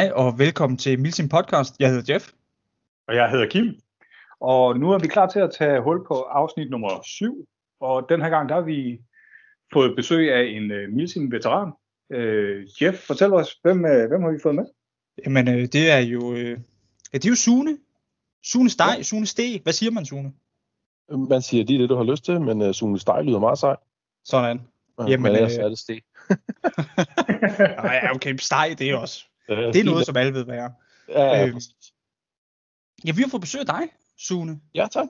Hej og velkommen til Milsim Podcast. Jeg hedder Jeff. Og jeg hedder Kim. Og nu er vi klar til at tage hul på afsnit nummer 7. Og den her gang, der har vi fået besøg af en uh, Milsim veteran. Uh, Jeff, fortæl os, hvem, uh, hvem har vi fået med? Jamen, øh, det er jo, øh, ja, det er jo Sune. Sune Steg, ja. Sune Steg. Hvad siger man, Sune? Man siger, det er det, du har lyst til, men uh, Sune Steg lyder meget sej. Sådan. Jamen, men ellers øh... er det Steg. Nej, okay, Steg, det er også. Det er noget, som alle ved, hvad er. Ja, ja, Øh, Ja, vi har fået besøg af dig, Sune. ja tak.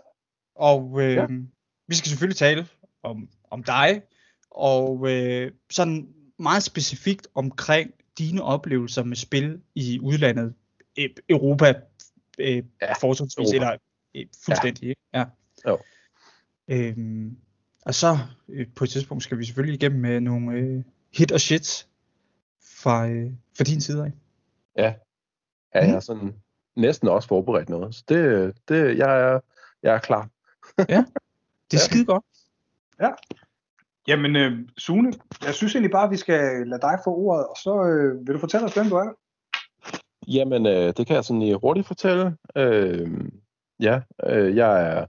Og øh, Ja. vi skal selvfølgelig tale om, om dig, og øh, sådan meget specifikt omkring dine oplevelser med spil i udlandet, E- Europa, øh, ja, Ja, fortrinsvis, eller øh, fuldstændig, ikke? Ja. Jo. Øhm, og så øh, på et tidspunkt skal vi selvfølgelig igennem med nogle øh, hit og shit fra, øh, fra din side af. Ja, ja jeg er sådan næsten også forberedt noget. Så det, det jeg, er, jeg er klar. Det er Ja. skide godt. Jamen, uh, Sune, jeg synes egentlig bare, at vi skal lade dig få ordet, og så uh, vil du fortælle os, hvem du er? Jamen, øh, det kan jeg sådan lige hurtigt fortælle. Øh, ja, øh, jeg er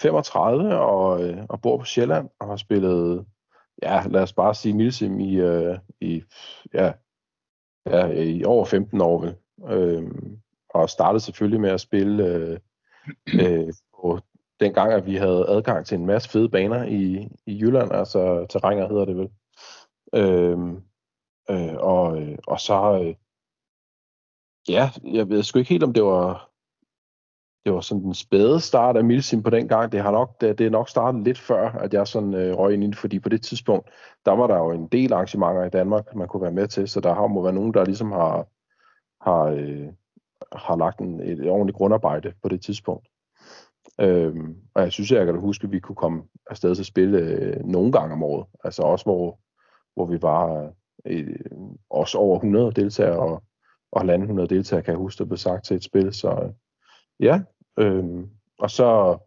35 og, øh, og bor på Sjælland og har spillet, ja, lad os bare sige Milsim i, øh, i, ja, ja, i over 15 år. Vel. Øh, og startede selvfølgelig med at spille øh, øh, på den gang, at vi havde adgang til en masse fede baner i, i Jylland, altså terrænger hedder det vel. Øh, øh, og, øh, og så, øh, ja, jeg ved sgu ikke helt, om det var det var sådan den spæde start af Milsim på den gang. Det har nok, det, det er nok startet lidt før, at jeg sådan øh, røg ind i det, fordi på det tidspunkt, der var der jo en del arrangementer i Danmark, man kunne være med til, så der har må være nogen, der ligesom har, har, øh, har lagt en, et ordentligt grundarbejde på det tidspunkt. Øhm, og jeg synes, jeg kan huske, at vi kunne komme afsted til at spille øh, nogle gange om året. Altså også, hvor, hvor vi var øh, også over 100 deltagere, og, og halvanden 100 deltagere, kan jeg huske, der blev sagt til et spil. Så øh, ja, øhm, og så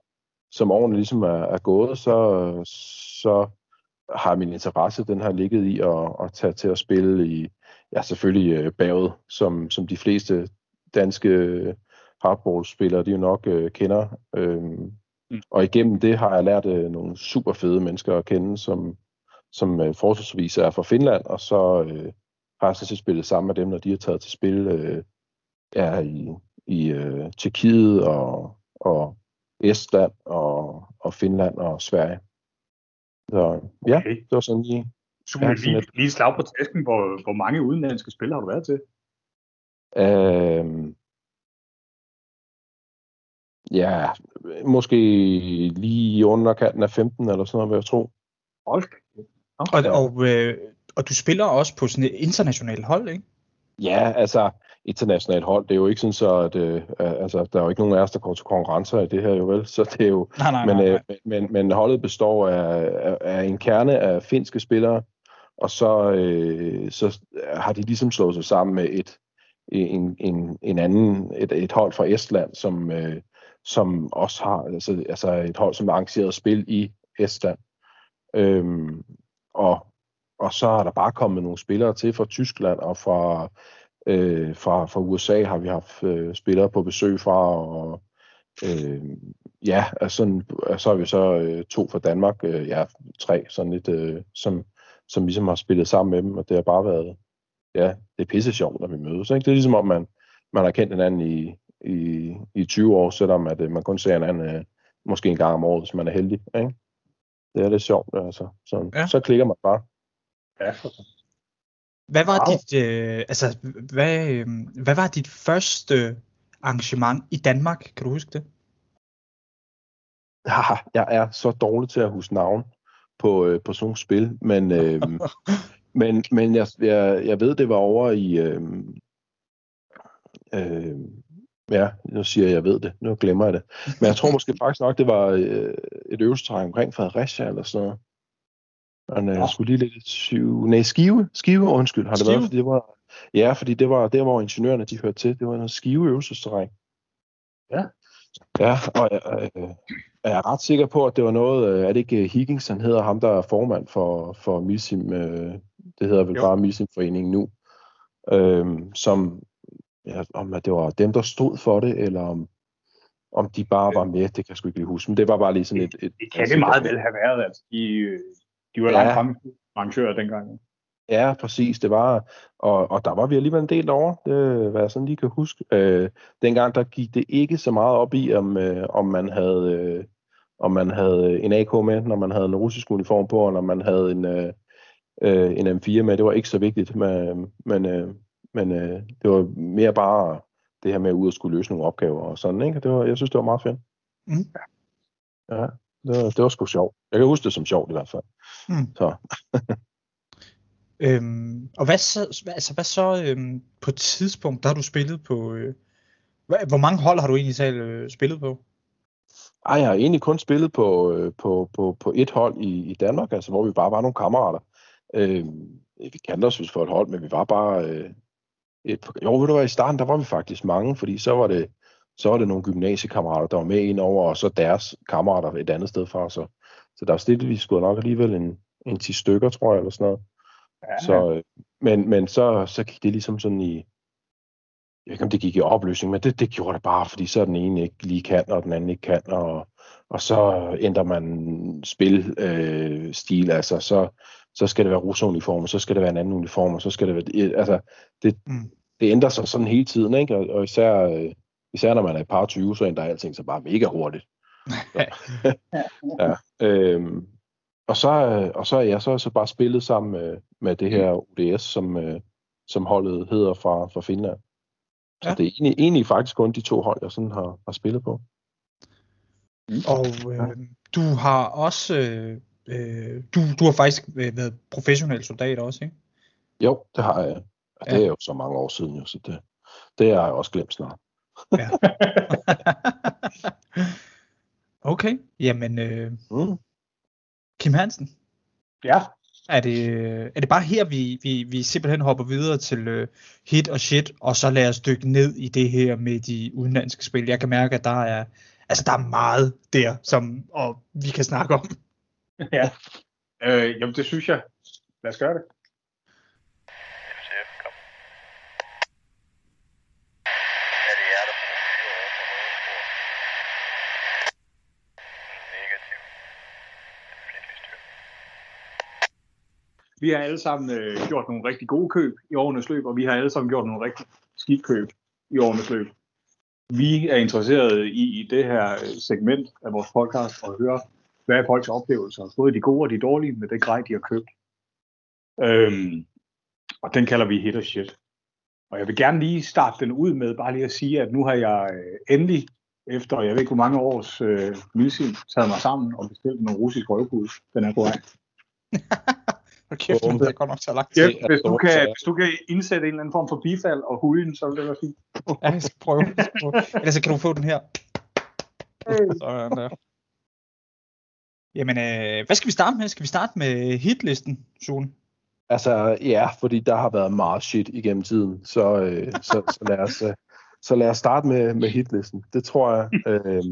som årene ligesom er, er gået, så, så har min interesse, den har ligget i at, at tage til at spille i, ja selvfølgelig øh, bagud, som, som de fleste danske hardballspillere, de jo nok øh, kender. Øhm, Mm. Og igennem det har jeg lært øh, nogle super fede mennesker at kende, som, som øh, forholdsvis er fra Finland, og så øh, har jeg så spillet sammen med dem, når de har taget til spil øh, ja, i, i øh, Tjekkiet og, og Estland og, og Finland og Sverige. Så ja, Okay. det var sådan lige Sune, Ja, lige, lidt. lige et slag på tasken, hvor, hvor mange udenlandske spil har du været til? Øhm, ja, måske lige i underkanten af 15 eller sådan noget, vil jeg tro. Hold da. Og, og, øh, og du spiller også på sådan et internationalt hold, ikke? Ja, altså internationalt hold, det er jo ikke sådan så, at øh, altså, der er jo ikke nogen af os, der går til konkurrencer i det her jo vel, så det er jo, Nej, nej, men, nej. øh, men, men holdet består af, af, af en kerne af finske spillere, og så, øh, så har de ligesom slået sig sammen med et, en, en, en anden, et, et hold fra Estland, som, øh, som også har, altså, altså et hold, som har arrangeret spil i Estland. Øhm, og, og så er der bare kommet nogle spillere til fra Tyskland og fra, øh, fra, fra USA har vi haft øh, spillere på besøg fra, og øh, ja, altså, sådan, så har vi så øh, to fra Danmark, øh, ja, tre, sådan lidt, øh, som, som ligesom har spillet sammen med dem, og det har bare været, ja, det er pisse sjovt, når vi mødes. Ikke? Det er ligesom om, man, man har kendt hinanden i, i, i 20 år, selvom at, øh, man kun ser hinanden øh, måske en gang om året, hvis man er heldig. Ikke? Det er lidt sjovt, altså. Så, Ja. ja. så klikker man bare. Ja, Hvad var Wow. dit, øh, altså, hvad, øh, hvad var dit første arrangement i Danmark? Kan du huske det? Jeg er så dårlig til at huske navn på, øh, på sådan nogle spil, men, øh, men, men jeg, jeg, jeg ved, det var over i... Øh, øh, ja, nu siger jeg, jeg ved det. Nu glemmer jeg det. Men jeg tror måske faktisk nok, det var øh, et øvelsesterræn omkring Fredericia eller sådan noget. Men øh, jeg skulle lige lidt syv... Nej, Skive. Skive, undskyld, har det Skive? været, fordi det var... Ja, fordi det var der, hvor ingeniørerne de hørte til. Det var noget Skive øvelsesterræn. Ja. Ja, og jeg, øh, er jeg ret sikker på, at det var noget, øh, er det ikke Higgins, han hedder ham, der er formand for, for Milsim, øh, det hedder vel Jo. bare Milsim Foreningen nu, øh, som, ja, om det var dem, der stod for det, eller om, om de bare var med, det kan jeg sgu ikke lige huske. Men det var bare lige sådan et... et Det kan det meget vel have været, altså. De, de var Ja. langt fremme arrangører dengang. Ja, præcis. Det var, og, og der var vi alligevel en del over, det, hvad jeg sådan lige kan huske. Øh, dengang der gik det ikke så meget op i, om, øh, om man havde øh, om man havde en AK med, når man havde en russisk uniform på, og når man havde en, øh, øh, en M4 med. Det var ikke så vigtigt, men, men, øh, men øh, det var mere bare det her med at ud og skulle løse nogle opgaver og sådan, ikke? Det var, jeg synes, det var meget fedt. Mm. Ja, det var, det var sgu sjovt. Jeg kan huske det som sjovt i hvert fald. Mm. Så. Øhm, og hvad så, altså, hvad så øhm, på et tidspunkt, der har du spillet på, øh, hvor mange hold har du egentlig selv øh, spillet på? Ej, jeg har egentlig kun spillet på, øh, på, på, på et hold i, i Danmark, altså hvor vi bare var nogle kammerater. Øh, vi kaldte os vist for et hold, men vi var bare øh, et, jo, ved du hvad, i starten, der var vi faktisk mange, fordi så var det, så var det nogle gymnasiekammerater, der var med ind over, og så deres kammerater et andet sted fra. Så, så der stillede vi sgu nok alligevel en, en 10 stykker, tror jeg, eller sådan noget. Ja, Så, øh, men men så, så gik det ligesom sådan i, jeg ved ikke om det gik i opløsning, men det, det gjorde det bare, fordi så den ene ikke lige kan, og den anden ikke kan, og, og så ændrer man spilstil, øh, stil, altså så, så skal det være russeruniform, og så skal det være en anden uniform, og så skal det være, altså det, Mm. det ændrer sig sådan hele tiden, ikke? Og, og især, øh, især når man er et par 20, så ændrer alting sig bare mega hurtigt. Ja, øhm, og så, øh, og så er jeg så, så bare spillet sammen med, med det her ODS, som, øh, som holdet hedder fra, fra Finland. Så Ja. det er egentlig, egentlig faktisk kun de to hold, jeg sådan har, har spillet på. Og øh, du har også, øh, øh, du, du har faktisk været professionel soldat også, ikke? Jo, det har jeg. Og det Ja. er jo så mange år siden, jo, så det, det har jeg også glemt snart. Ja. okay, jamen øh, Mm. Kim Hansen, ja. er det, er det bare her, vi, vi, vi simpelthen hopper videre til øh, hit og shit, og så lad os dykke ned i det her med de udenlandske spil. Jeg kan mærke, at der er, altså, der er meget der, som og vi kan snakke om. ja. Øh, jamen, det synes jeg. Lad os gøre det. Chef, kom. Er det jer, der bruger fyre over for højre spor? Negativ. Det er fjendtlig styr. Vi har alle sammen øh, gjort nogle rigtig gode køb i årenes løb, og vi har alle sammen gjort nogle rigtig skidt køb i årenes løb. Vi er interesserede i, i det her øh, segment af vores podcast og høre, hvad er folks oplevelser, både de gode og de dårlige, med det grej, de har købt. Øhm, og den kalder vi hit og shit. Og jeg vil gerne lige starte den ud med bare lige at sige, at nu har jeg øh, endelig, efter jeg ved ikke hvor mange års øh, milsim, taget mig sammen og bestilt nogle russisk røvpude. Den er på vej. Hold kæft, det er godt nok så langt. Er hvis, du kan, hvis du kan indsætte en eller anden form for bifald og huden, så vil det være fint. Ja, jeg skal prøve. Jeg skal prøve. Ellers så kan du få den her. Sådan der. Jamen, øh, hvad skal vi starte med? Skal vi starte med hitlisten, Sune? Altså, ja, fordi der har været meget shit igennem tiden, så, øh, så, så, lad, os, øh, så lad os starte med, med hitlisten. Det tror jeg. Øh,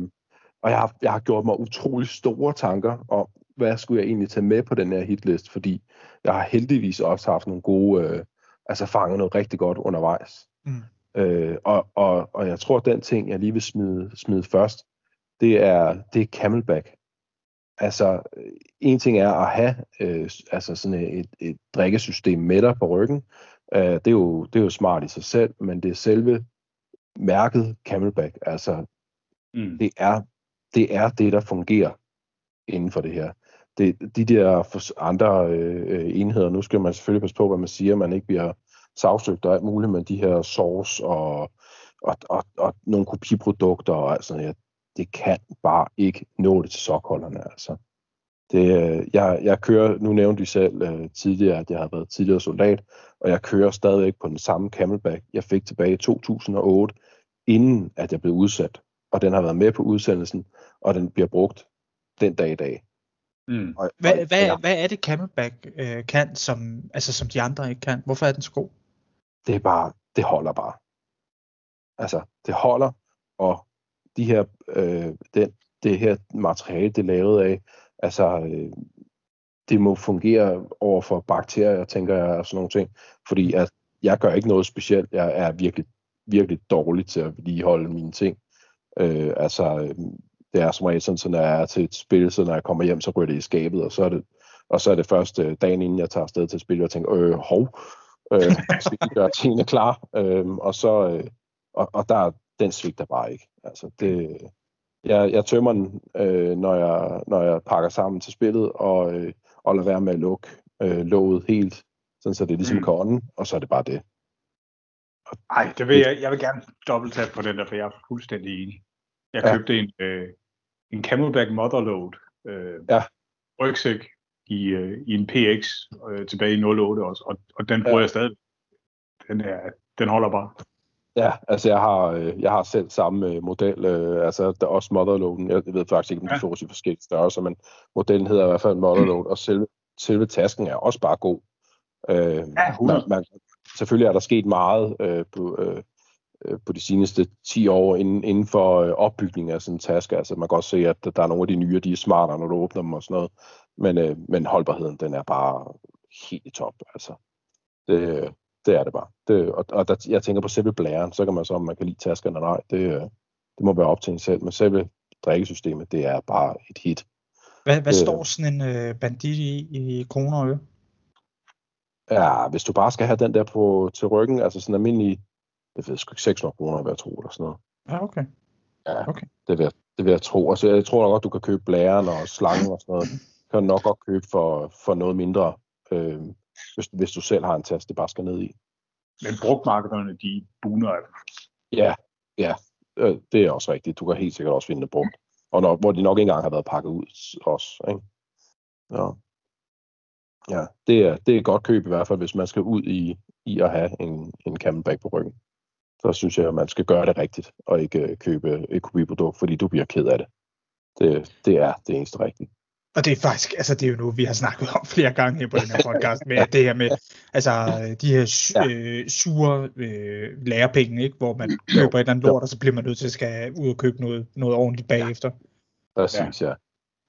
og jeg har, jeg har gjort mig utrolig store tanker om, hvad skulle jeg egentlig tage med på den her hitlist, fordi jeg har heldigvis også haft nogle gode, øh, altså fanget noget rigtig godt undervejs. Mm. Øh, og, og, og jeg tror, at den ting, jeg lige vil smide, smide først, det er, det er Camelback. Altså, øh, en ting er at have øh, altså sådan et, et drikkesystem med dig på ryggen. Øh, det, er jo, det er jo smart i sig selv, men det er selve mærket Camelback. Altså, Mm. det er, det er det, der fungerer inden for det her. Det, de der andre øh, enheder, nu skal man selvfølgelig passe på, hvad man siger, man ikke bliver sagsøgt og alt muligt, men de her source og, og, og, og nogle kopiprodukter og alt sådan noget, det kan bare ikke nå det til sokholderne, altså. Det, øh, jeg, jeg kører, nu nævnte vi selv øh, tidligere, at jeg har været tidligere soldat, og jeg kører stadigvæk på den samme Camelback, jeg fik tilbage i 2008, inden at jeg blev udsat. Og den har været med på udsendelsen, og den bliver brugt den dag i dag. Mm. Og, Hvad, og, hvad, ja, hvad er det Camelback øh, kan, som, altså, som de andre ikke kan? Hvorfor er den så god? det er bare, det holder bare. Altså, det holder, og de her, øh, den, det her materiale, det er lavet af, altså, øh, det må fungere over for bakterier, tænker jeg, og sådan nogle ting. Fordi at jeg gør ikke noget specielt. Jeg er virkelig virkelig dårlig til at vedligeholde mine ting. Øh, altså, øh, det er som regel sådan, så når jeg er til et spil, så når jeg kommer hjem, så ryger det i skabet, og så er det, og så er det først øh, dagen inden jeg tager afsted til at spille, og tænker, øh, hov, øh, skal lige gøre tingene klar, øh, og så, øh, og, og der, den svigter bare ikke. Altså, det, jeg, jeg tømmer den, øh, når, jeg, når jeg pakker sammen til spillet, og, øh, og lader være med at lukke øh, låget helt, sådan så det er ligesom mm. kan og så er det bare det. Nej, det vil jeg, jeg vil gerne dobbelttage på den der, for jeg er fuldstændig enig. Jeg Ja. købte en, øh, en Camelback Motherload øh, Ja. rygsæk i, øh, i en PX øh, tilbage i 08 også, og, og den bruger Ja. jeg stadig. Den, er, den holder bare. Ja, altså jeg har, øh, jeg har selv samme øh, model, øh, altså der er også Motherloaden, jeg ved faktisk ikke, om de Ja. fås i forskellige størrelser, men modellen hedder i hvert fald Motherload, og selve, selve tasken er også bare god. Øh, Ja, 100. man, man, selvfølgelig er der sket meget øh, på, øh, på de seneste 10 år inden, inden for øh, opbygning af sådan en taske. Altså man kan også se, at der er nogle af de nye, de er smartere, når du åbner dem og sådan noget. Men, øh, men holdbarheden, den er bare helt i top. Altså, det, det er det bare. Det, og og der, jeg tænker på selve blæren, så kan man så, om man kan lide tasken eller nej. Det, øh, det må være op til en selv. Men selve drikkesystemet, det er bare et hit. Hvad, hvad Det- står sådan en øh, bandit i, i kroner og øre? Ja, hvis du bare skal have den der på, til ryggen, altså sådan almindelig, jeg ved sgu ikke, 600 kroner, hvad jeg tror, eller sådan noget. Ja, okay. Det vil, jeg, det vil jeg tro. Altså, jeg tror nok godt, du kan købe blæren og slangen og sådan noget. Kan du nok godt købe for, for noget mindre, øh, hvis, hvis du selv har en taske, det bare skal ned i. Men brugtmarkederne, de buner af dem. Ja, ja, øh, det er også rigtigt. Du kan helt sikkert også finde det brugt. Og når, hvor de nok ikke engang har været pakket ud også. Ikke? Ja. ja, det er, det er et godt køb i hvert fald, hvis man skal ud i, i at have en, en camelback på ryggen. Så synes jeg, at man skal gøre det rigtigt, og ikke øh, købe et kopiprodukt, fordi du bliver ked af det. Det, det er det eneste rigtige. Og det er faktisk, altså det er jo noget, vi har snakket om flere gange her på den her podcast, med det her med, altså de her Ja. øh, sure øh, lærepenge, ikke? hvor man køber et eller andet lort, og så bliver man nødt til at skal ud og købe noget, noget ordentligt bagefter. Præcis, ja. ja.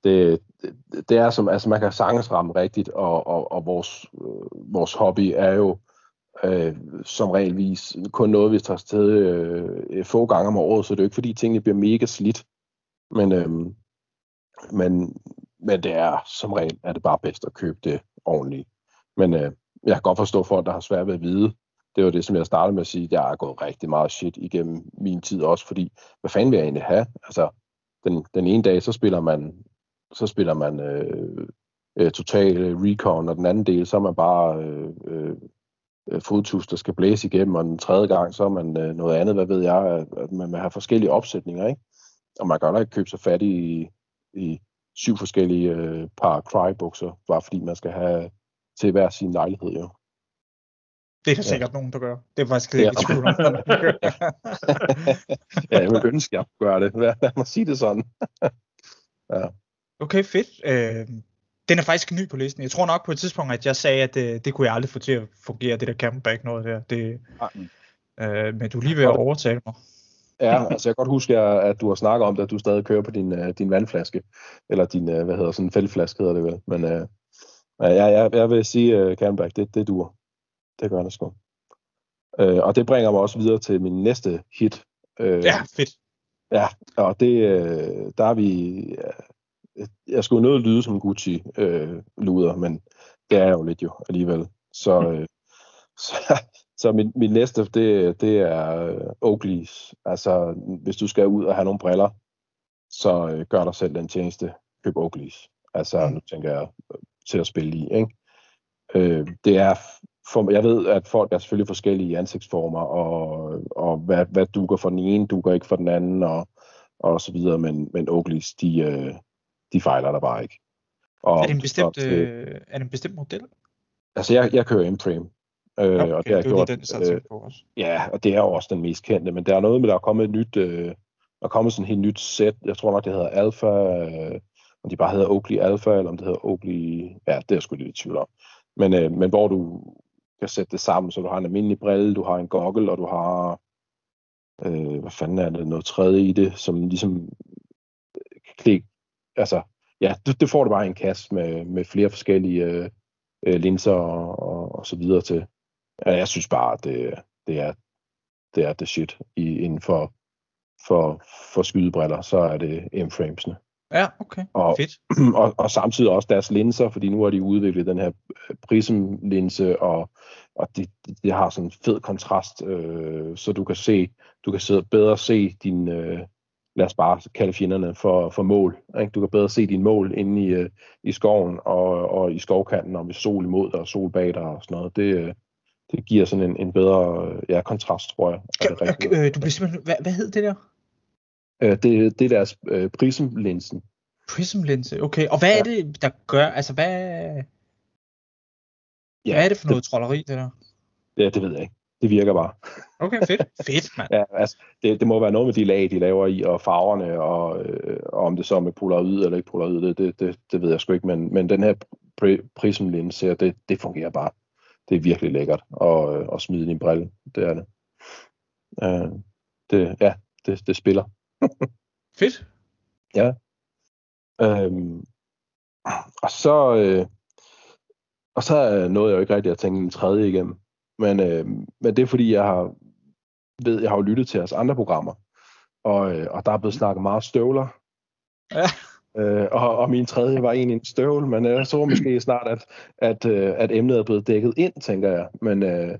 Det, det, det er som, altså man kan sagtens ramme rigtigt, og, og, og vores, øh, vores hobby er jo øh, som regelvis kun noget, vi tager afsted øh, få gange om året, så det er jo ikke fordi tingene bliver mega slidt, men, øh, men, men det er som regel, er det bare bedst at købe det ordentligt. Men øh, jeg kan godt forstå folk, der har svært ved at vide, det var det, som jeg startede med at sige, jeg har gået rigtig meget shit igennem min tid også, fordi hvad fanden vil jeg egentlig have? Altså, den, den ene dag, så spiller man, så spiller man øh, øh, total recon, og den anden del, så er man bare øh, øh, fodtus, der skal blæse igennem, og den tredje gang, så er man øh, noget andet, hvad ved jeg, at, man, man har forskellige opsætninger, ikke? Og man kan jo ikke købe sig fat i, i syv forskellige øh, par crybukser, bare fordi man skal have til hver sin lejlighed, jo. Det er der Ja. sikkert nogen, der gør. Det er faktisk ikke Ja. i tvivl om. ja, jeg vil ønske, at jeg gøre det. Lad, mig sige det sådan. okay, fedt. Øh, den er faktisk ny på listen. Jeg tror nok på et tidspunkt, at jeg sagde, at det, det kunne jeg aldrig få til at fungere, det der camelback noget der. Det, øh, men du er lige ved at overtale mig. Ja, altså jeg kan godt huske, at du har snakket om det, at du stadig kører på din, uh, din vandflaske, eller din, uh, hvad hedder sådan en fældflaske hedder det vel, men uh, ja, jeg, jeg vil sige, uh, Camelback, det, det dur. Det gør det sgu. Uh, og det bringer mig også videre til min næste hit. Uh, Ja, fedt. Ja, og det, øh, der er vi, øh, jeg skulle nødt lyde som Gucci-luder, men det er jo lidt jo alligevel. Så, øh, så, så min, min næste, det, det er øh, Oakleys. Altså, hvis du skal ud og have nogle briller, så øh, gør dig selv den tjeneste, køb Oakleys. Altså, Mm. nu tænker jeg øh, til at spille i, ikke? Øh, det er, for, jeg ved, at folk er selvfølgelig forskellige i ansigtsformer, og, og hvad, hvad dukker for den ene, dukker ikke for den anden, og, og så videre, men, men Oakleys, de, øh, de fejler der bare ikke. Og Er det en bestemt, til- øh, er det en bestemt model? Altså, jeg, jeg kører M-Frame. Øh, Okay, og det har jeg det er gjort, den, øh, tænkte på også. Ja, og det er jo også den mest kendte, men der er noget med, der er kommet et nyt, øh, der er kommet sådan et helt nyt sæt, jeg tror nok, det hedder Alpha, øh, om de bare hedder Oakley Alpha, eller om det hedder Oakley, ja, det er jeg sgu lidt i tvivl om. Men, øh, men hvor du kan sætte det sammen, så du har en almindelig brille, du har en goggle, og du har, øh, hvad fanden er det, noget tredje i det, som ligesom kan klikke, altså, ja, det, det får du bare i en kasse med, med flere forskellige øh, øh, linser og, og, og så videre til. Ja, jeg synes bare, at det, det er, det er det shit i, inden for, for, for skydebriller, så er det M-framesene. Ja, okay. Og- Fedt. og, og samtidig også deres linser, fordi nu har de udviklet den her øh, prism-linse, og, og det, det, det har sådan en fed kontrast, øh, så du kan se, du kan sidde, bedre se din, øh, lad os bare kalde fjenderne for, for mål. Ikke? Du kan bedre se dine mål inde i, øh, i skoven og, og i skovkanten, og med sol imod dig og sol bag dig og sådan noget. Det, øh, det giver sådan en, en bedre øh, ja, kontrast, tror jeg. Er det rigtigt? Øh, du bliver simpelthen, hvad, hvad hed det der? Øh, det, det er deres øh, prism-linsen. Prism linse, okay. Og hvad er det, der gør, altså hvad, Ja, hvad er det for noget trolleri, det der? Det, det ved jeg ikke. Det virker bare. Okay, fedt. fedt, mand. Ja, altså, det, det må være noget med de lag, de laver i, og farverne, og, øh, og om det så er med polaroid eller ikke polaroid, det, det, det, det ved jeg sgu ikke, men, men den her pri- prism linse her, det, det fungerer bare. Det er virkelig lækkert at, øh, at smide en brille, det er det. Øh, det ja, det, det spiller. Fedt. Øhm, og så øh, og så er noget jeg jo ikke rigtig at tænke en tredje igennem. Men, øh, men det er fordi, jeg har, ved, jeg har jo lyttet til jeres andre programmer, og, øh, og der er blevet snakket meget støvler. Ja. Øh, og, og min tredje var egentlig en støvl, men jeg så måske snart, at, at, øh, at emnet er blevet dækket ind, tænker jeg. Men, øh,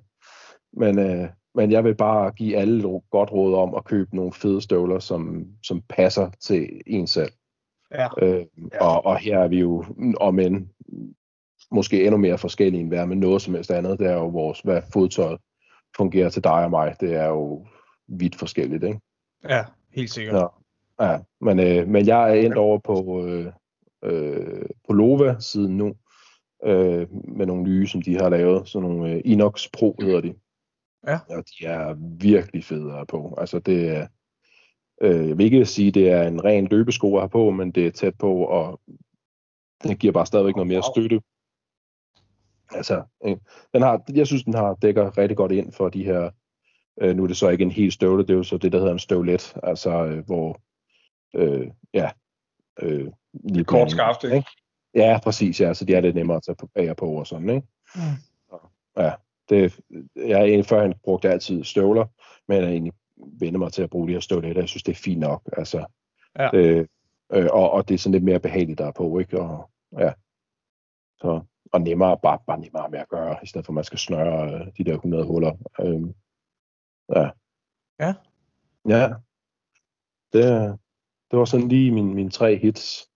men, øh, men jeg vil bare give alle godt råd om at købe nogle fede støvler, som, som passer til en selv. Ja. Øh, og, og her er vi jo, om end måske endnu mere forskellige end hvad med noget som helst andet, det er jo vores, hvad fodtøjet fungerer til dig og mig, det er jo vidt forskelligt, ikke? Ja, helt sikkert. Ja. Ja, men, øh, men jeg er endt over på, øh, øh, på Lova siden nu, øh, med nogle nye, som de har lavet, sådan nogle øh, Inox Pro hedder de. Ja. Og de er virkelig fede på. Altså det er, øh, jeg vil ikke sige, det er en ren løbesko at have på, men det er tæt på, og den giver bare stadigvæk noget mere støtte. Altså, øh, den har, jeg synes, den har dækker rigtig godt ind for de her, øh, nu er det så ikke en helt støvle, det er jo så det, der hedder en støvlet, altså øh, hvor, øh, ja, øh, lige Kort skaft, ikke? Ja, præcis, ja, så de er lidt nemmere at tage på bag og på og sådan, ikke? Mm. Ja, det, jeg har egentlig førhen brugt altid støvler, men jeg egentlig vendt mig til at bruge de her støvletter. Jeg synes, det er fint nok. Altså, Ja. det, øh, og, og det er sådan lidt mere behageligt, der er på, ikke? Og, ja. Så, og nemmere, bare, bare nemmere med at gøre, i stedet for at man skal snøre øh, de der 100 huller. Øhm, ja. Ja. Ja. Det, det var sådan lige mine, mine tre hits.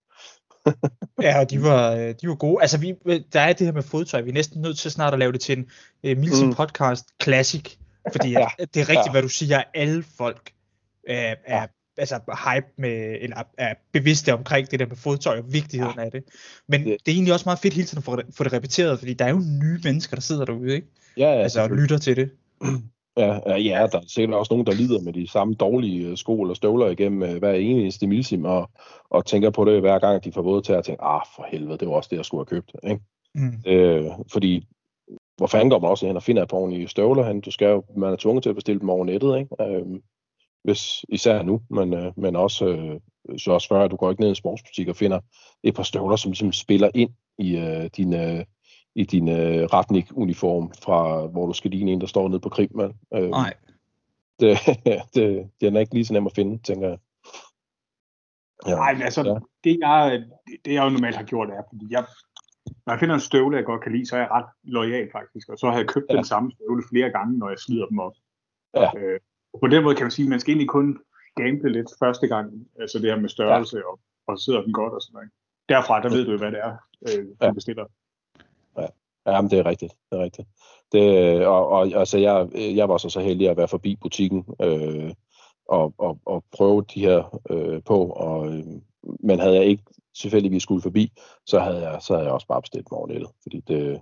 Ja, og de var, øh, de var gode. Altså, vi, der er det her med fodtøj. Vi er næsten nødt til snart at lave det til en uh, Milsim Mm. podcast classic. Fordi Ja. det er rigtigt, Ja. hvad du siger. Alle folk uh, er, Ja. Altså, hype med, eller er bevidste omkring det der med fodtøj og vigtigheden af det. Men Det- det, er egentlig også meget fedt hele tiden at få det, få det repeteret, fordi der er jo nye mennesker, der sidder derude, ikke? Ja, ja, Altså, og lytter til det. Ja, ja, ja, der er sikkert også nogen, der lider med de samme dårlige øh, sko eller støvler igennem øh, hver eneste milsim, og, og tænker på det hver gang, de får våde til at tænke, ah, for helvede, det var også det, jeg skulle have købt. Ikke? Mm. Øh, fordi, hvor fanden går man også hen og finder et par ordentlige støvler hen? Du skal jo, man er tvunget til at bestille dem over nettet, ikke? Øh, hvis, især nu, men, øh, men også, øh, så også før, at du går ikke ned i en sportsbutik og finder et par støvler, som ligesom spiller ind i øh, din, øh, i din øh, retnik-uniform, fra hvor du skal ligne en, der står nede på krim. Øh, Nej. det, det, det er ikke lige så nemt at finde, tænker jeg. Ja. Nej, men altså, Ja. det, jeg, det jeg jo normalt har gjort er, fordi jeg, når jeg finder en støvle, jeg godt kan lide, så er jeg ret lojal faktisk, og så har jeg købt ja. den samme støvle flere gange, når jeg slider dem op. Ja. Øh, og på den måde kan man sige, at man skal egentlig kun gamble lidt første gang, altså det her med størrelse, ja. og, og sidder den godt og sådan noget. Derfra, der ved du hvad det er, øh, du Ja. bestiller. Ja, men det er rigtigt. Det er rigtigt. Det, og, og altså, jeg, jeg var så så heldig at være forbi butikken øh, og, og, og prøve de her øh, på, og, øh, men havde jeg ikke tilfældigvis skulle forbi, så havde jeg, så havde jeg også bare bestilt dem over nettet, fordi det,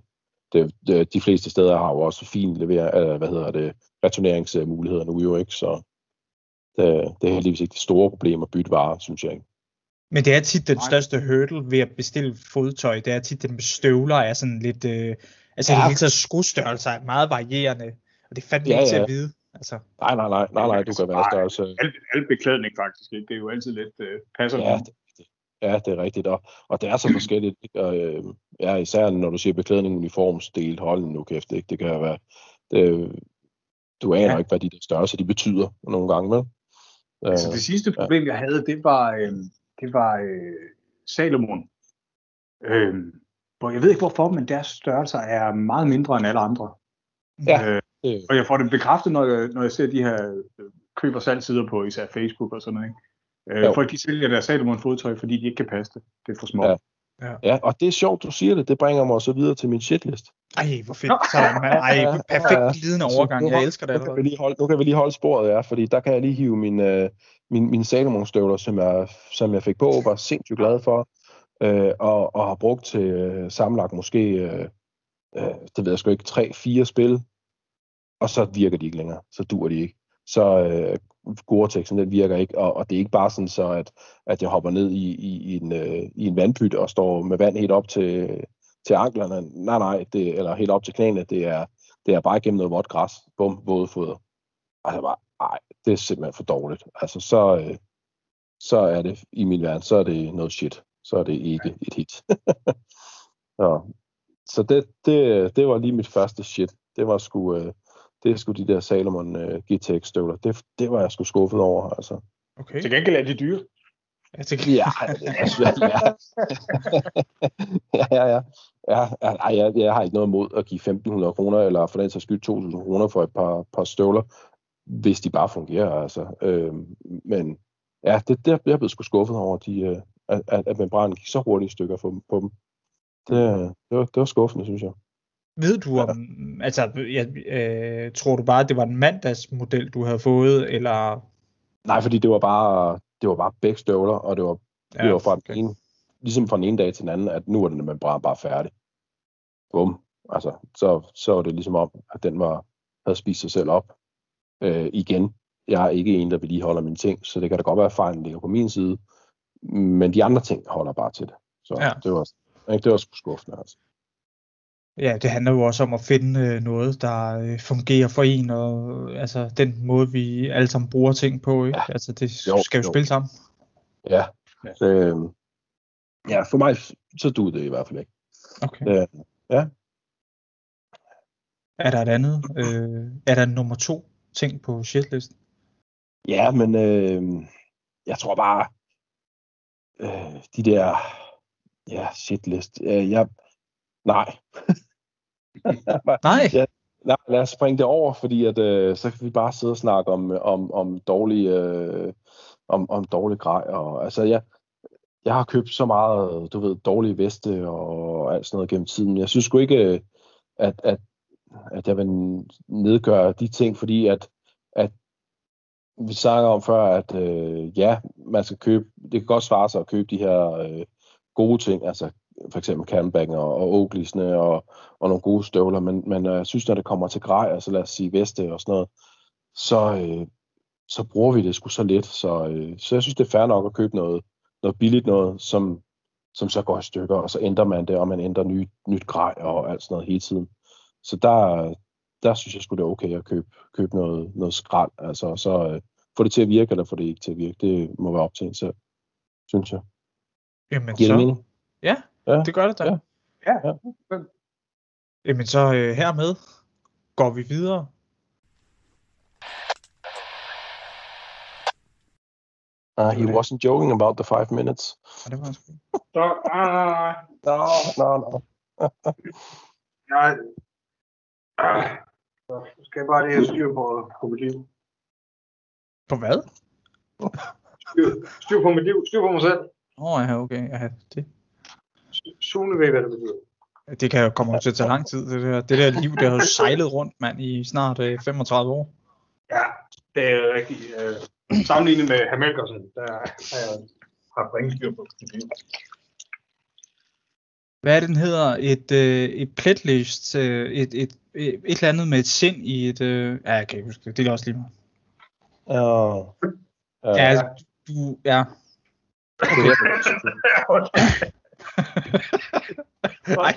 det, det, de fleste steder har jo også fint lever, øh, hvad hedder det, returneringsmuligheder nu jo ikke, så det, det er heldigvis ikke det store problem at bytte varer, synes jeg ikke. Men det er tit den Nej. største hurdle ved at bestille fodtøj. Det er tit, at med støvler er sådan lidt... Øh, altså Ja. det hele taget skostørrelser er meget varierende. Og det er fandme Ja, ikke til ja. at vide. Altså, Nej, nej, nej, nej, nej, du kan være størrelse. Al, al beklædning faktisk, ikke? det er jo altid lidt øh, passer. Ja, det, det, ja, det er rigtigt. Og, og det er så forskelligt. Ikke? Og, øh, ja, især når du siger beklædning, uniformsdel, hold nu kæft, ikke? det kan være... Det, du aner Ja. ja. ikke, hvad de der størrelser de betyder nogle gange, vel? Altså Øh, det sidste problem, jeg havde, det var, øh, det var øh, Salomon. Øh, hvor jeg ved ikke hvorfor, men deres størrelser er meget mindre end alle andre. Ja. Øh, det, og jeg får det bekræftet, når jeg, når jeg ser de her øh, køb- og salgsider på især Facebook og sådan noget. Ikke? Øh, Jo. folk de sælger deres Salomon fodtøj, fordi de ikke kan passe det. Det er for småt. Ja. Ja. ja, og det er sjovt, du siger det. Det bringer mig så videre til min shitlist. Ej, hvor fedt. Man. Ej, perfekt glidende overgang. Jeg elsker det nu kan, vi lige holde, nu kan vi lige holde sporet, ja, fordi der kan jeg lige hive min, øh, min, min Salomon-støvler, som jeg, som jeg fik på, var sindssygt glad for, øh, og, og har brugt til øh, sammenlagt måske, øh, øh, det ved jeg sgu ikke, tre-fire spil, og så virker de ikke længere, så dur de ikke. Så øh, Gore-Texen, den virker ikke, og, og det er ikke bare sådan så, at, at jeg hopper ned i, i, i, en, øh, i en vandpyt og står med vand helt op til, til anklerne. Nej, nej, det, eller helt op til knæene, det er, det er bare gennem noget vådt græs. Bum, vådfoder. Altså bare, ej, det er simpelthen for dårligt. Altså så, øh, så er det, i min verden, så er det noget shit. Så er det ikke et hit. så så det, det, det var lige mit første shit. Det var sgu, øh, det er sgu de der Salomon øh, GTX støvler. Det, det var jeg sgu skuffet over, altså. Okay. Til gengæld er de dyre. Jeg tænker, Ja, altså, ja. ja, ja, ja. ja, ja ej, jeg, jeg har ikke noget imod at give 1.500 kroner, eller for den sags skyld 2.000 kroner for et par, par støvler, hvis de bare fungerer, altså. Øhm, men ja, det, det, jeg blev sgu skuffet over, de, øh, at, at, at membranen gik så hurtigt i stykker på, på dem. Det, det, var, det var skuffende, synes jeg. Ved du om, altså, jeg, øh, tror du bare, at det var en mandagsmodel, du havde fået, eller? Nej, fordi det var bare, det var bare begge støvler, og det var, ja, det var fra den ene, ligesom fra den ene dag til den anden, at nu er den membran bare færdig. Bum. Altså, så, så var det ligesom om, at den var, havde spist sig selv op øh, igen. Jeg er ikke en, der vedligeholder mine ting, så det kan da godt være, at fejlen ligger på min side. Men de andre ting holder bare til det. Så Ja. ja. det var, ikke, det var sgu skuffende, altså. Ja, det handler jo også om at finde øh, noget, der øh, fungerer for en, og altså den måde, vi alle sammen bruger ting på, ikke? Ja. Altså det Jo, skal jo, jo. spille sammen. Ja. Ja. Øh, ja, for mig, så duede det i hvert fald ikke. Okay. Øh, ja. Er der et andet? Øh, er der nummer to ting på shitlisten? Ja, men øh, jeg tror bare, øh, de der, ja, shitlist, øh, jeg, nej. Nej. Ja. nej, lad os springe det over, fordi at, øh, så kan vi bare sidde og snakke om, om, om dårlige, øh, om, om dårlig grej, og altså, jeg, jeg har købt så meget, du ved, dårlige veste og alt sådan noget gennem tiden. Jeg synes sgu ikke, øh, at, at, at jeg vil nedgøre de ting, fordi at, at vi snakker om før, at øh, ja, man skal købe, det kan godt svare sig at købe de her øh, gode ting, altså for eksempel Camelbacken og, og Oakley'sne og, og nogle gode støvler, men, men øh, jeg synes, når det kommer til grej, altså lad os sige veste og sådan noget, så, øh, så bruger vi det sgu så lidt, så, øh, så jeg synes, det er fair nok at købe noget, noget billigt noget, som, som så går i stykker, og så ændrer man det, og man ændrer nyt, nyt grej og alt sådan noget hele tiden. Så der, der synes jeg sgu, det er okay at købe, købe noget, noget skrald, altså så øh, få det til at virke, eller få det ikke til at virke. Det må være op til en selv, synes jeg. Jamen Giver det så, mening? ja, Ja. det gør det da. Ja. Ja. Jamen så øh, hermed går vi videre. Uh, he wasn't joking about the five minutes. Ja, det var sgu. Så, ah, No, no, no. nej. Ah, så skal jeg bare lige have styr på, på mit liv. På hvad? Styr, styr på mit liv, styr på mig selv. Åh oh, ja, okay. Ja, det, Sune ved, hvad det betyder. det kan jo komme til at tage lang tid. Det der, det der liv, der har sejlet rundt, mand, i snart øh, 35 år. Ja, det er rigtigt. Øh, sammenlignet med Hamelkersen, der har jeg haft ringe styr på. Hvad er det, den hedder? Et, øh, et pletlist, øh, et, et, et, et eller andet med et sind i et... Øh, ja, jeg kan ikke huske det. Det er også lige meget. Uh, uh, Ja, altså, du... Ja. Nej,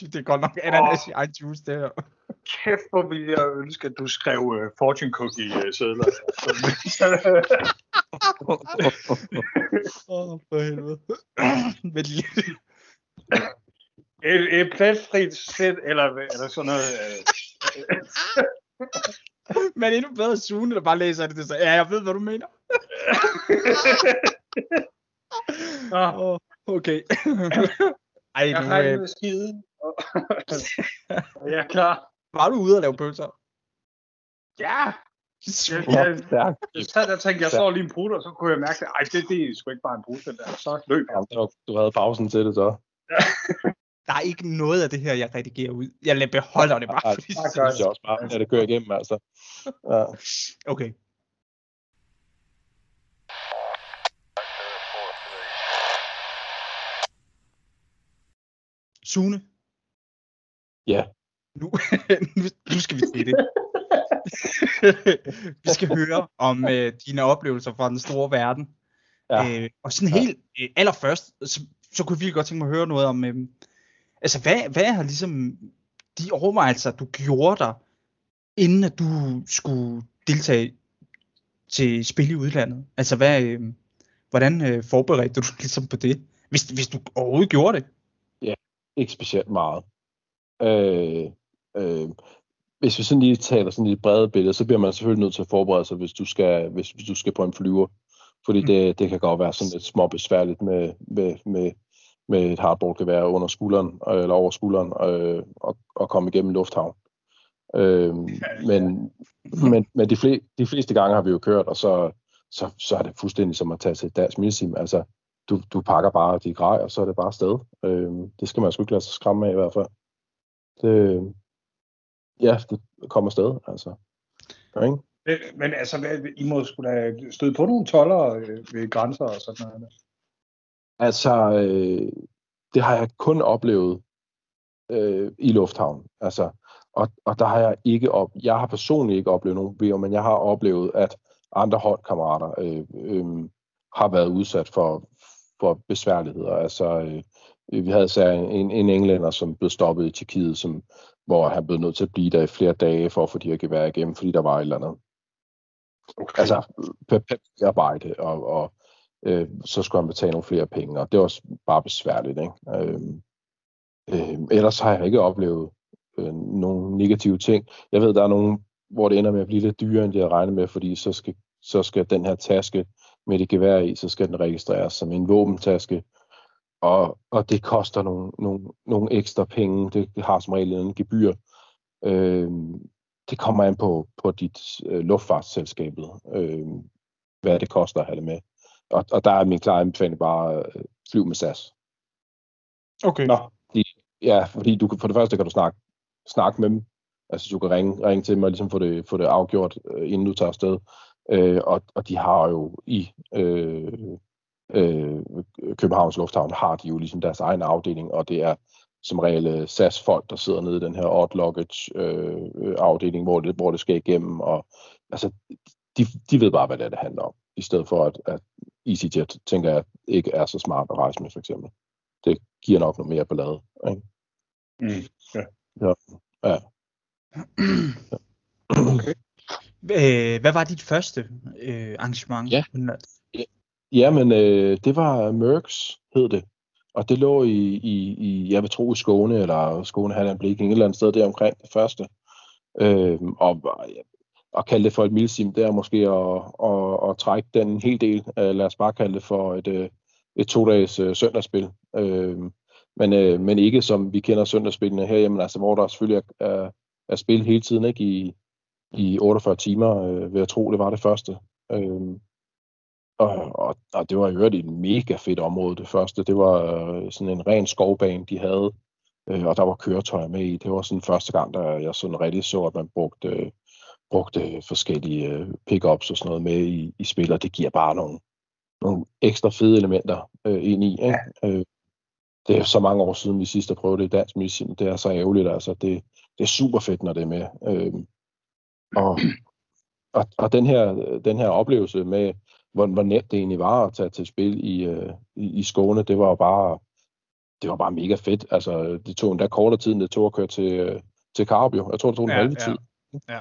det er godt nok ananas i egen juice, det her. Kæft, hvor ville jeg ønske, at du skrev uh, fortune cookie uh, sædler. Åh, oh, for helvede. Men lige... et, et pletfrit sæt, eller, eller sådan noget. Uh, Men endnu bedre Sune, der bare læser det til sig. Ja, jeg ved, hvad du mener. Åh, okay. Ej, jeg nu, har øh, ikke skiden. Og jeg er klar. var du ude at lave pølser? Ja. Ja, jeg, stærkt. jeg sad der og tænkte, jeg slår lige en putter, og så kunne jeg mærke, at ej, det, det er sgu ikke bare en putter, der. Så løb jeg. Det Du havde pausen til det så. Der er ikke noget af det her, jeg redigerer ud. Jeg beholder det bare, Ej, fordi... tak, Det jeg også bare, at det kører igennem, altså. Ja. Okay. Sune? Ja. Nu, nu, nu skal vi til det. vi skal høre om øh, dine oplevelser fra den store verden. Ja. Øh, og sådan helt øh, allerførst, så, så kunne virkelig godt tænke mig at høre noget om, øh, altså hvad, hvad er ligesom de overvejelser, du gjorde dig, inden at du skulle deltage til spil i udlandet? Altså hvad, øh, hvordan øh, forberedte du dig ligesom på det? Hvis, hvis du overhovedet gjorde det? Ikke specielt meget. Øh, øh, hvis vi sådan lige taler sådan et brede billede, så bliver man selvfølgelig nødt til at forberede sig, hvis du skal, hvis, hvis du skal på en flyver. Fordi Mm. det, det kan godt være sådan lidt små besværligt med, med, med, med et hardboardgevær under skulderen, øh, eller over skulderen, øh, og, og komme igennem lufthavn. Øh, men men, men de, fle, de fleste gange har vi jo kørt, og så, så, så er det fuldstændig som at tage til et dansk milsim. Altså, du, du pakker bare de grej, og så er det bare afsted. Øh, det skal man sgu ikke lade sig skræmme af i hvert fald. Det, ja, det kommer afsted, altså. Ja, ikke? Men, men altså, hvad, I må sgu da støde på nogle toller øh, ved grænser og sådan noget. Altså, øh, det har jeg kun oplevet øh, i lufthavn. Altså, og, og der har jeg ikke op, jeg har personligt ikke oplevet nogen problemer, men jeg har oplevet, at andre holdkammerater øh, øh, har været udsat for, for besværligheder. Altså, øh, vi havde så en, en englænder, som blev stoppet i Tjekkiet, som, hvor han blev nødt til at blive der i flere dage for at få de her gevær igennem, fordi der var et eller andet Okay. altså papirarbejde, og, og øh, så skulle han betale nogle flere penge, og det var også bare besværligt. Ikke? Øh, øh, ellers har jeg ikke oplevet øh, nogle negative ting. Jeg ved, der er nogen, hvor det ender med at blive lidt dyrere, end jeg havde regnet med, fordi så skal, så skal den her taske med det gevær i, så skal den registreres som en våbentaske, og, og det koster nogle, nogle, nogle ekstra penge. Det, det har som regel en gebyr. Øh, det kommer an på, på dit øh, luftfartsselskabet, øh, hvad det koster at have det med. Og, og der er min klare anbefaling bare øh, flyv med SAS. Okay. Nå, Ja, fordi du, kan- for det første kan du snakke, snakke med dem. Altså du kan ringe, ringe til dem og ligesom få det, få det afgjort, øh, inden du tager afsted. Øh, og, og de har jo i øh, øh, Københavns Lufthavn, har de jo ligesom deres egen afdeling, og det er som regel øh, SAS-folk, der sidder nede i den her odd luggage øh, afdeling, hvor det, hvor det skal igennem. Og, altså, de, de ved bare, hvad det, er, det handler om, i stedet for at, at EasyJet, tænker jeg, ikke er så smart at rejse med, for eksempel. Det giver nok noget mere ballade. Ikke? mm. Øh, hvad var dit første øh, arrangement? Ja. udenlands? Jamen, øh, det var Merks, hed det. Og det lå i, i, i jeg vil tro, i Skåne, eller Skåne Halland Bliking, et eller andet sted der omkring det første. Øh, og, og kalde det for et milsim, det er måske at, at, at trække den en hel del. Øh, lad os bare kalde det for et, øh, et to-dages øh, søndagsspil. Øh, men, øh, men ikke som vi kender søndagsspillene herhjemme, altså hvor der selvfølgelig er, er, er spil hele tiden, ikke i, i 48 timer, øh, vil jeg tro, det var det første. Øh, og, og, og det var i øvrigt et mega fedt område, det første. Det var øh, sådan en ren skovbane, de havde, øh, og der var køretøjer med i. Det var sådan første gang, der jeg sådan rigtig så, at man brugte, øh, brugte forskellige øh, pickups og sådan noget med i, i spil, og det giver bare nogle, nogle ekstra fede elementer øh, ind i. Ikke? Øh, det er så mange år siden, vi sidst har prøvet det i dansk medicin. Det er så ærgerligt, altså. Det, det er super fedt, når det er med. Øh, og, og, og den, her, den her oplevelse med, hvor, hvor nemt det egentlig var at tage til spil i, øh, i, i Skåne, det var jo bare, det var bare mega fedt. Altså, det tog endda kortere tid, end det tog at køre til, øh, til Caribio. Jeg tror, det tog en Ja, halv ja. tid. Ja.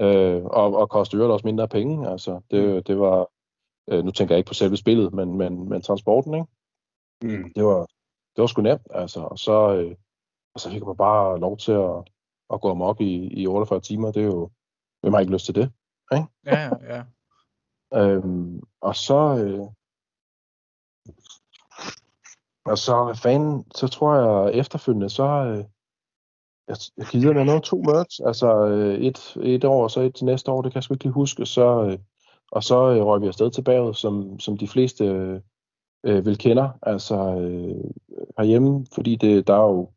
Øh, og, og kostede øvrigt også mindre penge. Altså, det, det var, øh, nu tænker jeg ikke på selve spillet, men, men, men transporten, ikke? Mm. det var, det var sgu nemt, altså. Og så, øh, og så fik man bare lov til at, at gå amok i, i 48 timer. Det er jo, Hvem har ikke lyst til det? Ja, ja, ja. Øhm, og så... Øh, og så, fanden, så tror jeg efterfølgende, så... Øh, jeg, jeg gider med noget to merch, altså øh, et, et år, og så et til næste år, det kan jeg sgu ikke lige huske, så, øh, og så øh, røg vi afsted til baget, som, som de fleste øh, øh, vil kender, altså øh, herhjemme, fordi det, der er jo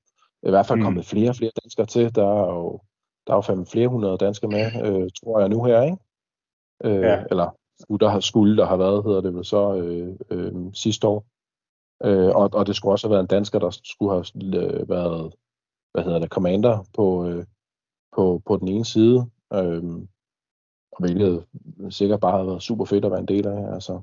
i hvert fald Mm. kommet flere og flere danskere til, der er jo, der er jo fem flere hundrede danskere med, øh, tror jeg nu her, ikke? Øh, Ja. Eller skulle der, har, skulle der have været, hedder det vel så, øh, øh, sidste år. Øh, og, og det skulle også have været en dansker, der skulle have øh, været, hvad hedder det, commander på, øh, på, på den ene side. Øh, hvilket sikkert bare har været super fedt at være en del af. Altså.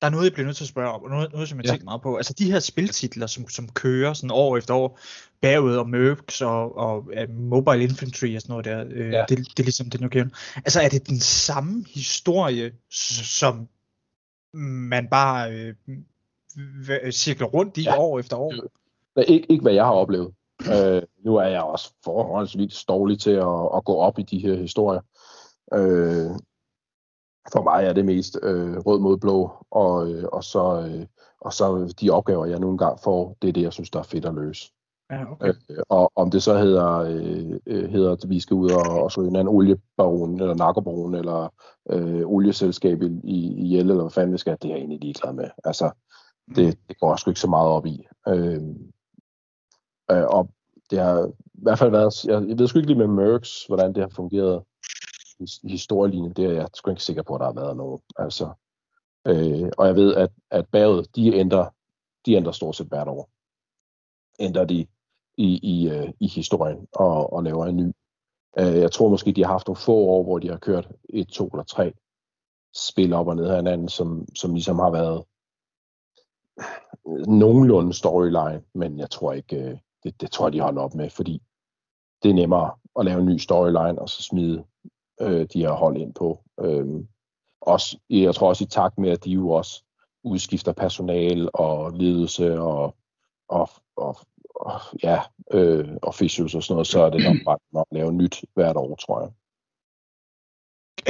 Der er noget, jeg bliver nødt til at spørge om, og noget, noget som jeg Ja. tænker meget på. Altså de her spiltitler, som, som kører sådan år efter år, bagud og Mercs og, og uh, Mobile Infantry og sådan noget der, øh, Ja. det, det er ligesom det nu kender. Altså er det den samme historie, som man bare øh, cirkler rundt i Ja. år efter år? Ikke, ikke hvad jeg har oplevet. Øh, nu er jeg også forholdsvis dårlig til at, at gå op i de her historier. Øh, for mig er det mest øh, rød mod blå, og, øh, og, så, øh, og så de opgaver, jeg nu engang får, det er det, jeg synes, der er fedt at løse. Ja, okay. Øh, og om det så hedder, øh, hedder at vi skal ud og, og slå en anden oliebaron, eller narkobaron, eller øh, olieselskab i, i, ihjel, eller hvad fanden vi skal, det er jeg egentlig ligeglad med. Altså, det, det går jeg sgu ikke så meget op i. Øh, øh, og det har i hvert fald været, jeg, jeg ved sgu ikke lige med Mercs, hvordan det har fungeret historielinje, det er jeg sgu ikke sikker på, at der har været noget. Altså, øh, og jeg ved, at, at baget, de ændrer, de ændrer stort set hvert år. Ændrer de i, i, øh, i historien og, og laver en ny. Øh, jeg tror måske, de har haft nogle få år, hvor de har kørt et, to eller tre spil op og ned af hinanden, som, som ligesom har været nogenlunde storyline, men jeg tror ikke, øh, det, det tror jeg, de holder op med, fordi det er nemmere at lave en ny storyline, og så smide øh, de her hold ind på. Øhm, også, jeg tror også i takt med, at de jo også udskifter personal og ledelse og, og, og, og ja, øh, officials og sådan noget, så er det nok bare nok at lave nyt hvert år, tror jeg.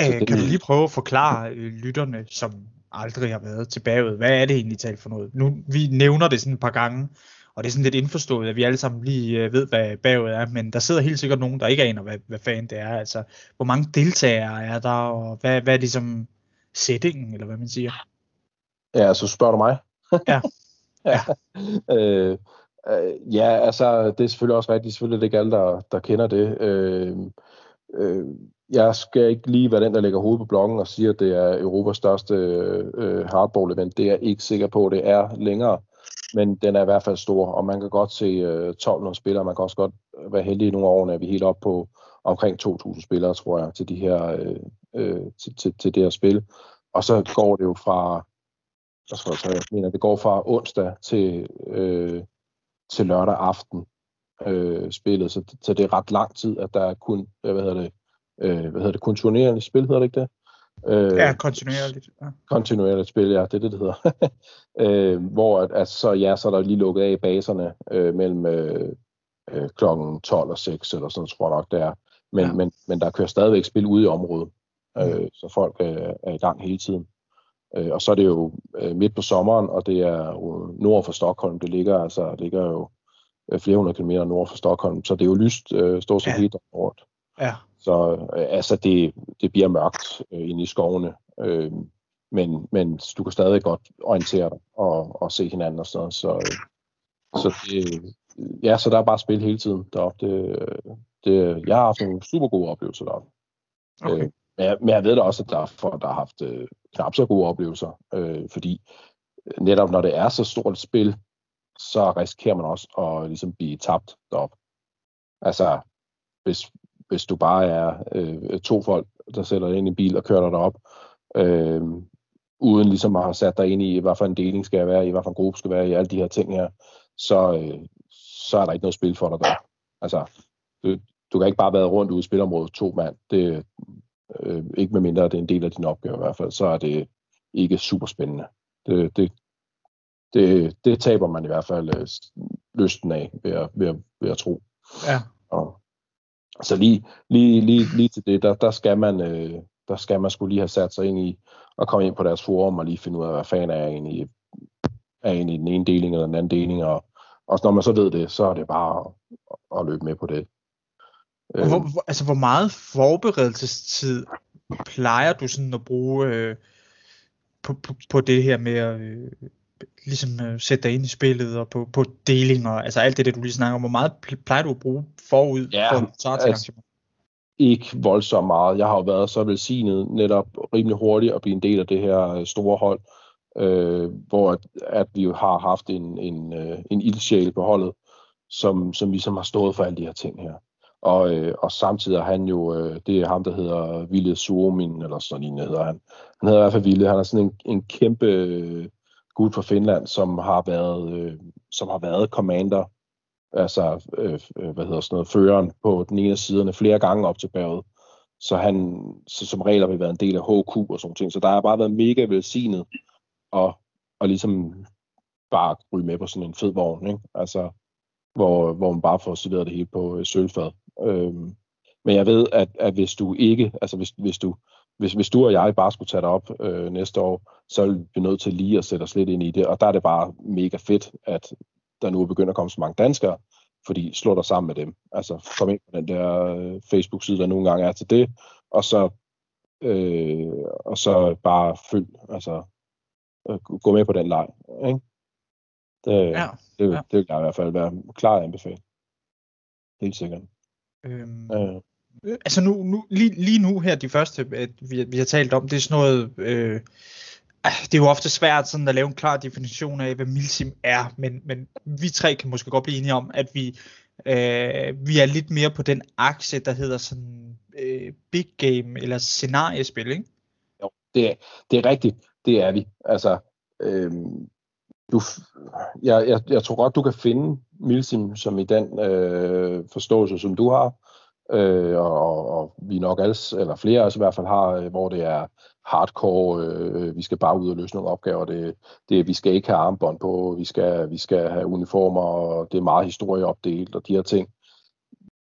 så Øh, det- kan du lige prøve at forklare øh, lytterne, som aldrig har været tilbage, hvad er det egentlig talt for noget? Nu, vi nævner det sådan et par gange, og det er sådan lidt indforstået, at vi alle sammen lige øh, ved, hvad bagud er, men der sidder helt sikkert nogen, der ikke aner, hvad, hvad fanden det er. Altså, hvor mange deltagere er der, og hvad, hvad er ligesom settingen, eller hvad man siger? Ja, så spørger du mig. Ja. ja. øh, øh, ja, altså, det er selvfølgelig også rigtigt. Selvfølgelig er det ikke alle, der, der kender det. Øh, øh, jeg skal ikke lige være den, der lægger hovedet på bloggen og siger, at det er Europas største øh, hardball-event. Det er jeg ikke sikker på, det er længere. Men den er i hvert fald stor, og man kan godt se øh, 1200 spillere. Man kan også godt øh, være heldig i nogle år, når vi er helt op på omkring 2.000 spillere, tror jeg, til, de her, øh, øh, til, til, til det her spil. Og så går det jo fra hvad skal jeg, så, jeg mener, det går fra onsdag til, øh, til lørdag aften øh, spillet, så, så det er ret lang tid, at der er kun, øh, hvad hedder det, øh, hvad hedder det, kun turnerende spil, hedder det ikke det? Øh, Ja, kontinuerligt. Ja. kontinuerligt spil, ja, det er det, det hedder. øh, hvor at, at så, ja, så er der lige lukket af i baserne øh, mellem øh, øh, klokken 12 og 6, eller sådan tror jeg nok, det er. Men, Ja. men, men der kører stadigvæk spil ude i området, Mm. øh, så folk øh, er i gang hele tiden. Øh, og så er det jo øh, midt på sommeren, og det er jo nord for Stockholm. Det ligger altså det ligger jo øh, flere hundrede kilometer nord for Stockholm, så det er jo lyst øh, stort set ja. hele året. ja. Så øh, altså, det, det bliver mørkt øh, inde i skovene. Øh, men, men du kan stadig godt orientere dig og, og se hinanden og sådan noget. Så, øh, så det, ja, så der er bare spil hele tiden deroppe. Det, øh, det, jeg har haft nogle super gode oplevelser deroppe. Okay. Øh, men, jeg, men jeg ved da også, at der er folk, der har haft øh, knap så gode oplevelser. Øh, fordi netop når det er så stort et spil, så risikerer man også at ligesom blive tabt deroppe. Altså, hvis, hvis du bare er øh, to folk, der sætter dig ind i en bil og kører dig derop, øh, uden ligesom at have sat dig ind i, hvad for en deling skal jeg være i, hvad for en gruppe skal være i, alle de her ting her, så, øh, så er der ikke noget spil for dig der. Altså, du, du kan ikke bare være rundt ude i spilområdet to mand. Det, øh, ikke med mindre, det er en del af din opgave i hvert fald, så er det ikke super spændende. Det, det, det, det taber man i hvert fald øh, lysten af, ved at, ved at, ved at tro. Ja. Og, Så lige, lige, lige, lige til det, der, der skal man, øh, der skal man skulle lige have sat sig ind i, og komme ind på deres forum og lige finde ud af, hvad fanden er egentlig, er egentlig den ene deling eller den anden deling, og, og når man så ved det, så er det bare at, at løbe med på det. Hvor, hvor, altså, hvor meget forberedelsestid plejer du sådan at bruge øh, på, på, på det her med at øh, ligesom øh, sætte dig ind i spillet og på, på delinger, altså alt det, der du lige snakker om, hvor meget pl- plejer du at bruge forud Ja, for at starte altså, altså, ikke voldsomt meget. Jeg har jo været så velsignet netop rimelig hurtigt at blive en del af det her øh, store hold, øh, hvor at, at vi jo har haft en, en, øh, en ildsjæl på holdet, som, som ligesom har stået for alle de her ting her. Og, øh, og samtidig er han jo, øh, det er ham, der hedder Ville Suomin, eller sådan en hedder han. Han hedder i hvert fald Ville. Han er sådan en, en kæmpe øh, gut fra Finland, som har været, øh, som har været commander altså, øh, øh, hvad hedder sådan noget, føreren på den ene af siderne flere gange op til bjerget. Så han, så som regel har vi været en del af HQ og sådan ting. Så der har bare været mega velsignet og, og ligesom bare ryge med på sådan en fed vogn, ikke? Altså, hvor, hvor man bare får serveret det hele på øh, sølvfad. Øhm, men jeg ved, at, at hvis du ikke, altså hvis, hvis du, hvis, hvis du og jeg bare skulle tage det op øh, næste år, så vil vi nødt til lige at sætte os lidt ind i det, og der er det bare mega fedt, at der nu er begyndt at komme så mange danskere, fordi slå dig sammen med dem. Altså kom ind på den der øh, Facebook-side, der nogle gange er til det, og så, øh, og så bare følg, altså øh, gå med på den leg. Ikke? Det, Ja, det, ja. det vil jeg i hvert fald være klar at anbefale. Helt sikkert. øhm, Øh, Øh, altså nu, nu lige, lige nu her, de første, at vi, vi har talt om, det er sådan noget, øh, ah, det er jo ofte svært sådan at lave en klar definition af, hvad milsim er, men, men vi tre kan måske godt blive enige om, at vi, øh, vi er lidt mere på den akse, der hedder sådan øh, big game eller scenariespil, ikke? Jo, det er, det er rigtigt. Det er vi. Altså, øh, du, jeg, jeg, jeg tror godt, du kan finde Milsim som i den øh, forståelse, som du har, øh, og, og, vi nok alle, eller flere af os i hvert fald har, øh, hvor det er hardcore, øh, vi skal bare ud og løse nogle opgaver, det, det, vi skal ikke have armbånd på, vi skal, vi skal have uniformer, og det er meget historieopdelt, og de her ting.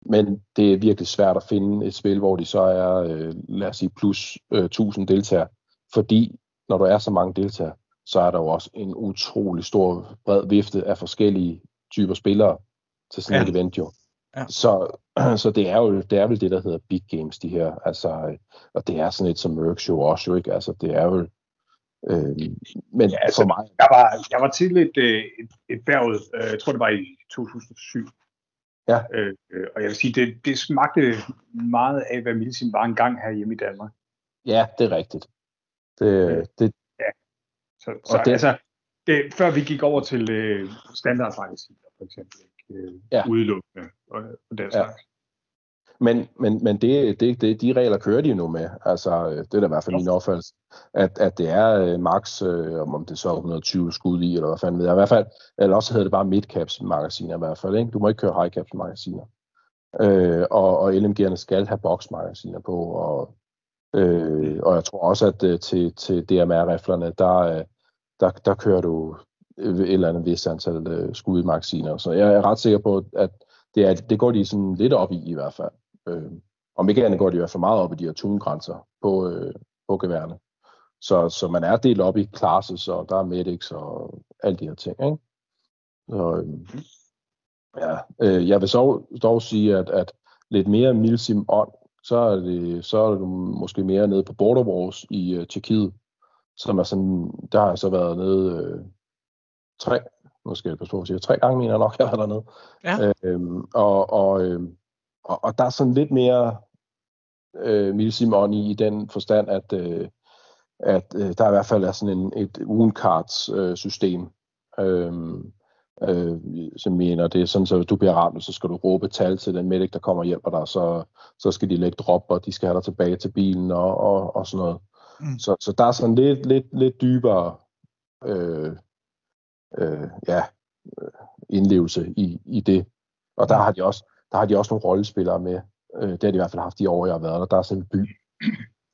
Men det er virkelig svært at finde et spil, hvor de så er, øh, lad os sige, plus øh, 1000 deltagere. Fordi når der er så mange deltagere, så er der jo også en utrolig stor bred vifte af forskellige typer spillere til sådan Ja. et event jo. Ja. Så, så det er jo det er vel det, der hedder big games, de her. Altså, øh, og det er sådan et som Merc Show også jo, ikke? Altså, det er jo... Øh, men Ja, ja, altså, for mig... Jeg var, jeg var til et, øh, et, et bjerg, øh, jeg tror det var i 2007. Ja. Øh, øh, og jeg vil sige, det, det smagte meget af, hvad Milsim var engang her hjemme i Danmark. Ja, det er rigtigt. Det, det, Så, så det- det, altså, det, før vi gik over til øh, standardmagasiner, for eksempel, ikke? Øh, Ja. udelukkende og, og den Ja. Men, men, men det, det, det, de regler kører de jo nu med. Altså, øh, det er da i hvert fald min opfattelse, at, at det er øh, max, øh, om om det så er 120 skud i, eller hvad fanden ved jeg. I hvert fald, eller også hedder det bare midcaps magasiner i hvert fald. Ikke? Du må ikke køre high caps magasiner. Øh, og, og LMG'erne skal have boksmagasiner på, og, øh, og jeg tror også, at øh, til, til DMR-riflerne, der, øh, der, der kører du et eller andet vis antal øh, skud i magasiner. Så jeg er ret sikker på, at det, er, det går de sådan lidt op i i hvert fald. Øh, om ikke andet går de i hvert fald meget op i de her tunegrænser på, øh, på geværene. Så, så man er delt op i classes, og der er medics og alle de her ting. Ikke? Så, øh, ja, øh, jeg vil så dog sige, at, at lidt mere Milsim ånd, så er, det, så er det måske mere nede på Border Wars i øh, Tjekkiet, som er sådan, der har jeg så været nede øh, tre, nu skal jeg passe på, at jeg tre gange mener nok, jeg har været dernede. Ja. Øhm, og, og, øhm, og, og der er sådan lidt mere øh, Milsimon i, i den forstand, at, øh, at øh, der i hvert fald er sådan en, et woundcards øh, system, øh, som mener, det er sådan, så hvis du bliver ramt, så skal du råbe tal til den medic, der kommer og hjælper dig, så, så skal de lægge drop, og de skal have dig tilbage til bilen og, og, og sådan noget. Mm. Så, så der er sådan lidt, lidt, lidt dybere øh, øh, ja, øh, indlevelse i, i det. Og der har de også, der har de også nogle rollespillere med. Øh, det har de i hvert fald haft de år, jeg har været der. Der er sådan en by.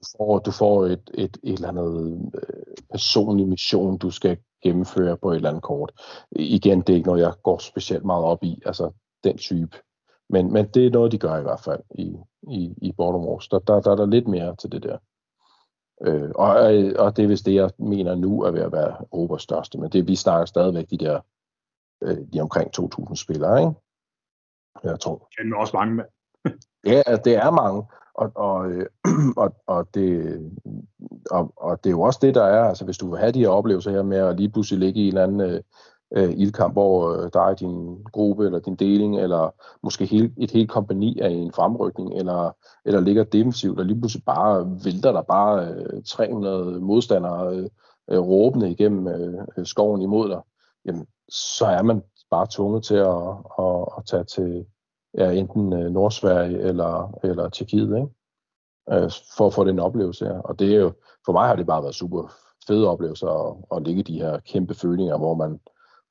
Du får, du får et, et, et eller andet øh, personlig mission, du skal gennemføre på et eller andet kort. Igen, det er ikke noget, jeg går specielt meget op i. Altså den type. Men, men det er noget, de gør i hvert fald i, i, i Baltimore. Der, der, der er der lidt mere til det der. Øh, og, og det er vist det, jeg mener nu er ved at være Europas største. Men det, vi snakker stadigvæk de der øh, de omkring 2.000 spillere, ikke? Jeg tror. Jeg kender også mange med. Ja, det er mange, og, og, øh, og, og, det, og, og det er jo også det, der er, altså hvis du vil have de her oplevelser her med at lige pludselig ligge i en eller anden øh, øh ildkamp, hvor øh, der er din gruppe eller din deling, eller måske helt, et helt kompani af en fremrykning, eller, eller ligger defensivt, og lige pludselig bare vælter der bare øh, 300 modstandere øh, øh, råbende igennem øh, øh, skoven imod dig, jamen, så er man bare tvunget til at, at, at tage til ja, enten øh, Nordsverige eller, eller Tjekkiet, ikke? Øh, for at få den oplevelse her. Og det er jo, for mig har det bare været super fede oplevelser at, at ligge de her kæmpe følinger, hvor man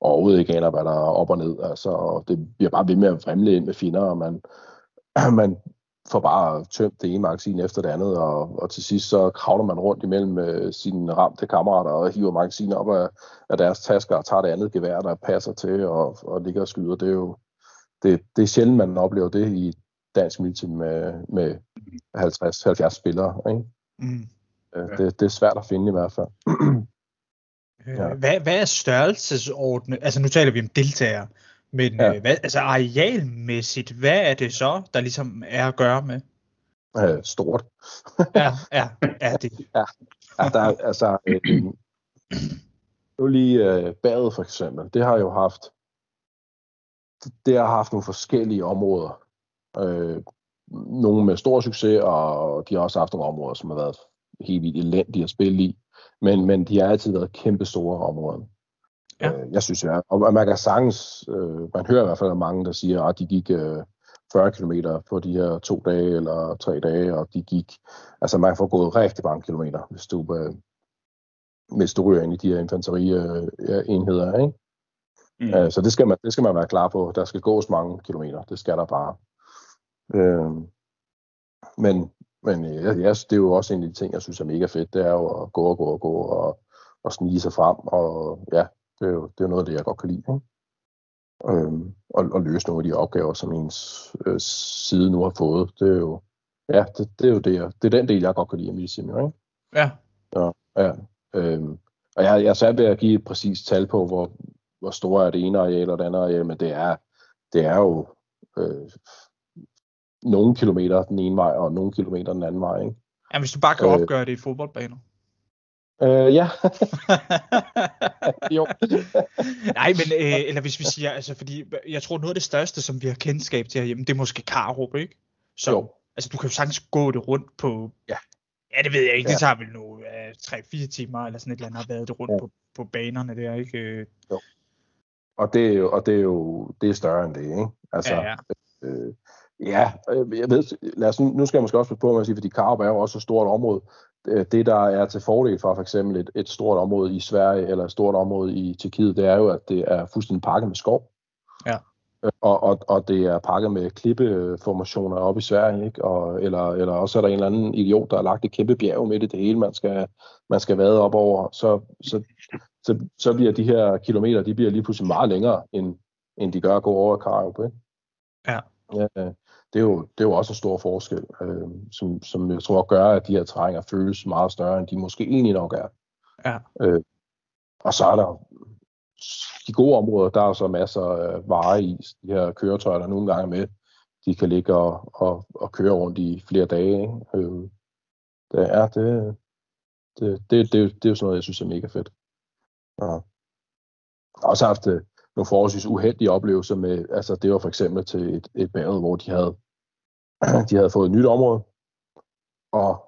overhovedet ikke aner, hvad der er op og ned. Altså, og det bliver bare ved med at fremle ind med finder, og man, man får bare tømt det ene magasin efter det andet, og, og til sidst så kravler man rundt imellem øh, sine ramte kammerater og hiver magasiner op af, af deres tasker og tager det andet gevær, der passer til og, og ligger og skyder. Det er jo det, det er sjældent, man oplever det i dansk militær med, med 50-70 spillere. Ikke? Mm. Øh, det, det er svært at finde i hvert fald. Øh, ja. hvad, hvad er størrelsesordnet? Altså nu taler vi om deltagere, men ja. øh, hvad, altså arealmæssigt, hvad er det så, der ligesom er at gøre med? Øh, stort. ja, ja, ja, det. Ja, ja der er, altså, øh, nu lige øh, badet for eksempel, det har jo haft, det har haft nogle forskellige områder. Øh, nogle med stor succes, og de har også haft nogle områder, som har været helt vildt elendige at spille i. Men, men de har altid været kæmpe store områder. Ja. Øh, jeg synes, ja. Og man kan sagtens, øh, man hører i hvert fald mange, der siger, at de gik øh, 40 km på de her to dage eller tre dage, og de gik, altså man får gået rigtig mange kilometer, hvis du, øh, hvis du ryger ind i de her infanterienheder, øh, ikke? Mm. Øh, så det skal, man, det skal man være klar på. Der skal gås mange kilometer, det skal der bare. Øh, men men øh, ja, det er jo også en af de ting, jeg synes er mega fedt, det er jo at gå og gå og gå og, og snige sig frem, og ja, det er jo det er noget af det, jeg godt kan lide. Ikke? Øhm, og, og løse nogle af de opgaver, som ens øh, side nu har fået. Det er jo, ja, det, det er jo det, det er den del, jeg godt kan lide af medicin, ikke? Ja. Ja, ja. Øhm, og jeg, jeg er sat ved at give et præcist tal på, hvor, hvor store er det ene areal og det andet areal, men det er, det er jo øh, nogle kilometer den ene vej, og nogle kilometer den anden vej. Ikke? Ja, hvis du bare kan øh, opgøre det i fodboldbaner. Øh, ja. jo. Nej, men øh, eller hvis vi siger, altså fordi, jeg tror noget af det største, som vi har kendskab til herhjemme, det er måske Karup, ikke? Så, jo. Altså du kan jo sagtens gå det rundt på, ja, ja det ved jeg ikke, ja. det tager vel nu uh, 3-4 timer, eller sådan et eller andet, har været det rundt ja. på, på banerne der, ikke? Jo. Og det er jo, og det er jo det er større end det, ikke? Altså, ja, ja. Øh, Ja, øh, jeg ved, lad os, nu skal jeg måske også på at sige, fordi Karup er jo også et stort område. Det, der er til fordel for for eksempel et, et stort område i Sverige eller et stort område i Tjekkiet, det er jo, at det er fuldstændig pakket med skov. Ja. Øh, og, og, og det er pakket med klippeformationer op i Sverige, ikke? Og, eller, eller også er der en eller anden idiot, der har lagt et kæmpe bjerg midt i det hele, man skal, man skal vade op over. Så, så, så, så bliver de her kilometer, de bliver lige pludselig meget længere, end, end de gør at gå over Karup. Ikke? Ja. ja det er jo, det er jo også en stor forskel, øh, som, som jeg tror gør, at de her terrænger føles meget større, end de måske egentlig nok er. Ja. Øh, og så er der de gode områder, der er så masser af varer i de her køretøjer, der nogle gange med. De kan ligge og, og, og køre rundt i flere dage. Ikke? Øh, det er det, det, det, det, det er jo sådan noget, jeg synes er mega fedt. Ja. Jeg har også haft øh, nogle forholdsvis uheldige oplevelser med, altså det var for eksempel til et, et bad, hvor de havde de havde fået et nyt område, og,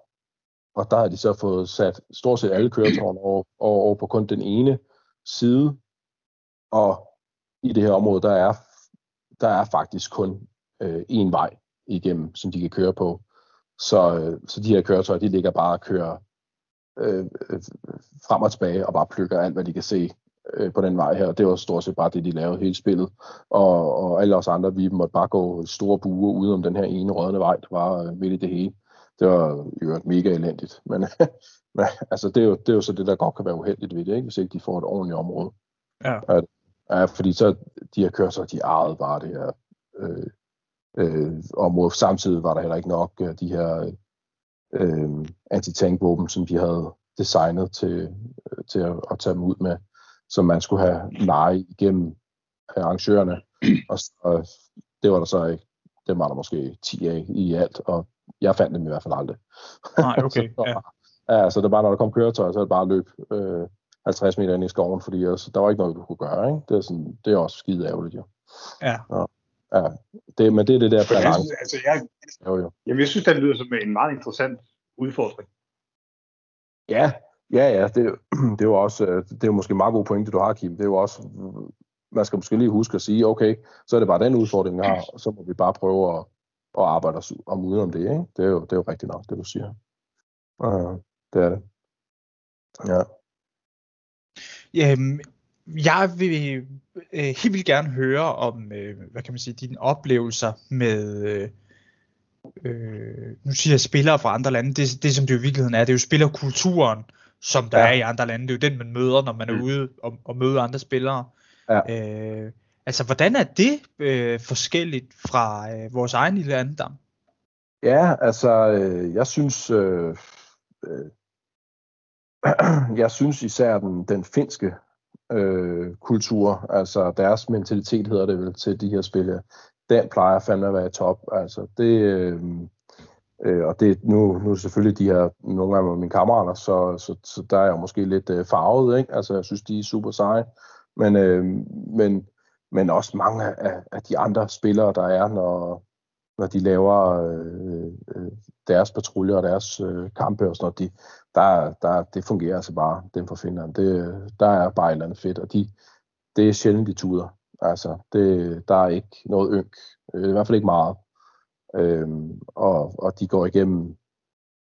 og der havde de så fået sat stort set alle køretøjerne over, over, over på kun den ene side, og i det her område, der er, der er faktisk kun øh, én vej igennem, som de kan køre på. Så, øh, så de her køretøjer, de ligger bare og kører øh, øh, frem og tilbage og bare plukker alt, hvad de kan se øh, på den vej her. Det var stort set bare det, de lavede hele spillet. Og, og alle os andre, vi måtte bare gå store buer ude om den her ene rødne vej, der var øh, midt i det hele. Det var jo mega elendigt. Men, men altså, det, er jo, det er jo så det, der godt kan være uheldigt ved det, ikke? hvis ikke de får et ordentligt område. Ja. At, ja, fordi så de her kørsler, de ejede bare det her øh, øh, og mod, samtidig var der heller ikke nok øh, de her øh, anti-tankvåben, som de havde designet til, øh, til at, at tage dem ud med, som man skulle have leje igennem arrangørerne. Og så, det var der så ikke. Det var der måske 10 af i alt, og jeg fandt dem i hvert fald aldrig. Nej, okay. så, ja. ja, så det var, når der kom køretøj, så var det bare løb øh, 50 meter ind i skoven, fordi altså, der var ikke noget, du kunne gøre. Ikke? Det, er sådan, det er også skide ærgerligt, jo. ja. Ja, det, men det er det der Men jeg, balance. synes, altså, jeg, Jo, jo. jamen, jeg synes, det lyder som en meget interessant udfordring. Ja, ja, ja. Det, det er jo også, øh, det er jo måske en meget god pointe, du har, Kim. Det er jo også, man skal måske lige huske at sige, okay, så er det bare den udfordring, vi har, og så må vi bare prøve at, at arbejde os om uden om det, ikke? Det er jo, det er jo rigtigt nok, det du siger. Ja, det er det. Ja. Jamen, jeg vil øh, helt vildt gerne høre om, øh, hvad kan man sige, dine oplevelser med, øh, øh, nu siger jeg spillere fra andre lande, det, det som det jo i virkeligheden er, det er jo spillerkulturen, som der Ja. er i andre lande, det er jo den, man møder, når man er Mm. ude og, og møder andre spillere. Ja. Øh, altså, hvordan er det øh, forskelligt fra øh, vores egen lille andedam? Ja, altså, øh, jeg synes, øh, øh, jeg synes især den, den finske øh, kultur, altså deres mentalitet hedder det vel til de her spil, den plejer fandme at være i top. Altså, det, øh, øh, og det, nu, nu er det selvfølgelig de her, nogle af mine kammerater, så, så, så der er jeg måske lidt øh, farvet, ikke? Altså, jeg synes, de er super seje. Men, øh, men, men også mange af, af de andre spillere, der er, når, når de laver øh, øh, deres patruljer og deres øh, kampe og sådan noget, de, der, der, det fungerer altså bare, dem fra Finland. Det, der er bare et eller andet fedt, og de, det er sjældent, de tuder. Altså, det, der er ikke noget ynk, øh, i hvert fald ikke meget. Øhm, og, og de går igennem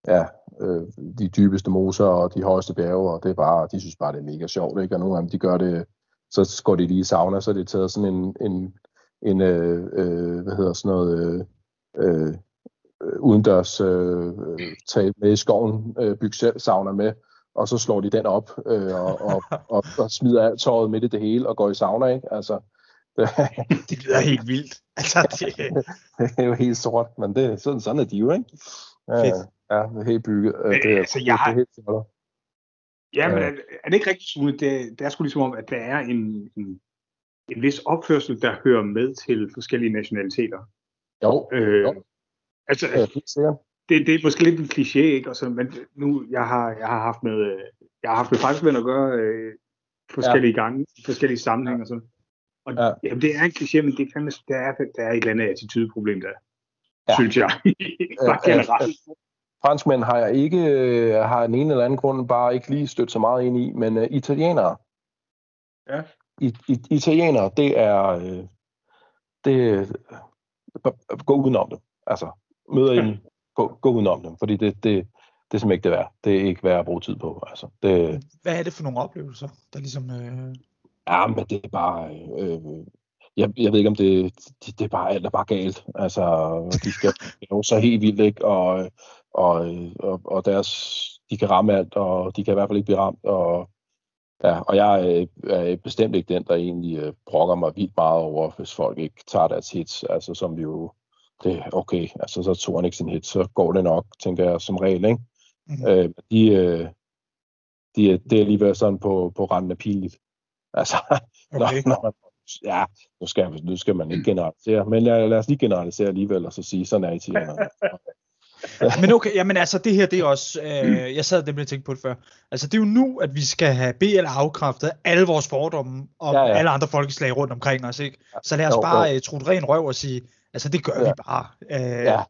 ja, øh, de dybeste moser og de højeste bjerge, og det er bare, de synes bare, det er mega sjovt, ikke? Og nogle af dem, de gør det, så går de lige i sauna, så er det taget sådan en, en, en øh, øh, hvad hedder sådan noget, øh, øh, øh udendørs øh, øh, tag med i skoven, øh, byg selv sauna med, og så slår de den op øh, og, og, og, og smider alt tøjet midt i det hele og går i sauna, ikke? Altså, det, Det lyder helt vildt. Altså, det, det er jo helt sort, men det, sådan, sådan er de jo, ikke? Ja, Fedt. ja, det er helt bygget. øh, Men, Det er, altså, jeg har- det er helt. Ja, men Ja. er, er det ikke rigtigt, Sune? Det, det er sgu ligesom om, at der er en, en, en vis opførsel, der hører med til forskellige nationaliteter. Jo, Øh, Jo. altså, ja, sikkert. det, det er måske lidt en kliché, ikke? Og så, men nu, jeg har, jeg har haft med, øh, jeg har haft med franskmænd at gøre øh, forskellige ja. gange, forskellige sammenhænge og sådan. Og Ja. ja. jamen, det er en kliché, men det er fandme, der er, der er et eller andet attitudeproblem der, Ja. ja. synes jeg. Bare Ja, ja, generelt. Franskmænd har jeg ikke, øh, har den ene eller anden grund bare ikke lige stødt så meget ind i, men uh, italienere. Ja. I, i, italienere, det er, øh, det, gå udenom dem. Altså, møder I dem, gå, gå udenom dem, fordi det, det, det er simpelthen ikke det værd. Det er ikke værd at bruge tid på. Altså, det, hvad er det for nogle oplevelser, der ligesom... Øh... Ja, men det er bare... Øh, jeg, jeg ved ikke, om det, det, det er bare alt er bare galt. Altså, de skal lave så helt vildt, ikke? Og, og, og, og deres, de kan ramme alt, og de kan i hvert fald ikke blive ramt. Og, ja, og jeg er, er bestemt ikke den, der egentlig øh, brokker mig vildt meget over, hvis folk ikke tager deres hits. Altså, som vi jo... Det okay, altså så tog han ikke sin hit, så går det nok, tænker jeg, som regel, ikke? Mhm. Øh, de, de, er- det er alligevel sådan på, på randen af pinligt. Altså, Okay. når, når man, ja, nu skal, nu skal man ikke generalisere, men lad, lad os lige generalisere alligevel, og så sige, sådan er italienerne. Men okay, jamen altså det her, det er også, øh, jeg sad nemlig og tænkte på det før, altså det er jo nu, at vi skal have BL afkræftet alle vores fordomme om Ja, ja, alle andre folkeslag rundt omkring os, ikke? Så lad os Jo, bare øh, trutte ren røv og sige, altså det gør Ja. vi bare. Øh, Ja.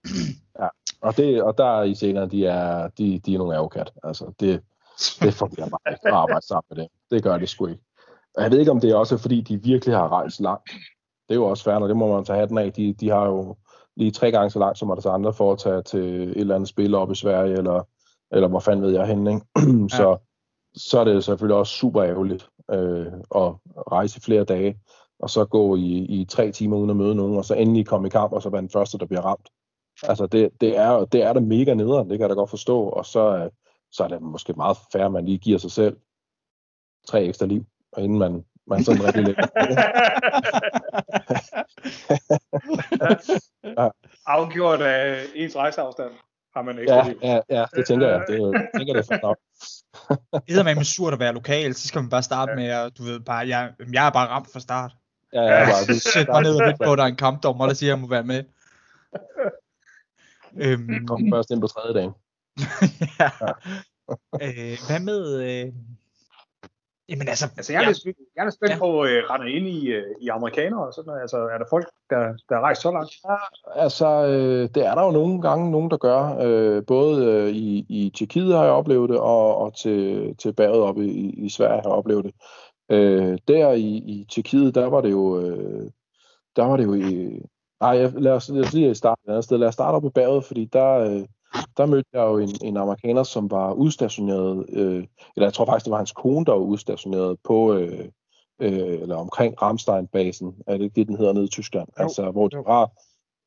ja. Og, det, og der er italienerne, de er, de, de er nogle ærgekat. Altså, det, det fungerer bare ikke at arbejde sammen med det. Det gør det sgu ikke. Og jeg ved ikke, om det er også fordi, de virkelig har rejst langt. Det er jo også fair, og det må man tage hatten af. De, de har jo lige tre gange så langt som deres andre for at tage til et eller andet spil op i Sverige, eller, eller hvor fanden ved jeg hen, ikke? så, så er det selvfølgelig også super ærgerligt øh, at rejse flere dage, og så gå i, i tre timer uden at møde nogen, og så endelig komme i kamp, og så være den første, der bliver ramt. Altså, det, det, er, det er da mega nederen, det kan jeg da godt forstå, og så, så er det måske meget fair, at man lige giver sig selv tre ekstra liv, og inden man, man sådan rigtig lidt. Afgjort af ens rejseafstand har man ikke. Ja, ja, ja, det tænker jeg. Det, jeg tænker det er for nok. Det er med surt at være lokal, så skal man bare starte Ja. med, at du ved bare, jeg, jeg er bare ramt fra start. Ja, ja, bare, du, Sæt mig ned og vent på, at der er en kampdommer, der siger, at jeg må være med. øhm, kom først ind på tredje dagen. ja. øh, hvad med... Øh... Jamen altså, Altså, jeg er, ja, lidt, spændt- jeg er lidt spændt Ja. på, øh, render ind i, øh, i amerikanere og sådan noget. Altså, er der folk, der, der er rejst så langt? Altså, øh, det er der jo nogle gange nogen, der gør. Øh, både øh, i, i Tjekkiet har jeg oplevet det, og, og til, til baget oppe i, i Sverige har jeg oplevet det. Øh, der i, i Tjekkiet, der var det jo... Øh, der var det jo i... Nej, jeg, lad, os, lad os lige starte et andet sted. Lad os starte op i baget, fordi der, øh, der mødte jeg jo en, en amerikaner, som var udstationeret, øh, eller jeg tror faktisk, det var hans kone, der var udstationeret på, øh, øh, eller omkring Ramstein-basen, er det ikke det, den hedder nede i Tyskland? Jo, altså, hvor de jo. har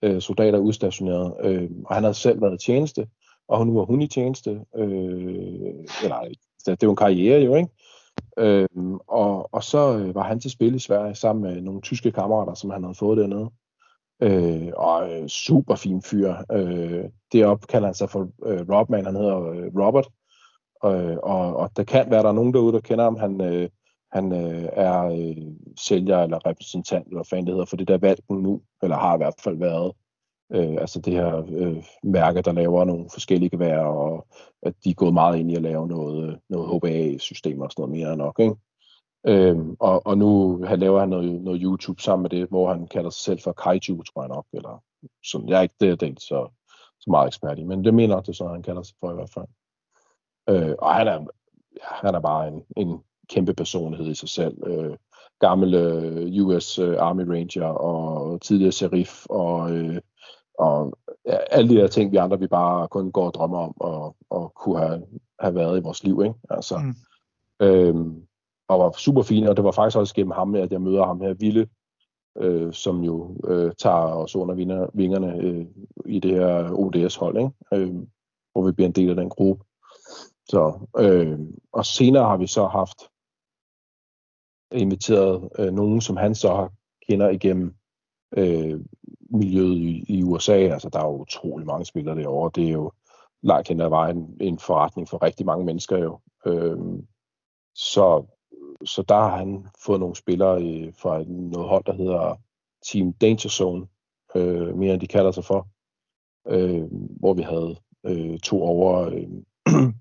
øh, soldater udstationeret, øh, og han havde selv været i tjeneste, og nu var hun i tjeneste, øh, eller det jo en karriere jo, ikke? Øh, og, og så øh, var han til spil i Sverige sammen med nogle tyske kammerater, som han havde fået dernede. Øh, og øh, super fin fyr. Øh, deroppe kalder han sig for øh, Robman, han hedder øh, Robert. Øh, og, og der kan være, der er nogen derude, der kender ham. Han, øh, han øh, er øh, sælger eller repræsentant, eller hvad fanden det hedder, for det der Valken nu, eller har i hvert fald været. Øh, altså det her øh, mærke, der laver nogle forskellige geværer, og at de er gået meget ind i at lave noget, øh, noget HBA-systemer og sådan noget mere nok, ikke? Øhm, og, og nu han laver han noget, noget YouTube sammen med det, hvor han kalder sig selv for Kaiju, tror jeg nok. Eller sådan. Jeg er ikke det, det ikke så, så meget ekspert i, men det mener jeg, det sådan, han kalder sig for i hvert fald. Øh, og han er, ja, han er bare en, en kæmpe personlighed i sig selv. Øh, gammel øh, US øh, Army Ranger og tidligere sheriff og, øh, og ja, alle de her ting, vi andre vi bare kun går og drømmer om og, og kunne have, have været i vores liv. Ikke? Altså, Mm. øhm, og var super fine, og det var faktisk også gennem ham, at jeg møder ham her, Ville, øh, som jo øh, tager os under vingerne øh, i det her ODS-hold, ikke? Øh, hvor vi bliver en del af den gruppe. Så, øh, og senere har vi så haft inviteret øh, nogen, som han så kender igennem øh, miljøet i, i USA. Altså, der er jo utrolig mange spillere derovre. Det er jo langt hen ad vejen en forretning for rigtig mange mennesker jo. Øh, så, så der har han fået nogle spillere i, fra noget hold, der hedder Team Danger Zone, øh, mere end de kalder sig for, øh, hvor vi havde øh, to over øh,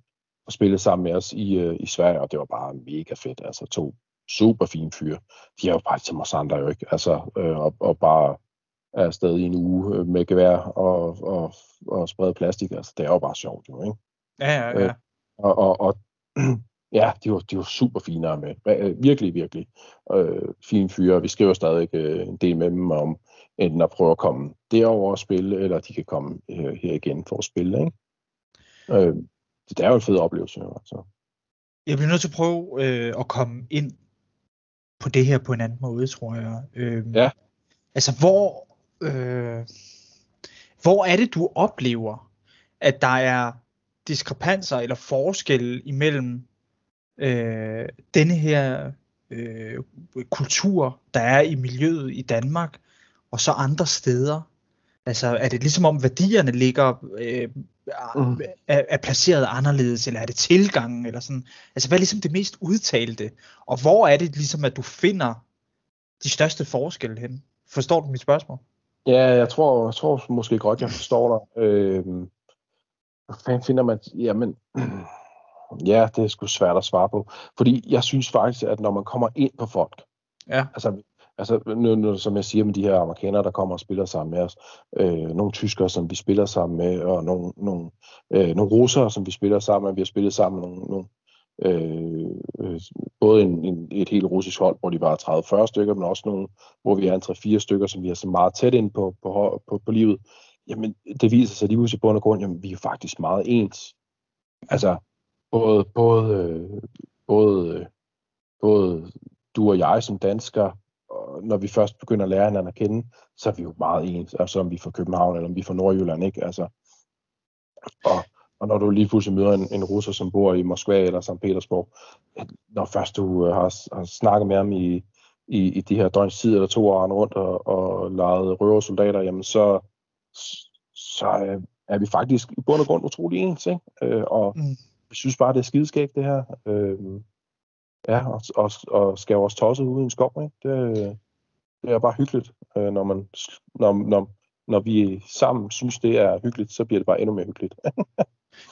og spille sammen med os i, øh, i Sverige, og det var bare mega fedt. Altså to super fine fyre. De er jo bare som os andre jo ikke. Altså, øh, og, og bare er afsted i en uge øh, med gevær og, og, og sprede plastik. Altså, det er jo bare sjovt jo, ikke? Ja, ja, ja. Og, og, og ja, de var, de var super fine at med. Øh, Virkelig, virkelig øh, fine fyre. Vi skriver stadig øh, en del med dem om enten at prøve at komme derover og spille, eller de kan komme øh, her igen for at spille. Ikke? Øh, det er jo en fed oplevelse. Jo, altså. Jeg bliver nødt til at prøve øh, at komme ind på det her på en anden måde, tror jeg. Øh, Ja. Altså, hvor, øh, hvor er det, du oplever, at der er diskrepanser eller forskelle imellem øh, denne her øh, kultur, der er i miljøet i Danmark, og så andre steder? Altså, er det ligesom om værdierne ligger øh, Mm. er, er placeret anderledes, eller er det tilgangen, eller sådan? Altså, hvad er ligesom det mest udtalte? Og hvor er det ligesom, at du finder de største forskelle hen? Forstår du mit spørgsmål? Ja, jeg tror, jeg tror måske godt, jeg forstår dig. Øh, hvad fanden finder man... Jamen, ja, det er sgu svært at svare på. Fordi jeg synes faktisk, at når man kommer ind på folk, Ja. altså, altså nu, nu, som jeg siger med de her amerikanere, der kommer og spiller sammen med os, øh, nogle tyskere, som vi spiller sammen med, og nogle, nogle, øh, nogle russere, som vi spiller sammen med, vi har spillet sammen med nogle, nogle øh, øh, både en, en, et helt russisk hold, hvor de var 30-40 stykker, men også nogle, hvor vi er en 3-4 stykker, som vi er så meget tæt ind på, på, på, på livet. Jamen, det viser sig lige i bund og grund, jamen, vi er faktisk meget ens. Altså, både, både, øh, både, øh, både du og jeg som dansker, når vi først begynder at lære hinanden at kende, så er vi jo meget ens, altså om vi er fra København eller om vi er fra Nordjylland, ikke? Altså, og, og når du lige pludselig møder en, en russer, som bor i Moskva eller St. Petersborg, at når først du har, har snakket med ham i, i, i de her døgns tid eller to år rundt og, og leget røversoldater, jamen så, så er vi faktisk i bund og grund utrolig ens, ikke? Øh, og Mm vi synes bare, det er skideskægt, det her. Øh, ja, og, og, og skal også tosset ud i en skov, ikke? Det, det er bare hyggeligt, øh, når, man, når, når, når vi sammen synes, det er hyggeligt, så bliver det bare endnu mere hyggeligt.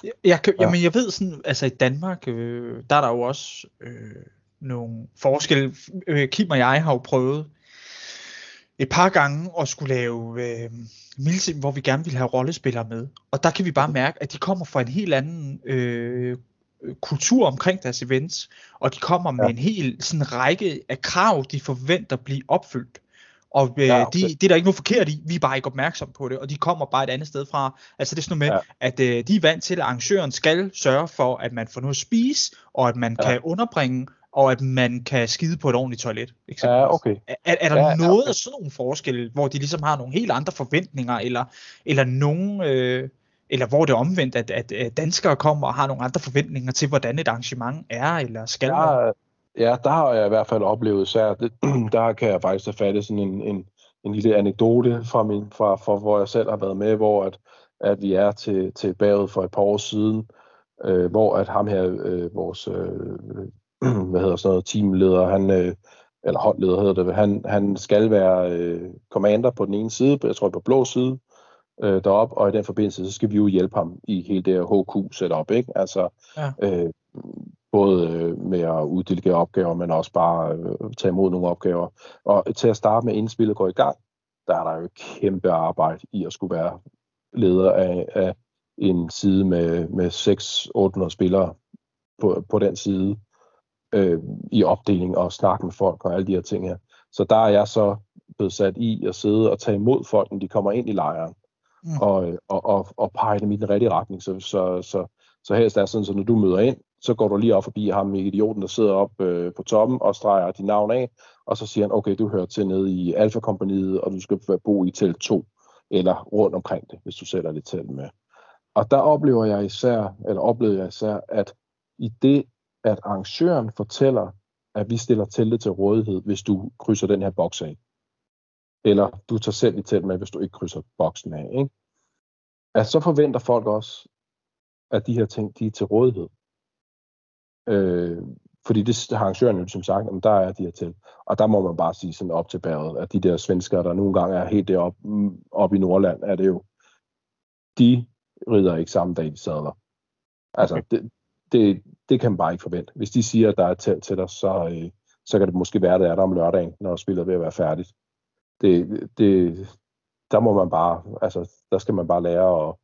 Jeg, jeg, kan, Ja. jamen, jeg ved sådan, altså i Danmark, øh, der er der jo også øh, nogle forskelle. Øh, Kim og jeg har jo prøvet et par gange at skulle lave øh, Milsim, hvor vi gerne vil have rollespillere med. Og der kan vi bare mærke, at de kommer fra en helt anden øh, kultur omkring deres events, og de kommer med Ja. en hel sådan række af krav, de forventer blive opfyldt. Og øh, Ja, ja, okay. de, det er der ikke noget forkert i, vi er bare ikke opmærksom på det, og de kommer bare et andet sted fra. Altså det er sådan noget med, Ja. at øh, de er vant til, at arrangøren skal sørge for, at man får noget at spise, og at man Ja. kan underbringe, og at man kan skide på et ordentligt toilet. eksempelvis. Ja, okay. Er, er der Ja, ja, ja, noget okay. af sådan nogle forskelle, hvor de ligesom har nogle helt andre forventninger, eller, eller nogen, øh, eller hvor det er omvendt, at, at, at danskere kommer og har nogle andre forventninger til, hvordan et arrangement er, eller skal være? Der, ja, der har jeg i hvert fald oplevet især, det, der kan jeg faktisk have fat i sådan en, en, en lille anekdote fra, min, fra, fra, hvor jeg selv har været med, hvor at, at vi er til, til baget for et par år siden, øh, hvor at ham her, øh, vores, øh, hvad hedder sådan noget, teamleder, han, øh, eller holdleder hedder det, han, han skal være øh, commander på den ene side, jeg tror på blå side, øh, derop, og i den forbindelse, så skal vi jo hjælpe ham i hele det her HQ-setup, ikke? Altså, Ja. øh, både øh, med at uddelegere opgaver, men også bare øh, tage imod nogle opgaver. Og til at starte med, inden spillet går i gang, der er der jo kæmpe arbejde i at skulle være leder af, af en side med, med 600-800 spillere på, på den side øh, i opdeling og snakke med folk og alle de her ting her. Så der er jeg så blevet sat i at sidde og tage imod folk, når de kommer ind i lejren, Mm. og, og, og, og pege dem i den rigtige retning. Så, så, så, så helst er sådan, så når du møder ind, så går du lige op forbi ham, idioten, der sidder op øh, på toppen og streger dit navn af, og så siger han, okay, du hører til nede i Alfa-kompaniet, og du skal bo i telt 2, eller rundt omkring det, hvis du sætter det telt med. Og der oplever jeg især, eller oplevede jeg især, at i det, at arrangøren fortæller, at vi stiller teltet til rådighed, hvis du krydser den her boks af. Eller du tager selv et telt med, hvis du ikke krydser boksen af. Ikke? At så forventer folk også, at de her ting, de er til rådighed. Øh, fordi det har arrangøren jo som sagt, at der er de her til. Og der må man bare sige sådan op til bæret, at de der svenskere, der nogle gange er helt deroppe mm, op i Nordland, er det jo, de rider ikke samme dag, de sadler. Altså, det, det, det kan man bare ikke forvente. Hvis de siger, at der er et telt til dig, så, øh, så kan det måske være, at det er der om lørdagen, når spillet er ved at være færdigt. Det, det, der må man bare, altså, der skal man bare lære at,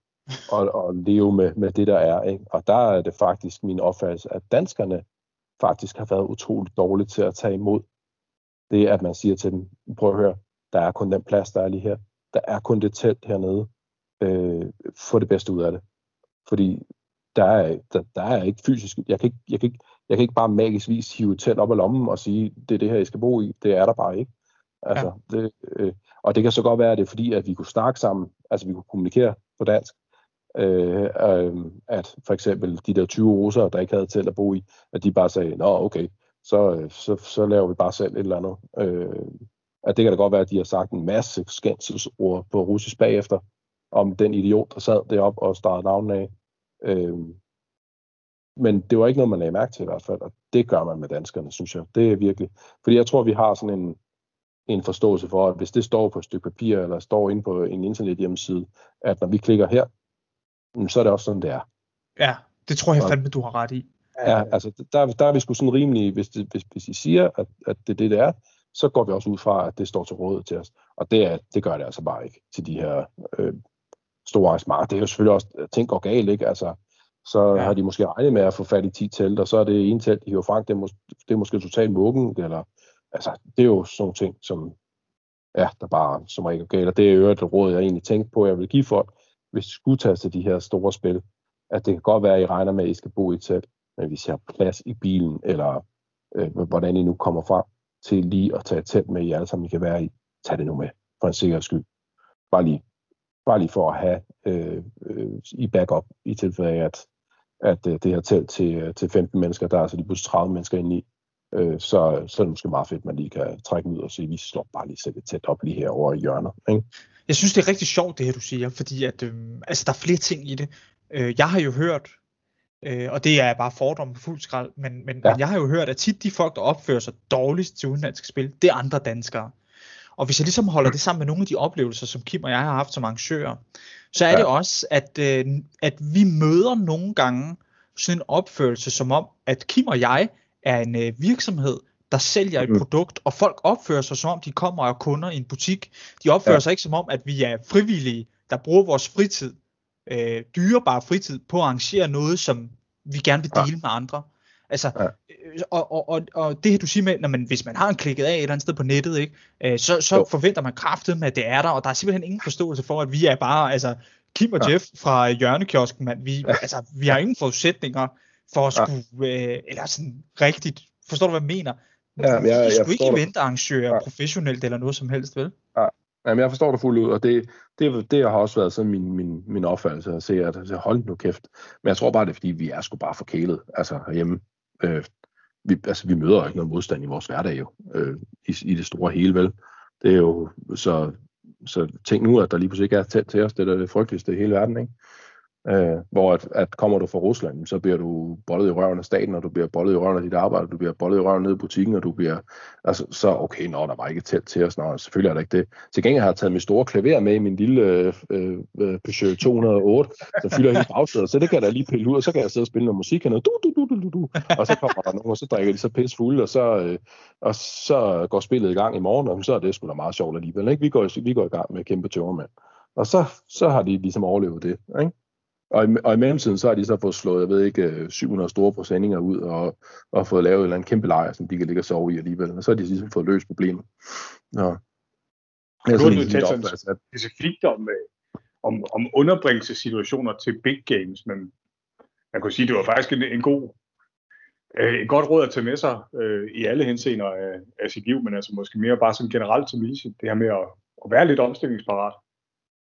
at, at leve med, med det, der er. Ikke? Og der er det faktisk min opfattelse, at danskerne faktisk har været utroligt dårlige til at tage imod det, at man siger til dem, prøv at høre, der er kun den plads, der er lige her. Der er kun det telt hernede. Øh, få det bedste ud af det. Fordi der er, der, der er ikke fysisk, jeg kan ikke, jeg, kan ikke, jeg kan ikke bare magisk vis hive et telt op af lommen og sige, det er det her, I skal bo i. Det er der bare ikke. Altså, ja. det, øh, og det kan så godt være, at det er fordi, at vi kunne snakke sammen, altså vi kunne kommunikere på dansk, øh, øh, at for eksempel de der 20 russer, der ikke havde telt at bo i, at de bare sagde, nå okay, så, øh, så, så laver vi bare selv et eller andet. Øh, at det kan da godt være, at de har sagt en masse skændselsord på russisk bagefter, om den idiot, der sad deroppe og startede navnet af. Øh, men det var ikke noget, man lagde mærke til i hvert fald, og det gør man med danskerne, synes jeg. Det er virkelig. Fordi jeg tror, vi har sådan en, en forståelse for, at hvis det står på et stykke papir, eller står inde på en internet hjemmeside, at når vi klikker her, mm, så er det også sådan, det er. Ja, det tror jeg fandme, du har ret i. Ja, altså der, der er vi sgu sådan rimelig, hvis, det, hvis, hvis I siger, at, at det er det, det er, så går vi også ud fra, at det står til råd til os. Og det, er, det gør det altså bare ikke til de her øh, store arrangementer. Det er jo selvfølgelig også, at ting går galt, ikke? Altså, så Ja. har de måske regnet med at få fat i 10 telt, og så er det en telt, de hiver frem, det er, mås- det er måske totalt muggen, eller altså, det er jo sådan nogle ting, som, ja, der bare som regel galt. Og det er jo et råd, jeg egentlig tænkte på, jeg vil give folk, hvis de skulle tage til de her store spil, at det kan godt være, at I regner med, at I skal bo i et telt, men hvis I har plads i bilen, eller øh, hvordan I nu kommer frem til lige at tage et telt med, I alle sammen I kan være i, tag det nu med, for en sikkerheds skyld. Bare lige, bare lige for at have øh, øh, i backup, i tilfælde af, at, at øh, det her telt til, øh, til 15 mennesker, der er altså lige pludselig 30 mennesker inde i, Øh, så, så er det måske meget fedt, at man lige kan trække ud og sige, vi slår bare lige sætte tæt op lige herovre i hjørnet. Ikke? Jeg synes, det er rigtig sjovt, det her, du siger, fordi at, øh, altså, der er flere ting i det. Øh, jeg har jo hørt, øh, og det er bare fordom på fuld skrald, men, men, ja. men jeg har jo hørt, at tit de folk, der opfører sig dårligst til udenlandske spil, det er andre danskere. Og hvis jeg ligesom holder det sammen med nogle af de oplevelser, som Kim og jeg har haft som arrangører, så er ja. det også, at, øh, at vi møder nogle gange sådan en opførelse som om, at Kim og jeg er en øh, virksomhed, der sælger et mm. produkt, og folk opfører sig som om, de kommer og er kunder i en butik. De opfører ja. sig ikke som om, at vi er frivillige, der bruger vores fritid, øh, dyrebare fritid, på at arrangere noget, som vi gerne vil dele ja. med andre. Altså, ja. Øh, og, og, og, og det her du siger med, når man, hvis man har en klikket af et eller andet sted på nettet, ikke, øh, så, så forventer man kraftet med, at det er der, og der er simpelthen ingen forståelse for, at vi er bare, altså, Kim og ja. Jeff fra hjørnekiosken, man, vi, ja. altså, vi har ingen forudsætninger for at skulle, ja. øh, eller sådan rigtigt, forstår du hvad jeg mener? Ja, jeg, jeg, jeg ikke eventarrangøre ja. professionelt eller noget som helst, vel? Ja. Jamen, jeg forstår det fuldt ud, og det, det, det har også været sådan min, min, min opfattelse at se, at altså, hold nu kæft. Men jeg tror bare, det er, fordi vi er sgu bare forkælet, altså herhjemme. Øh, vi, altså, vi møder ikke noget modstand i vores hverdag jo, øh, i, i det store hele, vel? Det er jo, så, så tænk nu, at der lige pludselig ikke er tæt til os, det er det frygteligste i hele verden, ikke? Øh, hvor at, at kommer du fra Rusland, så bliver du bollet i røven af staten, og du bliver bollet i røven af dit arbejde, du bliver bollet i røven nede i butikken, og du bliver, altså, så okay, nå, der var ikke tæt til os, nå, selvfølgelig er der ikke det. Til gengæld har jeg taget min store klaver med i min lille øh, øh, Peugeot 208, så fylder hele bagsædet, så det kan jeg da lige pille ud, og så kan jeg sidde og spille noget musik, hernede, noget, du, du, du, du, du, og så kommer der nogen, og så drikker de så pisse fulde, og så, øh, og så går spillet i gang i morgen, og så er det sgu da meget sjovt alligevel, ikke? Vi går, vi går i gang med kæmpe tømmermand. Og så, så har de ligesom overlevet det, ikke? Og i, og i mellemtiden, så har de så fået slået, jeg ved ikke, 700 øh, store presendinger ud, og, og fået lavet en eller anden kæmpe lejr, som de kan ligge og sove i alligevel. Og så har de ligesom fået løst problemet. Ja. Jeg har du talt sådan specifikt om, øh, om, om underbringelsessituationer til big games, men man kunne sige, det var faktisk en, en god, øh, et godt råd at tage med sig øh, i alle henseender af, af sit liv, men altså måske mere bare som generelt til Lise, det her med at, at være lidt omstillingsparat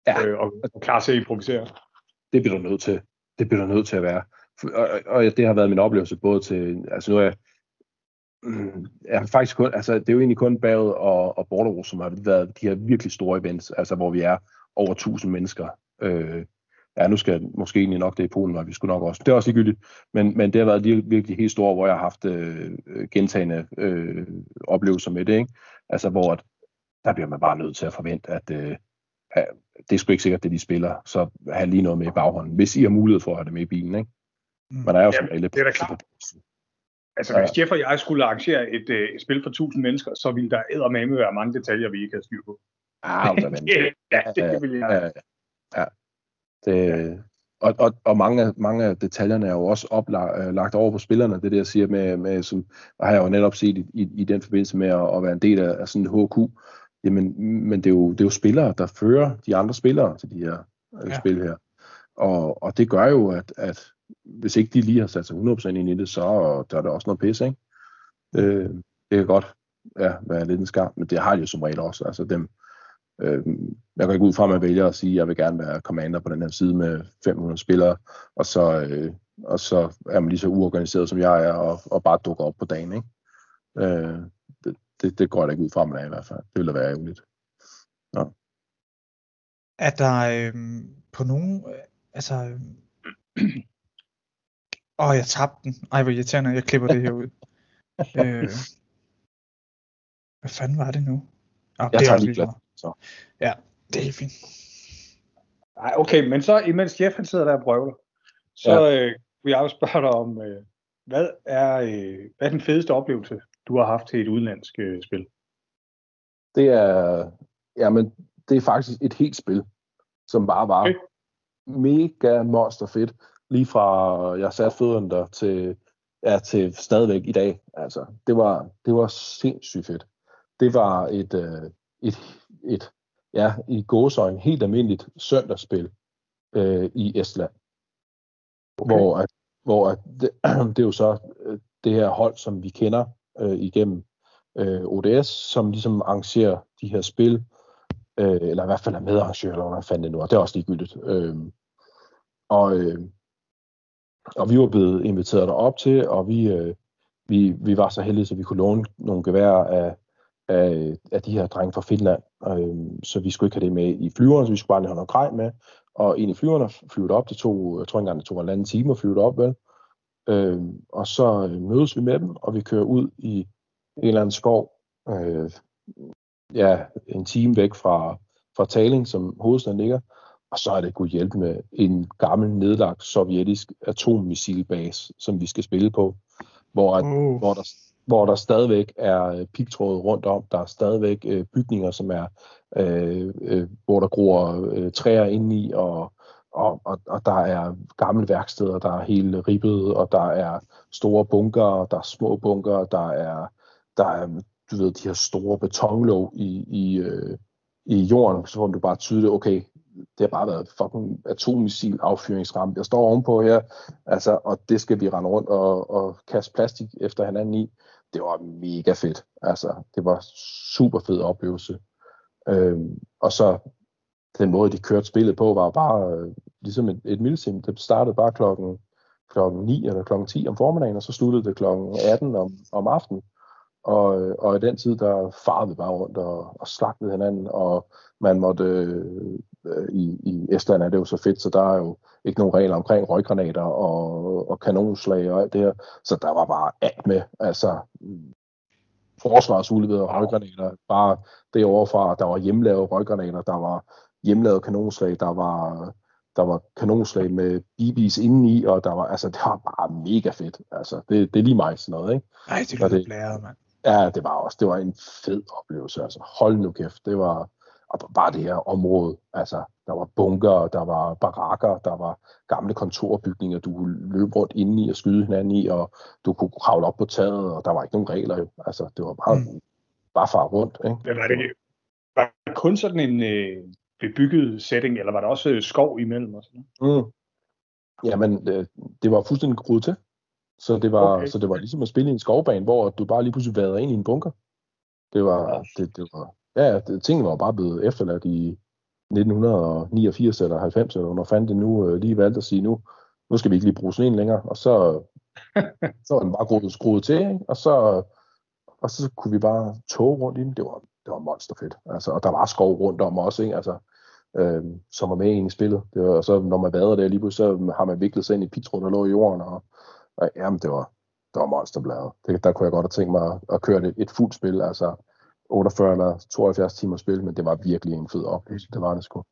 ja. øh, og, og klar til at improvisere det bliver du nødt til. Det bliver du nødt til at være. Og, og det har været min oplevelse både til, altså nu er jeg, jeg har faktisk kun, altså det er jo egentlig kun Baget og, og Bordeaux, som har været de her virkelig store events, altså hvor vi er over 1000 mennesker. Øh, ja, nu skal jeg måske egentlig nok det i Polen, og vi skulle nok også. Det er også ligegyldigt, men, men det har været virkelig helt store, hvor jeg har haft øh, gentagende øh, oplevelser med det, ikke? Altså hvor at, der bliver man bare nødt til at forvente, at, øh, det er sgu ikke sikkert, det de spiller, så have lige noget med i baghånden, hvis I har mulighed for at have det med i bilen, ikke? Mm. Men der er jo Jamen, det er da klart. Altså, ja. hvis Jeff og jeg skulle arrangere et, øh, et spil for 1000 mennesker, så ville der eddermame være mange detaljer, vi ikke har styr på. Ah, ja, det vil jeg. Ja, ja. Det, og, og, og mange, mange af detaljerne er jo også oplagt øh, over på spillerne, det der jeg siger med, med som har jeg jo netop set i, i, i den forbindelse med at, at være en del af, af sådan en HQ, jamen, men det er, jo, det er jo spillere, der fører de andre spillere til de her øh, ja. spil her. Og, og det gør jo, at, at hvis ikke de lige har sat sig 100% ind i det, så der er der også noget pisse, ikke? Øh, det kan godt ja, være lidt en skam, men det har de jo som regel også. Altså dem, øh, jeg går ikke ud fra, at man vælger at sige, at jeg vil gerne være commander på den her side med 500 spillere, og så, øh, og så er man lige så uorganiseret, som jeg er, og, og bare dukker op på dagen, ikke? Øh, det, det går jeg da ikke ud fra, man er i hvert fald. Det ville da være ærgerligt. Ja. Er der øh, på nogen, øh, altså, øh, åh, jeg tabte den. Ej, hvor irriterende, jeg klipper det her ud. øh, hvad fanden var det nu? Oh, jeg det tager lige glad. Så. Ja, det er fint. Ej, okay, men så imens Jeff han sidder der og brøvler, så ja. øh, vil jeg også spørge dig om, øh, hvad, er, øh, hvad er den fedeste oplevelse, du har haft til et udenlandsk øh, spil? Det er, jamen, det er faktisk et helt spil, som bare var okay. mega monster fedt. Lige fra jeg satte fødderne der til, ja, til stadigvæk i dag. Altså, det var, det var sindssygt fedt. Det var et, øh, et, et ja, i gåsøjne helt almindeligt søndagsspil øh, i Estland. Okay. Hvor, at, hvor at det, det er jo så øh, det her hold, som vi kender øh, igennem øh, ODS, som ligesom arrangerer de her spil, øh, eller i hvert fald er medarrangør, eller hvad fanden det nu er. Det er også ligegyldigt. Øh, og, øh, og vi var blevet inviteret derop til, og vi, øh, vi, vi var så heldige, så vi kunne låne nogle geværer af, af, af de her drenge fra Finland. Øh, så vi skulle ikke have det med i flyveren, så vi skulle bare have noget grej med. Og en i flyverne flyvede op, det tog, jeg tror ikke engang, det tog en anden time at flyve op, vel? Øh, og så øh, mødes vi med dem, og vi kører ud i en eller anden skov, øh, ja, en time væk fra, fra Taling, som hovedstaden ligger, og så er det kunne hjælpe med en gammel nedlagt sovjetisk atommissilbase, som vi skal spille på, hvor, at, Uh. hvor, der, hvor der stadigvæk er øh, pigtråd rundt om, der er stadigvæk øh, bygninger, som er, øh, øh, hvor der gror øh, træer indeni, og, og, og, og der er gamle værksteder, der er helt ribbet, og der er store bunker, og der er små bunker, der er, der er du ved, de her store betonlåg i, i, øh, i jorden, så får du bare tydeligt, okay, det har bare været fucking atommissil affyringsramme, jeg står ovenpå her, altså, og det skal vi rende rundt og, og kaste plastik efter hinanden i. Det var mega fedt. Altså, det var super fed oplevelse. Øhm, og så den måde, de kørte spillet på, var bare øh, ligesom et, et milsim. Det startede bare klokken, klokken 9 eller klokken 10 om formiddagen, og så sluttede det klokken 18 om, om aftenen. Og, og i den tid, der farvede vi bare rundt og, og slagtede hinanden, og man måtte, øh, i, i Estland er det jo så fedt, så der er jo ikke nogen regler omkring røggranater og, og kanonslag og alt det her, så der var bare alt med, altså mm, og røggranater, bare derovre fra, der var hjemmelavede røggranater, der var hjemmelavede kanonslag, der var der var kanonslag med BB's indeni, og der var, altså, det var bare mega fedt. Altså, det, det er lige mig sådan noget, ikke? Ej, det lyder det- blæret, mand. Ja, det var også, det var en fed oplevelse, altså hold nu kæft, det var, og bare det her område, altså der var bunker, der var barakker, der var gamle kontorbygninger, du kunne løbe rundt inde i og skyde hinanden i, og du kunne kravle op på taget, og der var ikke nogen regler jo, altså det var bare, Mm. bare far rundt, ikke? Men var det, var det kun sådan en øh, bebygget setting, eller var der også øh, skov imellem? Og sådan noget? Mm. Jamen, øh, det var fuldstændig skruet til. Så det var, Okay. så det var ligesom at spille i en skovbane, hvor du bare lige pludselig vader ind i en bunker. Det var, det, det var, ja, det, tingene var bare blevet efterladt i 1989 eller 90, eller når fandt det nu øh, lige valgte at sige, nu, nu skal vi ikke lige bruge sådan en længere, og så, så var den bare skruet, skruet til, ikke? Og, så, og så kunne vi bare toge rundt i den. Det var, det var monsterfedt. Altså, og der var skov rundt om også, ikke? Altså, øh, som var med ind i spillet. Det var, og så når man vader der lige pludselig, så har man viklet sig ind i pitråd, der lå i jorden, og, og jamen, det var, det var monsterbladet. Det, der kunne jeg godt have tænkt mig at, at køre et, et fuldt spil, altså 48 eller 72 timer spil, men det var virkelig en fed oplevelse. Det var det sgu.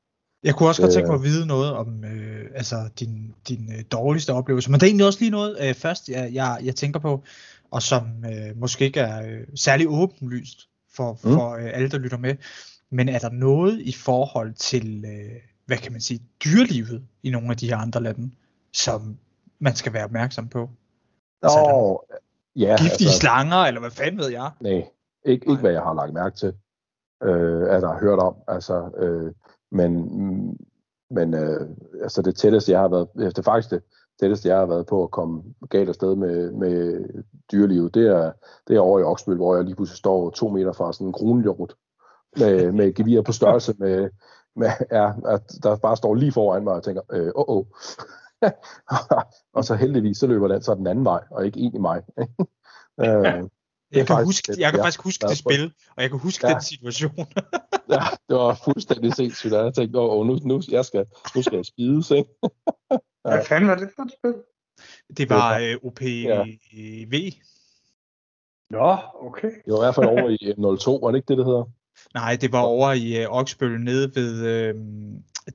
Jeg kunne også godt tænke mig Øh. at vide noget om øh, altså din, din øh, dårligste oplevelse, men det er egentlig også lige noget øh, først, jeg, jeg, jeg tænker på, og som øh, måske ikke er øh, særlig åbenlyst for, Mm. for øh, alle, der lytter med. Men er der noget i forhold til, øh, hvad kan man sige, dyrelivet i nogle af de her andre lande, som man skal være opmærksom på? Altså, Nå, ja, Giftige slanger, eller hvad fanden ved jeg? Nej, ikke, ikke hvad jeg har lagt mærke til, øh, at jeg har hørt om. Altså, øh, men mm, men øh, altså det tætteste, jeg har været, det faktisk det tætteste, jeg har været på at komme galt afsted med, med dyrelivet, det er, det er over i Oksbøl, hvor jeg lige pludselig står to meter fra sådan en kronhjort med, med gevir på størrelse med, med ja, at der bare står lige foran mig og tænker, øh, åh, åh. og så heldigvis, så løber den så den anden vej, og ikke ind i mig. øh, jeg kan, faktisk huske, det, jeg kan jeg faktisk huske det spil, og jeg kan huske Ja. den situation. ja, det var fuldstændig sindssygt. og Jeg tænkte, åh, nu, nu, jeg skal, nu skal jeg spides, ikke? Hvad fanden var det for et spil? Det var øh, OPV. Nå, okay. Det var i hvert fald over i M02, var det ikke det, det hedder? Nej, det var over i øh, Oksbøl nede ved, øh,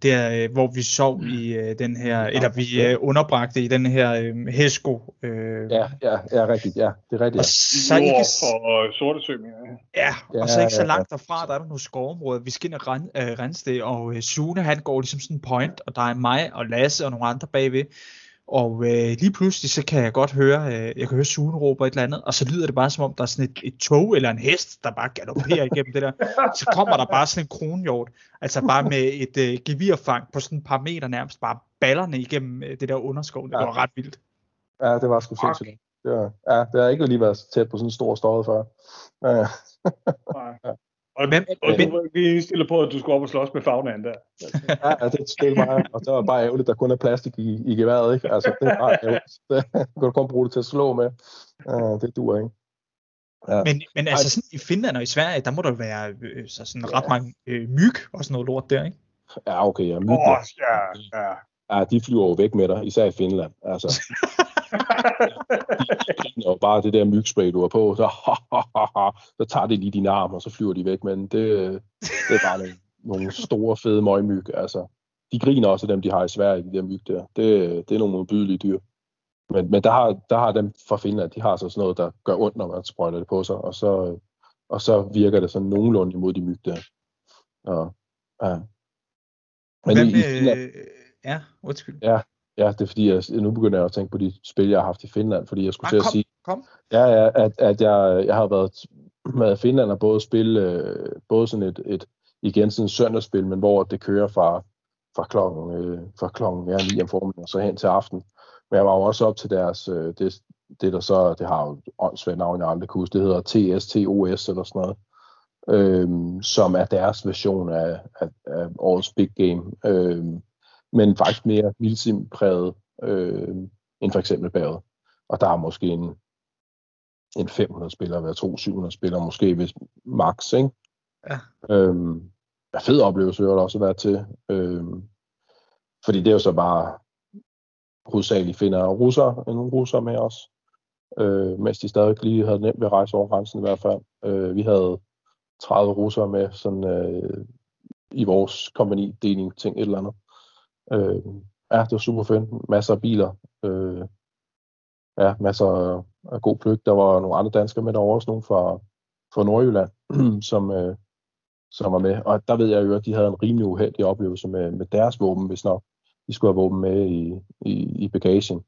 der øh, hvor vi sov i øh, den her, eller vi øh, underbragte i den her øh, Hesko. Øh, Ja, ja, ja, rigtigt, ja, det er rigtigt. Og Ja. så ikke, Nord for Sortesø, mener ja, Ja, og så ikke så ja, ja. langt derfra, der er der nogle skovområder. Vi skal ind og ren, øh, rense det, og øh, Sune han går ligesom sådan en point, og der er mig og Lasse og nogle andre bagved. Og øh, lige pludselig, så kan jeg godt høre, øh, jeg kan høre Sune råber et eller andet, og så lyder det bare som om, der er sådan et, et tog eller en hest, der bare galopperer igennem det der. Så kommer der bare sådan en kronhjort, altså bare med et øh, gevirfang på sådan et par meter nærmest, bare ballerne igennem øh, det der underskov. Det Ja. var ret vildt. ja, det var sgu sindssygt. Det var, ja, det har ikke lige været tæt på sådan en stor støjet før. Ja, Nej. Og, Men- og men- du var lige indstillet på, at du skulle op og slås med fagnaen der. ja, det stille mig, og det var bare ærgerligt, at der kun er plastik i, i geværet, ikke? Altså, det er bare ærgerligt. Det, du kan kun bruge det til at slå med. Ja, det duer ikke. Ja. Men, men altså sådan i Finland og i Sverige, der må der være øh, så sådan ret mange øh, myg og sådan noget lort der, ikke? Ja, okay, ja. Myg, oh, ja, ja. ja, de flyver jo væk med dig, især i Finland. Altså, jo bare det der mygspray, du har på, så, så tager de lige din arm, og så flyver de væk, men det, det er bare nogle, nogle store, fede møgmyg. Altså, de griner også af dem, de har i Sverige, de der myg der. Det, det er nogle modbydelige dyr. Men, men der, har, der har dem fra Finland, de har så sådan noget, der gør ondt, når man sprøjter det på sig, og så, og så virker det sådan nogenlunde imod de myg der. Og, ja. Men Hvad i, i Finland, med, ja, undskyld. Ja, ja, det er fordi, jeg, nu begynder jeg at tænke på de spil, jeg har haft i Finland, fordi jeg skulle Ah, til at kom, sige, kom. ja, ja, at, at jeg, jeg har været med Finland og både spille øh, både sådan et, et igen sådan et søndagsspil, men hvor det kører fra, fra klokken, øh, fra klokken ja, 9 om formiddagen og så hen til aften. Men jeg var jo også op til deres, øh, det, det der så, det har jo et åndssvagt navn, jeg aldrig kunne huske, det hedder TSTOS eller sådan noget, øhm, som er deres version af, af, af årets big game. Øhm, men faktisk mere milsim-præget øh, end for eksempel baget. Og der er måske en, en 500 spillere, hver to 700 spillere, måske hvis max, ikke? Ja. Øhm, ja, fed oplevelse har det også været til. Øhm, fordi det er jo så bare hovedsageligt finder russer, nogle russer med os. Øh, mens de stadig lige havde nemt ved at rejse over grænsen i hvert fald. Øh, vi havde 30 russere med sådan, øh, i vores kompagni-deling ting, et eller andet. Øh, ja, det var super fedt. Masser af biler. Øh, ja, masser af god pløk. Der var nogle andre danskere med derovre, også nogle fra, fra Nordjylland, som, øh, som var med. Og der ved jeg jo, at de havde en rimelig uheldig oplevelse med, med deres våben, hvis nok de skulle have våben med i, i, i bagagen.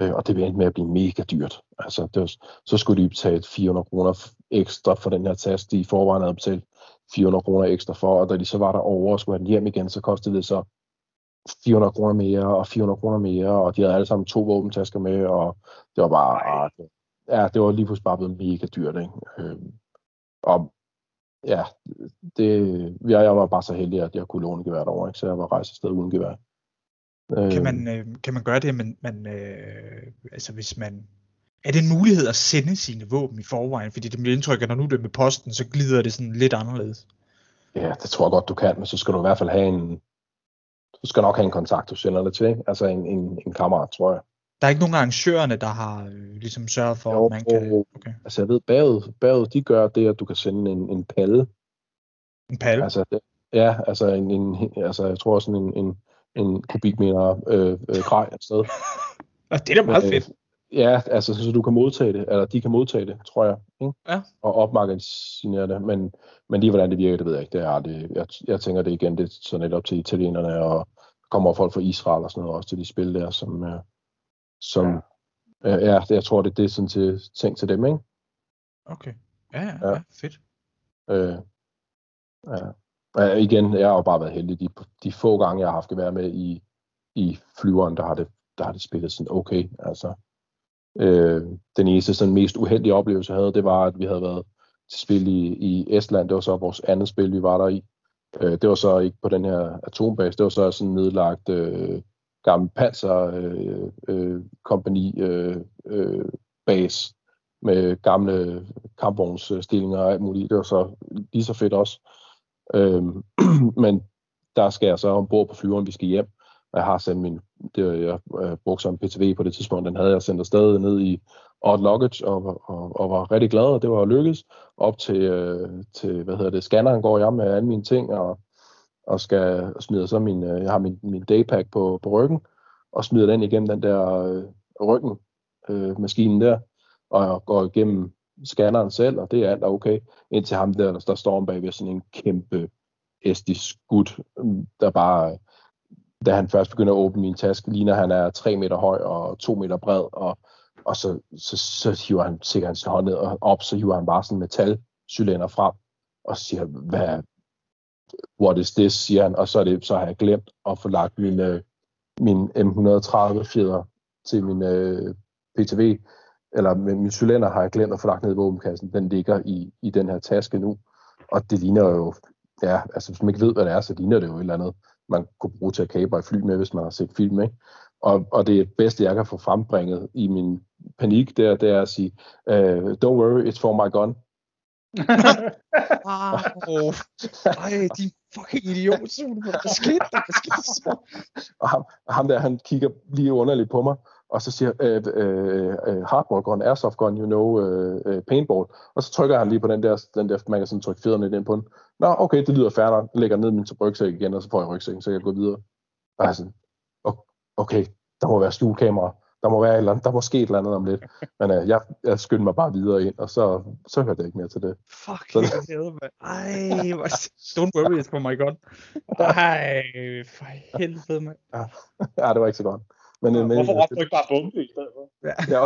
Øh, og det endte med at blive mega dyrt. Altså, det var, så skulle de betale 400 kroner ekstra for den her taske, de i forvejen havde betalt 400 kroner ekstra for, og da de så var der over og skulle have den hjem igen, så kostede det så 400 kroner mere og 400 kroner mere, og de havde alle sammen to våbentasker med, og det var bare, ja, det var lige pludselig bare blevet mega dyrt, ikke? Øh, og ja, det, jeg, jeg var bare så heldig, at jeg kunne låne gevær derovre, ikke? så jeg var rejst afsted uden gevær. Kan man, øh, kan man gøre det, men man, øh, altså hvis man, er det en mulighed at sende sine våben i forvejen? Fordi det bliver indtryk, at når nu det er med posten, så glider det sådan lidt anderledes. Ja, det tror jeg godt, du kan, men så skal du i hvert fald have en, du skal nok have en kontakt, du sender det til, ikke? altså en, en, en kammerat, tror jeg. Der er ikke nogen arrangørerne, der har øh, ligesom sørget for, Jo, at man kan... Okay. Altså jeg ved, baget, baget de gør det, at du kan sende en, en palle. En pal. Altså, det, ja, altså, en, en, altså jeg tror sådan en, en, en kubikmeter øh, øh, grej afsted. Det er da meget Øh, fedt. Ja, altså så du kan modtage det, eller de kan modtage det, tror jeg, ikke? Ja. og opmagasinere det, men, men lige hvordan det virker, det ved jeg ikke. Det er aldrig, jeg, jeg tænker det igen, det er sådan lidt op til italienerne, og kommer folk fra Israel og sådan noget også til de spil der, som, øh, som ja. Øh, ja, jeg tror, det, det er sådan til, ting til dem, ikke? Okay. Ja, ja, Ja. ja. fedt. Øh, ja. Ja, igen, jeg har jo bare været heldig. De, de få gange, jeg har haft gevær med i, i flyveren, der har, det, der har det spillet sådan okay. Altså, øh, den eneste sådan mest uheldige oplevelse, jeg havde, det var, at vi havde været til spil i, i Estland. Det var så vores andet spil, vi var der i. Øh, det var så ikke på den her atombase. Det var så sådan en nedlagt øh, gammel panser øh, øh, kompagni øh, øh, base med gamle kampvognsstillinger og alt muligt. Det var så lige så fedt også. Øh, men der skal jeg så ombord på flyveren, vi skal hjem. Og jeg har sendt min, det jeg øh, brugte som PTV på det tidspunkt, den havde jeg sendt afsted ned i odd luggage, og, og, og var rigtig glad, og det var lykkedes. Op til, øh, til hvad hedder det, scanneren går jeg med alle mine ting, og, og skal smide så min, øh, jeg har min, min daypack på, på ryggen, og smider den igennem den der øh, ryggen, øh, maskinen der, og jeg går igennem scanneren selv, og det er alt er okay, indtil ham der, der står om bagved sådan en kæmpe estisk gut, der bare, øh, da han først begynder at åbne min taske, ligner han er 3 meter høj og 2 meter bred, og, og så, så, så hiver han sikkert hans hånd ned og op, så hiver han bare sådan en metalcylinder frem, og siger, hvad, what is this, siger han, og så, er det, så har jeg glemt at få lagt min, øh, min M130 fjeder til min øh, PTV, eller min, min cylinder har jeg glemt at få lagt ned i våbenkassen. Den ligger i, i den her taske nu. Og det ligner jo, ja, altså hvis man ikke ved, hvad det er, så ligner det jo et eller andet, man kunne bruge til at kabre et fly med, hvis man har set film, ikke? Og, og det er det bedste, jeg kan få frembringet i min panik, det er, det er at sige, uh, don't worry, it's for my gun. Wow. Ej, din fucking idiot, Sune. Hvad skete der? Hvad skete der så? Og ham, ham der, han kigger lige underligt på mig, og så siger, øh, øh, øh, hardball gun, airsoft gun, you know, øh, øh, paintball. Og så trykker han lige på den der, den der man kan sådan trykke federne lidt ind på den. Nå, okay, det lyder nok. Jeg lægger ned min rygsæk igen, og så får jeg rygsækken, så jeg kan gå videre. Og jeg sådan, okay, der må være skjulkamera. Der må være et eller andet, der må ske et eller andet om lidt. Men øh, jeg, jeg skyndte mig bare videre ind, og så, så hørte jeg ikke mere til det. Fuck, Så- helvede, mand. Ej. Don't worry, it's for my god. Ej, for helvede, mand. ja, det var ikke så godt. Men, øh, men Hvorfor ramte du ikke bare bombe i stedet for? Ja. ja,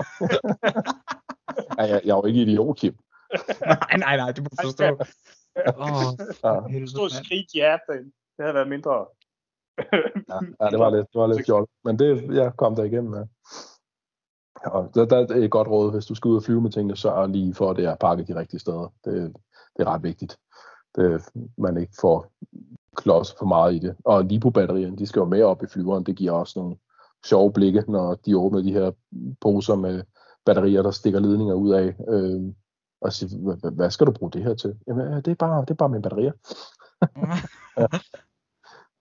jeg, jeg er jo ikke idiot, Kim. Nej, nej, nej, du må forstå. Åh, Ja, Stod skrig ja, det havde været mindre. ja, ja, det var lidt, det var lidt fjol. Men det, jeg kom der igennem med. Og der, der er et godt råd, hvis du skal ud og flyve med tingene, så lige for, at det er pakket de rigtige steder. Det, det er ret vigtigt. Det, man ikke får klods for meget i det. Og Lipo-batterierne, de skal jo med op i flyveren. Det giver også nogle sjove blikke, når de åbner de her poser med batterier, der stikker ledninger ud af. Øh, og siger, "Hva- hva- hvad skal du bruge det her til? Jamen, øh, det er bare, det er bare mine batterier.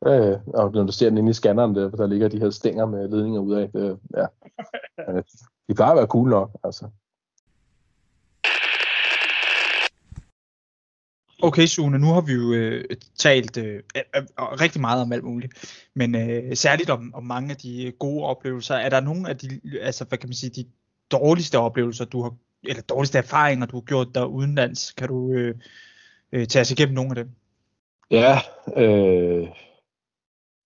Øh, og når du ser den inde i scanneren, der, der ligger de her stænger med ledninger ud af, det, ja. Øh, de plejer at være cool nok, altså. Okay, Sune, nu har vi jo øh, talt øh, øh, øh rigtig meget om alt muligt, men øh, særligt om, om mange af de øh, gode oplevelser. Er der nogle af de, altså hvad kan man sige, de dårligste oplevelser, du har, eller dårligste erfaringer, du har gjort der udenlands? Kan du øh, øh, tage os igennem nogle af dem? Ja, øh,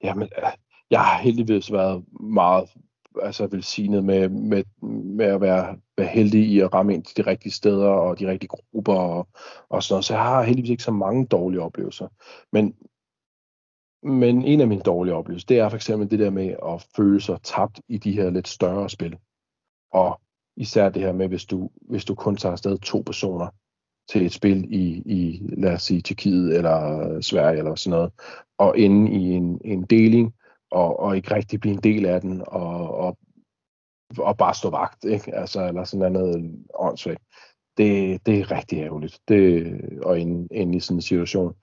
jamen, øh, jeg har heldigvis været meget altså velsignet med, med, med at være, være heldig i at ramme ind til de rigtige steder og de rigtige grupper og, og sådan noget. Så jeg har heldigvis ikke så mange dårlige oplevelser. Men, men en af mine dårlige oplevelser, det er for eksempel det der med at føle sig tabt i de her lidt større spil. Og især det her med, hvis du, hvis du kun tager afsted to personer til et spil i, i lad os sige, Tjekkiet eller Sverige eller sådan noget, og inde i en, en deling, og, og ikke rigtig blive en del af den, og, og, og bare stå vagt, ikke? Altså, eller sådan noget åndssvagt. Det, det er rigtig ærgerligt, det, og ind, ind i sådan en situation.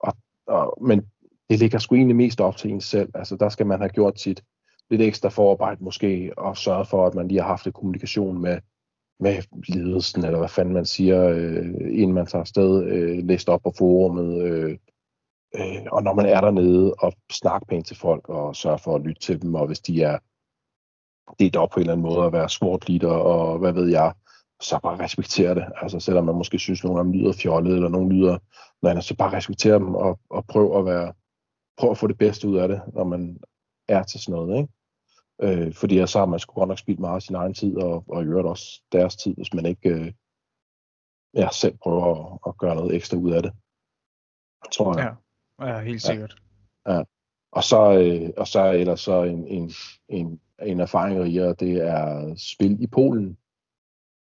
Og, og, men det ligger sgu egentlig mest op til en selv. Altså, der skal man have gjort sit lidt ekstra forarbejde måske, og sørge for, at man lige har haft en kommunikation med, med ledelsen, eller hvad fanden man siger, øh, inden man tager afsted, øh, læst op på forumet, øh, øh, og når man er dernede, og snakker pænt til folk, og sørger for at lytte til dem, og hvis de er delt op på en eller anden måde, at være sport leader, og hvad ved jeg, så bare respektere det. Altså selvom man måske synes, at nogen af dem lyder fjollet, eller nogen lyder noget andet, så bare respektere dem, og, og prøv at være, prøv at få det bedste ud af det, når man er til sådan noget, ikke? Øh, fordi så har man sgu godt nok spildt meget af sin egen tid, og, og i øvrigt også deres tid, hvis man ikke øh, ja, selv prøver at, at gøre noget ekstra ud af det. Tror jeg. Ja, ja helt sikkert. Og så, øh, og så ellers så en, en, en, en erfaring rigere, det er spil i Polen.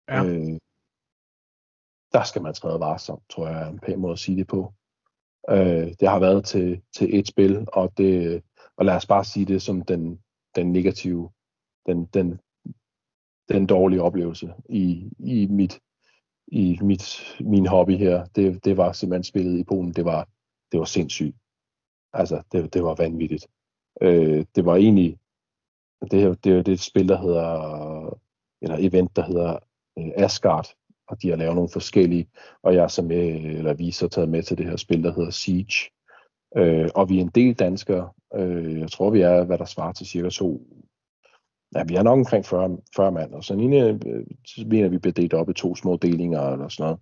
Ja. Øh, der skal man træde varsomt, tror jeg er en pæn måde at sige det på. Øh, det har været til, til et spil, og, det, og lad os bare sige det som den, den negative, den, den, den dårlige oplevelse i, i mit i mit, min hobby her, det, det var simpelthen spillet i Polen, det var, det var sindssygt. Altså, det, det var vanvittigt. Øh, det var egentlig, det, her- det, er jo det et spil, der hedder, eller event, der hedder øh, Asgard, og de har lavet nogle forskellige, og jeg er så med, eller vi er så taget med til det her spil, der hedder Siege. Øh, og vi er en del danskere. Øh, jeg tror, vi er, hvad der svarer til cirka to, ja, vi er nok omkring 40, 40 mand, og så ene, øh, så mener vi bliver delt op i to små delinger, eller sådan noget.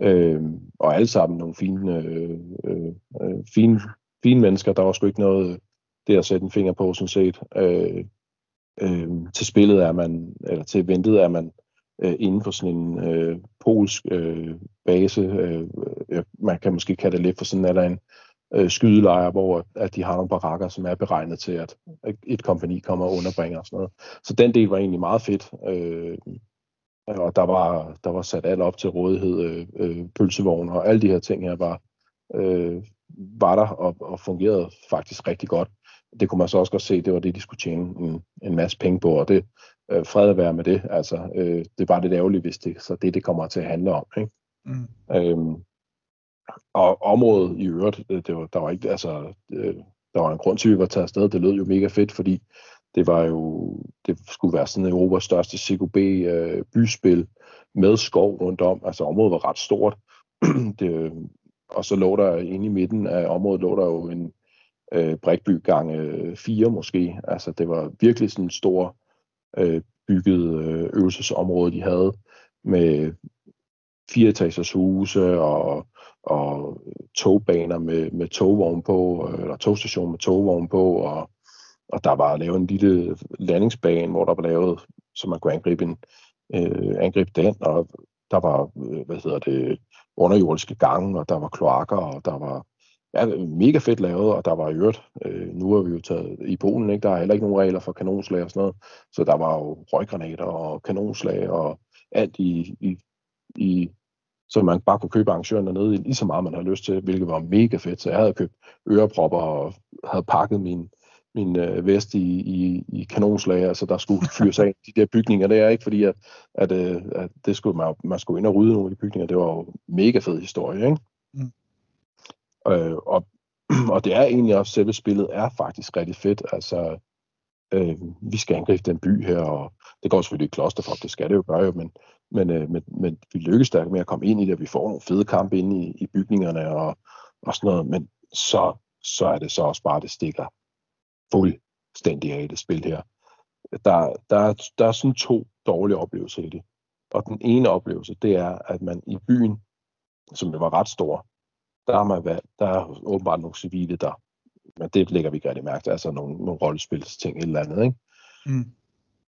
Øh, og alle sammen nogle fine, øh, øh, øh, fine, fine mennesker. Der var sgu ikke noget øh, det at sætte en finger på, sådan set. Øh, øh, til spillet er man, eller til ventet er man øh, inden for sådan en øh, polsk øh, base. Øh, øh, man kan måske kalde det lidt for sådan, eller en øh, skydelejr, hvor at de har nogle barakker, som er beregnet til, at et kompani kommer og underbringer og sådan noget. Så den del var egentlig meget fedt. Øh, og der var, der var sat alt op til rådighed, øh, øh, pølsevogne og alle de her ting her var, øh, var der og, og fungerede faktisk rigtig godt. Det kunne man så også godt se, det var det, de skulle tjene en, en masse penge på, og det øh, fred at være med det. Altså, øh, det bare lidt ærgerligt, hvis det så det, det kommer til at handle om. Ikke? Mm. Øhm, og området i øvrigt, det, det var, der var ikke, altså, øh, der var en grund til, at vi var taget afsted. Det lød jo mega fedt, fordi det var jo, det skulle være sådan Europas største CQB øh, byspil med skov rundt om. Altså området var ret stort. det, og så lå der inde i midten af området, lå der jo en øh, brikby gange øh, fire måske. Altså det var virkelig sådan en stor øh, bygget øh, øvelsesområde, de havde med fire etagers huse og, og togbaner med, med togvogn på, øh, eller togstation med togvogn på, og, og der var lavet en lille landingsbane, hvor der var lavet, så man kunne angribe, en, øh, angribe den, og der var, øh, hvad hedder det, underjordiske gange, og der var kloakker, og der var ja, mega fedt lavet, og der var i øvrigt, øh, nu er vi jo taget i Polen, ikke? der er heller ikke nogen regler for kanonslag og sådan noget, så der var jo røggranater og kanonslag og alt i, i, i så man bare kunne købe arrangøren dernede lige så meget, man havde lyst til, hvilket var mega fedt. Så jeg havde købt ørepropper og havde pakket min, min øh, vest i, i, i kanonslag, altså der skulle fyres af de der bygninger. Det er ikke fordi, at, at, øh, at det skulle, man, man skulle ind og rydde nogle af de bygninger. Det var jo mega fed historie, ikke? Mm. Øh, og, og det er egentlig også, selve spillet er faktisk rigtig fedt. Altså, øh, vi skal angribe den by her, og det går selvfølgelig i klosterfolk, det skal det jo gøre, jo, men, men, øh, men, men vi lykkes stærkt med at komme ind i det, og vi får nogle fede kampe inde i, i bygningerne og, og sådan noget, men så, så er det så også bare, det stikker fuldstændig af det spil her. Der, der, der er sådan to dårlige oplevelser i det. Og den ene oplevelse, det er, at man i byen, som det var ret stor, der er, man, der er åbenbart nogle civile, der men det lægger vi ikke rigtig mærke til, altså nogle, nogle rollespilsting eller andet, ikke? Mm.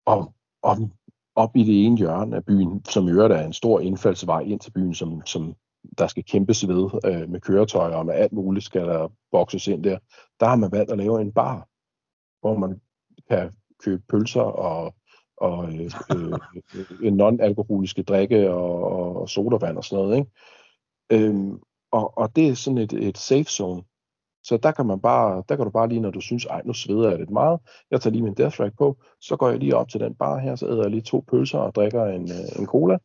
Og, og op i det ene hjørne af byen, som i øvrigt er en stor indfaldsvej ind til byen, som, som der skal kæmpes ved øh, med køretøjer og med alt muligt skal der bokses ind der. Der har man valgt at lave en bar, hvor man kan købe pølser og, og øh, øh, non-alkoholiske drikke og, og sodavand og sådan noget. Ikke? Øhm, og, og det er sådan et, et safe zone, så der kan man bare, der kan du bare lige, når du synes, ej, nu sveder jeg lidt meget, jeg tager lige min Death Rack på, så går jeg lige op til den bar her, så æder jeg lige to pølser og drikker en, øh, en cola,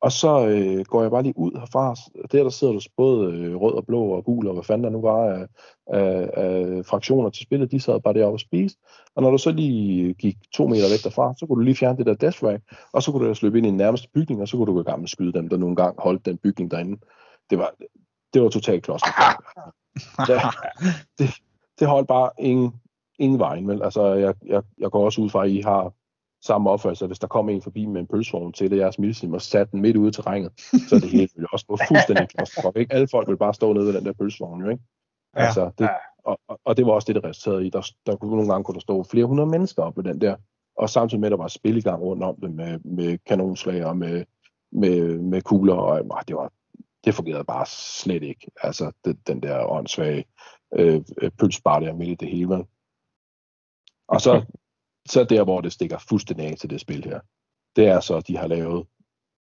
og så øh, går jeg bare lige ud herfra. Der, der sidder du både øh, rød og blå og gul, og hvad fanden der nu var af, af, af fraktioner til spillet, de sad bare deroppe og spiste. Og når du så lige gik to meter væk derfra, så kunne du lige fjerne det der Death Rack, og så kunne du løbe ind i den nærmeste bygning, og så kunne du gå i gang med at skyde dem, der nogle gange holdt den bygning derinde. Det var, det var totalt kloster. Ah, ah, ah. det, det, det holdt bare ingen, ingen vejen. Vel? Altså, jeg, jeg, jeg går også ud fra, at I har samme opførsel, hvis der kom en forbi med en pølsevogn til det, jeres milsim og satte den midt ude i terrænet, så det hele vil også gå fuldstændig klosterkrop. Ikke? Alle folk vil bare stå nede ved den der pølsevogn, jo, ikke? Ja. Altså, det, og, og, det var også det, der resulterede i. Der, der kunne nogle gange kunne der stå flere hundrede mennesker op ved den der, og samtidig med, at der var spil i gang rundt om det med, med kanonslag og med, med, med kugler, og ah, det var det fungerede bare slet ikke. Altså, det, den der åndssvage øh, øh pølsbar der midt i det hele. Og så, så der, hvor det stikker fuldstændig af til det spil her, det er så, at de har lavet,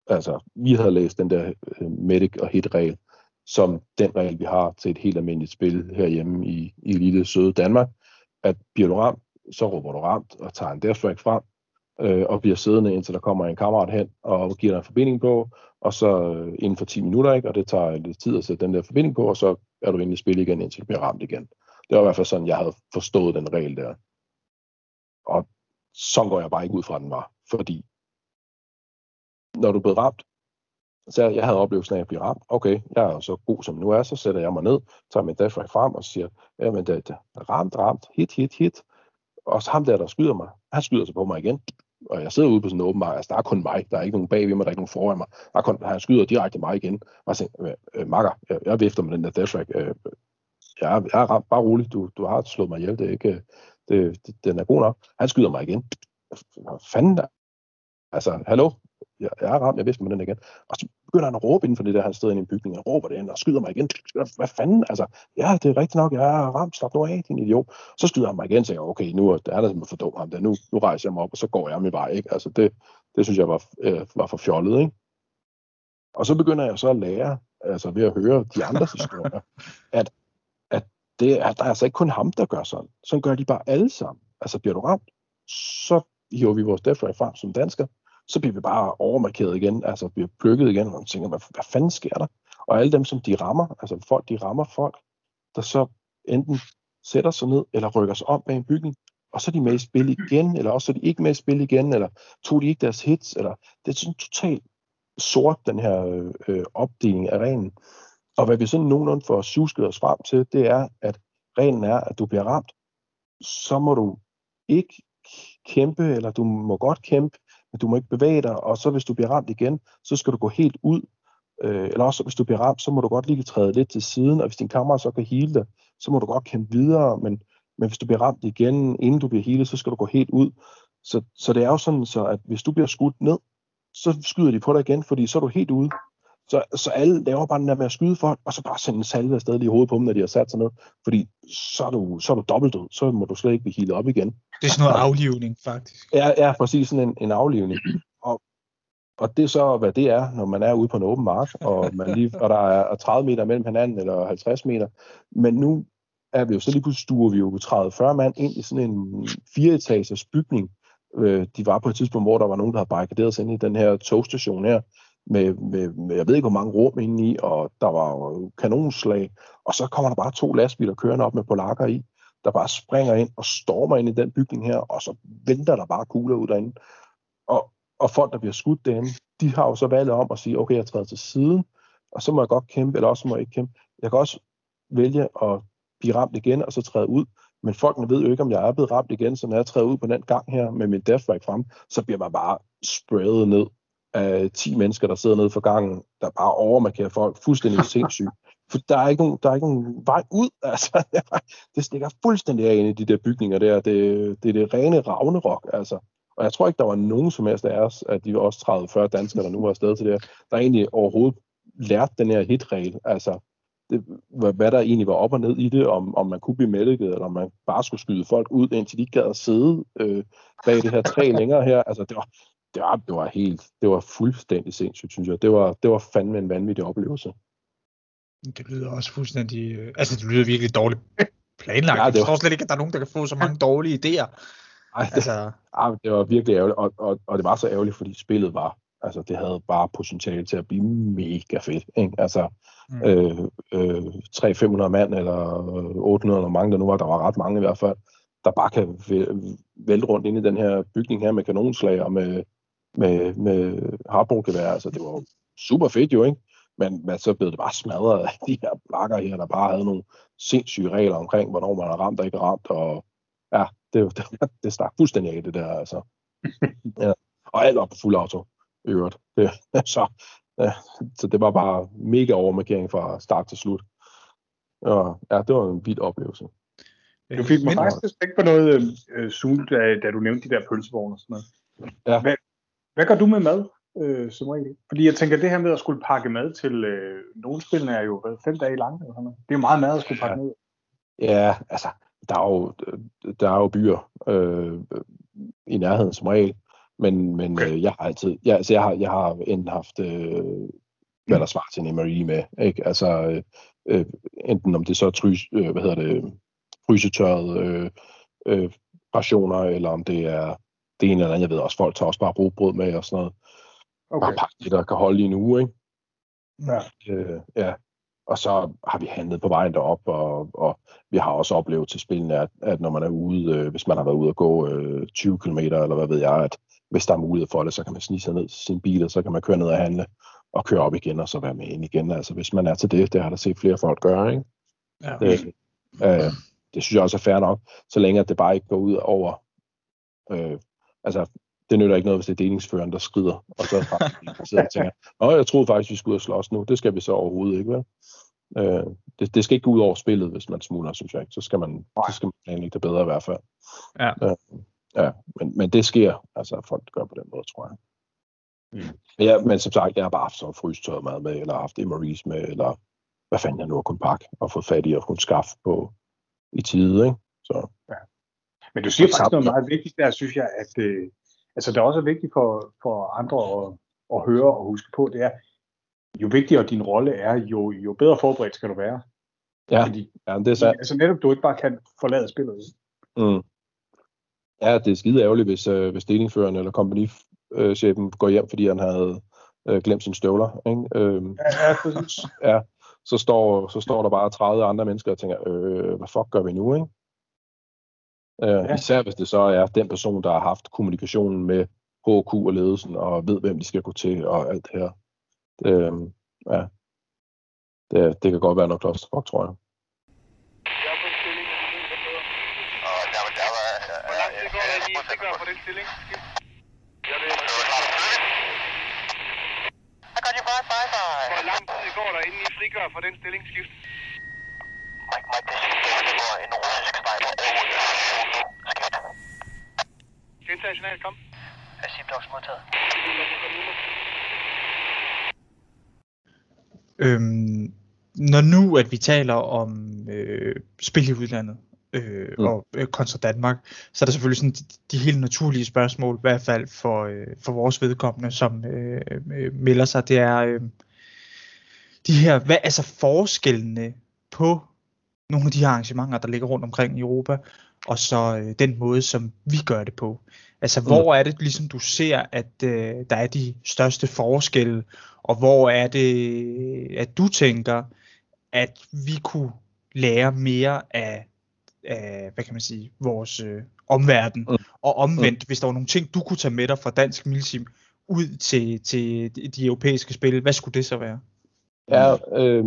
altså, vi havde læst den der øh, medic og hit regel, som den regel, vi har til et helt almindeligt spil herhjemme i, i lille søde Danmark, at bliver du ramt, så råber du ramt og tager en death frem, øh, og bliver siddende, indtil der kommer en kammerat hen og giver dig en forbinding på, og så øh, inden for 10 minutter, ikke? og det tager lidt tid at sætte den der forbinding på, og så er du inde i spil igen, indtil du bliver ramt igen. Det var i hvert fald sådan, jeg havde forstået den regel der. Og så går jeg bare ikke ud fra, den var, fordi når du blev ramt, så jeg havde oplevelsen af at blive ramt. Okay, jeg er så god som nu er, så sætter jeg mig ned, tager min dash frem og siger, jamen det er ramt, ramt, hit, hit, hit. Og så ham der, der skyder mig, han skyder sig på mig igen og jeg sidder ude på sådan en åben mark, altså der er kun mig, der er ikke nogen bagved mig, der er ikke nogen foran mig, der er kun, han skyder direkte mig igen, og jeg tænker, øh, makker, jeg, jeg vifter med den der death track, øh, jeg, jeg er ramt, bare rolig, du, du har slået mig ihjel, det er ikke, øh, det, det, den er god nok, han skyder mig igen, hvad fanden der, altså, hallo, jeg, jeg er ramt, jeg vifter med den igen. Og så begynder han at råbe inden for det der, han stod inde i en bygning, og råber det ind og skyder mig igen. Hvad fanden? Altså, ja, det er rigtigt nok, jeg er ramt, slap nu af, din idiot. Så skyder han mig igen, og siger, okay, nu er det simpelthen for dum ham der. Nu, nu rejser jeg mig op, og så går jeg min vej, ikke? Altså, det, det synes jeg var, øh, var for fjollet, ikke? Og så begynder jeg så at lære, altså ved at høre de andres historier, at, at det er, der er altså ikke kun ham, der gør sådan. Sådan gør de bare alle sammen. Altså bliver du ramt, så hiver vi vores death frem som dansker, så bliver vi bare overmarkeret igen, altså bliver plukket igen, og man tænker, hvad, hvad fanden sker der? Og alle dem, som de rammer, altså folk, de rammer folk, der så enten sætter sig ned, eller rykker sig om bag en bygning, og så er de med i spil igen, eller også er de ikke med i spil igen, eller tog de ikke deres hits, eller det er sådan totalt sort, den her øh, opdeling af reglen. Og hvad vi sådan nogenlunde får susket os frem til, det er, at reglen er, at du bliver ramt, så må du ikke kæmpe, eller du må godt kæmpe, men du må ikke bevæge dig, og så hvis du bliver ramt igen, så skal du gå helt ud, øh, eller også hvis du bliver ramt, så må du godt lige træde lidt til siden, og hvis din kammerat så kan hele dig, så må du godt kæmpe videre, men, men hvis du bliver ramt igen, inden du bliver healet, så skal du gå helt ud. Så, så det er jo sådan, så at hvis du bliver skudt ned, så skyder de på dig igen, fordi så er du helt ude. Så, så alle laver bare den der med at skyde folk, og så bare sende en salve afsted i hovedet på dem, når de har sat sig ned. Fordi så er du, så er du dobbelt død. Så må du slet ikke blive healet op igen. Det er sådan noget aflivning, faktisk. Ja, ja præcis sådan en, en aflivning. Og, og det er så, hvad det er, når man er ude på en åben mark, og, man lige, og der er 30 meter mellem hinanden, eller 50 meter. Men nu er vi jo så lige pludselig stuer vi jo 30-40 mand ind i sådan en fireetagers bygning. Øh, de var på et tidspunkt, hvor der var nogen, der havde barrikaderet sig ind i den her togstation her, med, med, med, jeg ved ikke, hvor mange rum inde i, og der var jo kanonslag, og så kommer der bare to lastbiler kørende op med polakker i, der bare springer ind og stormer ind i den bygning her, og så venter der bare kugler ud derinde. Og, og folk, der bliver skudt derinde, de har jo så valget om at sige, okay, jeg træder til siden, og så må jeg godt kæmpe, eller også må jeg ikke kæmpe. Jeg kan også vælge at blive ramt igen, og så træde ud. Men folkene ved jo ikke, om jeg er blevet ramt igen, så når jeg træder ud på den gang her med min death frem, så bliver man bare sprayet ned af 10 mennesker, der sidder nede for gangen, der bare overmarkerer folk fuldstændig sindssygt. For der er ikke nogen, der er ikke nogen vej ud. Altså, det stikker fuldstændig af ind i de der bygninger der. Det, det er det rene ravnerok. Altså. Og jeg tror ikke, der var nogen som helst af os, at de også 30-40 danskere, der nu var afsted til det der egentlig overhovedet lærte den her hitregel. Altså, det, hvad der egentlig var op og ned i det, om, om man kunne blive mediket, eller om man bare skulle skyde folk ud, indtil de gad at sidde øh, bag det her træ længere her. Altså, det var, det var, det var helt, det var fuldstændig sindssygt, synes jeg. Det var, det var fandme en vanvittig oplevelse. Det lyder også fuldstændig, øh, altså det lyder virkelig dårligt planlagt. Ja, det jeg var- tror slet ikke, at der er nogen, der kan få så mange dårlige idéer. Ej, det, Altså, ej, det var virkelig ærgerligt, og, og, og det var så ærgerligt, fordi spillet var, altså det havde bare potentiale til at blive mega fedt. Ikke? Altså Mm. øh, øh, 300-500 mand, eller 800, eller mange der nu var, der var ret mange i hvert fald, der bare kan væ- vælte rundt ind i den her bygning her med kanonslag og med, med, med hardballgevær. Altså det var super fedt jo, ikke? Men, men så blev det bare smadret af de her blakker her, der bare havde nogle sindssyge regler omkring, hvornår man er ramt og ikke ramt, og ja, det, det, det stak fuldstændig af det der, altså. Ja. Og alt var på fuld auto, i øvrigt. Det, så, ja, så det var bare mega overmarkering fra start til slut. Og, ja, det var en vild oplevelse. Du fik mig faktisk tænke på noget, øh, Zoom, da, da du nævnte de der pølsevogne og sådan noget. Ja. Hvad, hvad gør du med mad, øh, som regel? Fordi jeg tænker, det her med at skulle pakke mad til øh, nogle spillene er jo hvad, fem dage lange. Eller sådan noget. Det er jo meget mad at skulle pakke Ja. ned. Ja, altså, der er jo, der er jo byer øh, i nærheden som regel, men, men Okay. øh, jeg har altid, jeg, altså, jeg har, jeg har enten haft, øh, hvad der svarer til en MRI med, ikke? Altså, øh, øh, enten om det så er trys, øh, hvad hedder det, frysetørret øh, øh, rationer, eller om det er det ene eller andet, jeg ved også, folk tager også bare rugbrød med og sådan noget. Okay. Bare pakke det, der kan holde i en uge, ikke? Ja. Øh, ja. Og så har vi handlet på vejen derop, og, og vi har også oplevet til spillene, at, at når man er ude, øh, hvis man har været ude og gå øh, 20 km, eller hvad ved jeg, at hvis der er mulighed for det, så kan man snige sig ned til sin bil, og så kan man køre ned og handle, og køre op igen, og så være med ind igen. Altså hvis man er til det, det har der set flere folk gøre, ikke? Ja. Det, øh, det synes jeg også er fair nok, så længe at det bare ikke går ud over, øh, altså det nytter ikke noget, hvis det er delingsføreren, der skrider, og så er sidder og tænker, Nå, jeg troede faktisk, vi skulle ud og slås nu. Det skal vi så overhovedet ikke, vel? Øh, det, det skal ikke gå ud over spillet, hvis man smuler, synes jeg ikke. Så skal man, så skal man planlægge det bedre i hvert fald. Ja. Øh, ja men, men det sker, altså folk gør på den måde, tror jeg. Mm. Ja, men som sagt, jeg har bare haft sådan frystørret mad med, eller haft MREs med, eller hvad fanden jeg nu har kunnet pakke, og fået fat i og kunnet skaffe på i tide, ikke? Så, Men du siger faktisk noget meget vigtigt der, synes jeg, at øh, altså, det er også vigtigt for, for andre at, at høre og huske på, det er, jo vigtigere din rolle er, jo, jo bedre forberedt skal du være. ja, Fordi, ja, det er sandt. altså netop, du ikke bare kan forlade spillet. Mm. Ja, det er skide ærgerligt, hvis, øh, hvis delingføreren eller kompagnichefen går hjem, fordi han havde øh, glemt sine støvler. Ikke? Øh, Ja, ja, præcis. ja, så står, så står der bare 30 andre mennesker og tænker, øh, hvad fuck gør vi nu, ikke? Øh, Ja. Især hvis det så er den person, der har haft kommunikationen med HQ og ledelsen, og ved, hvem de skal gå til, og alt det her. Øh, ja. Det, det kan godt være noget klosterfuck, tror jeg. Jeg er på en Signal, kom. Asibdoks modtaget. Øhm, når nu at vi taler om øh, spil i udlandet øh, mm. og øh, kontra Danmark, så er der selvfølgelig sådan de, de helt naturlige spørgsmål, i hvert fald for, øh, for vores vedkommende, som øh, øh, melder sig, det er øh, de her, hvad altså forskellene på nogle af de her arrangementer, der ligger rundt omkring i Europa, og så øh, den måde, som vi gør det på. Altså, Mm. hvor er det ligesom, du ser, at øh, der er de største forskelle, og hvor er det, at du tænker, at vi kunne lære mere af, af hvad kan man sige, vores øh, omverden, Mm. og omvendt, hvis der var nogle ting, du kunne tage med dig fra dansk milsim ud til, til de- de europæiske spil, hvad skulle det så være? Ja, øh,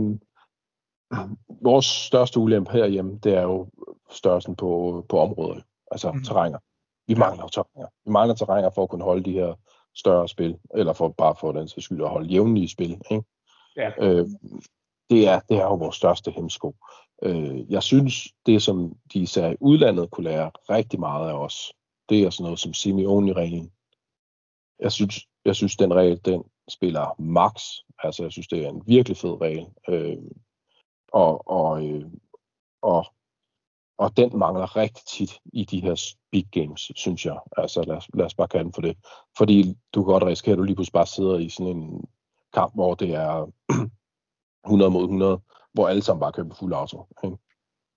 vores største ulempe herhjemme, det er jo størrelsen på, på områder, altså mm. terrænger. Vi mangler jo terrænger. Vi mangler terrænger for at kunne holde de her større spil, eller for bare for den sags skyld at holde jævnlige spil. Ikke? Ja. Øh, det, er, det er jo vores største hemsko. Øh, jeg synes, det som de især i udlandet kunne lære rigtig meget af os, det er sådan noget som semi-only-reglen. Jeg synes, jeg synes, den regel, den spiller max. Altså, jeg synes, det er en virkelig fed regel. Øh, og, og, øh, og, og den mangler rigtig tit i de her big games, synes jeg. Altså, lad os, lad os bare kalde den for det. Fordi du kan godt risikere, at du lige pludselig bare sidder i sådan en kamp, hvor det er 100 mod 100, hvor alle sammen bare køber fuld auto. Ikke?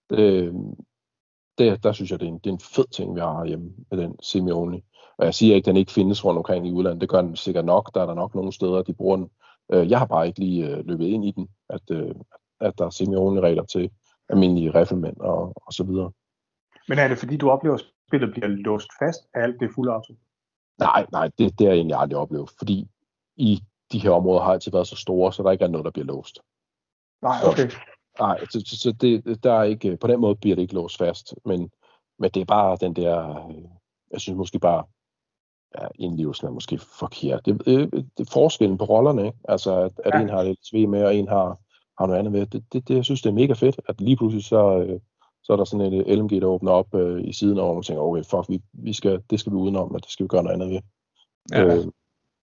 Det, det, der synes jeg, det er, en, det er en fed ting, vi har hjemme med den semi-only. Og jeg siger ikke, at den ikke findes rundt omkring i udlandet. Det gør den sikkert nok. Der er der nok nogle steder, de bruger den. Øh, jeg har bare ikke lige øh, løbet ind i den, at, øh, at der er semi-only regler til almindelige riffelmænd og, og så videre. Men er det fordi, du oplever, at spillet bliver låst fast af alt det fulde auto? Nej, nej, det, det har jeg egentlig aldrig oplevet, fordi i de her områder har altid været så store, så der ikke er noget, der bliver låst. Nej, Så- okay. Nej, så, så, så det, der er ikke, på den måde bliver det ikke låst fast, men, men det er bare den der, øh, jeg synes måske bare, ja, indlevelsen er måske forkert. Det, det, det er forskellen på rollerne, ikke? Altså, at, at Ja. en har lidt sved med, og en har, har noget andet med. Det, det, det, jeg synes, det er mega fedt, at lige pludselig så, øh, så er der sådan et LMG, der åbner op øh, i siden, og man tænker, okay, fuck, vi, vi skal, det skal vi udenom, og det skal vi gøre noget andet ved. Ja. Øh,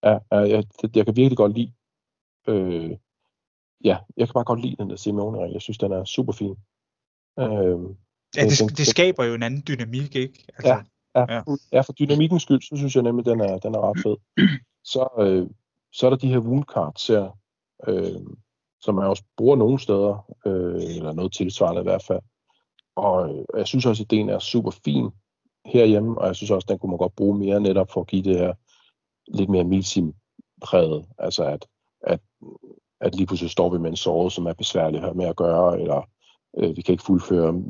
ja, jeg, det, jeg kan virkelig godt lide, øh, ja, jeg kan bare godt lide den der Simeone Jeg synes, den er super fin. Øh, Ja, det, den- det skaber jo en anden dynamik, ikke? Altså, Ja. Ja, Ja. ja. for dynamikkens skyld, så synes jeg nemlig, den er, den er ret fed. Så, øh, så er der de her wound cards her, øh, som man også bruger nogle steder, øh, eller noget tilsvarende i hvert fald. Og øh, jeg synes også, at ideen er super fin herhjemme, og jeg synes også, at den kunne man godt bruge mere netop for at give det her lidt mere milsim præget. Altså at, at, at lige pludselig står vi med en såret, som er besværlig at have med at gøre, eller øh, vi kan ikke fuldføre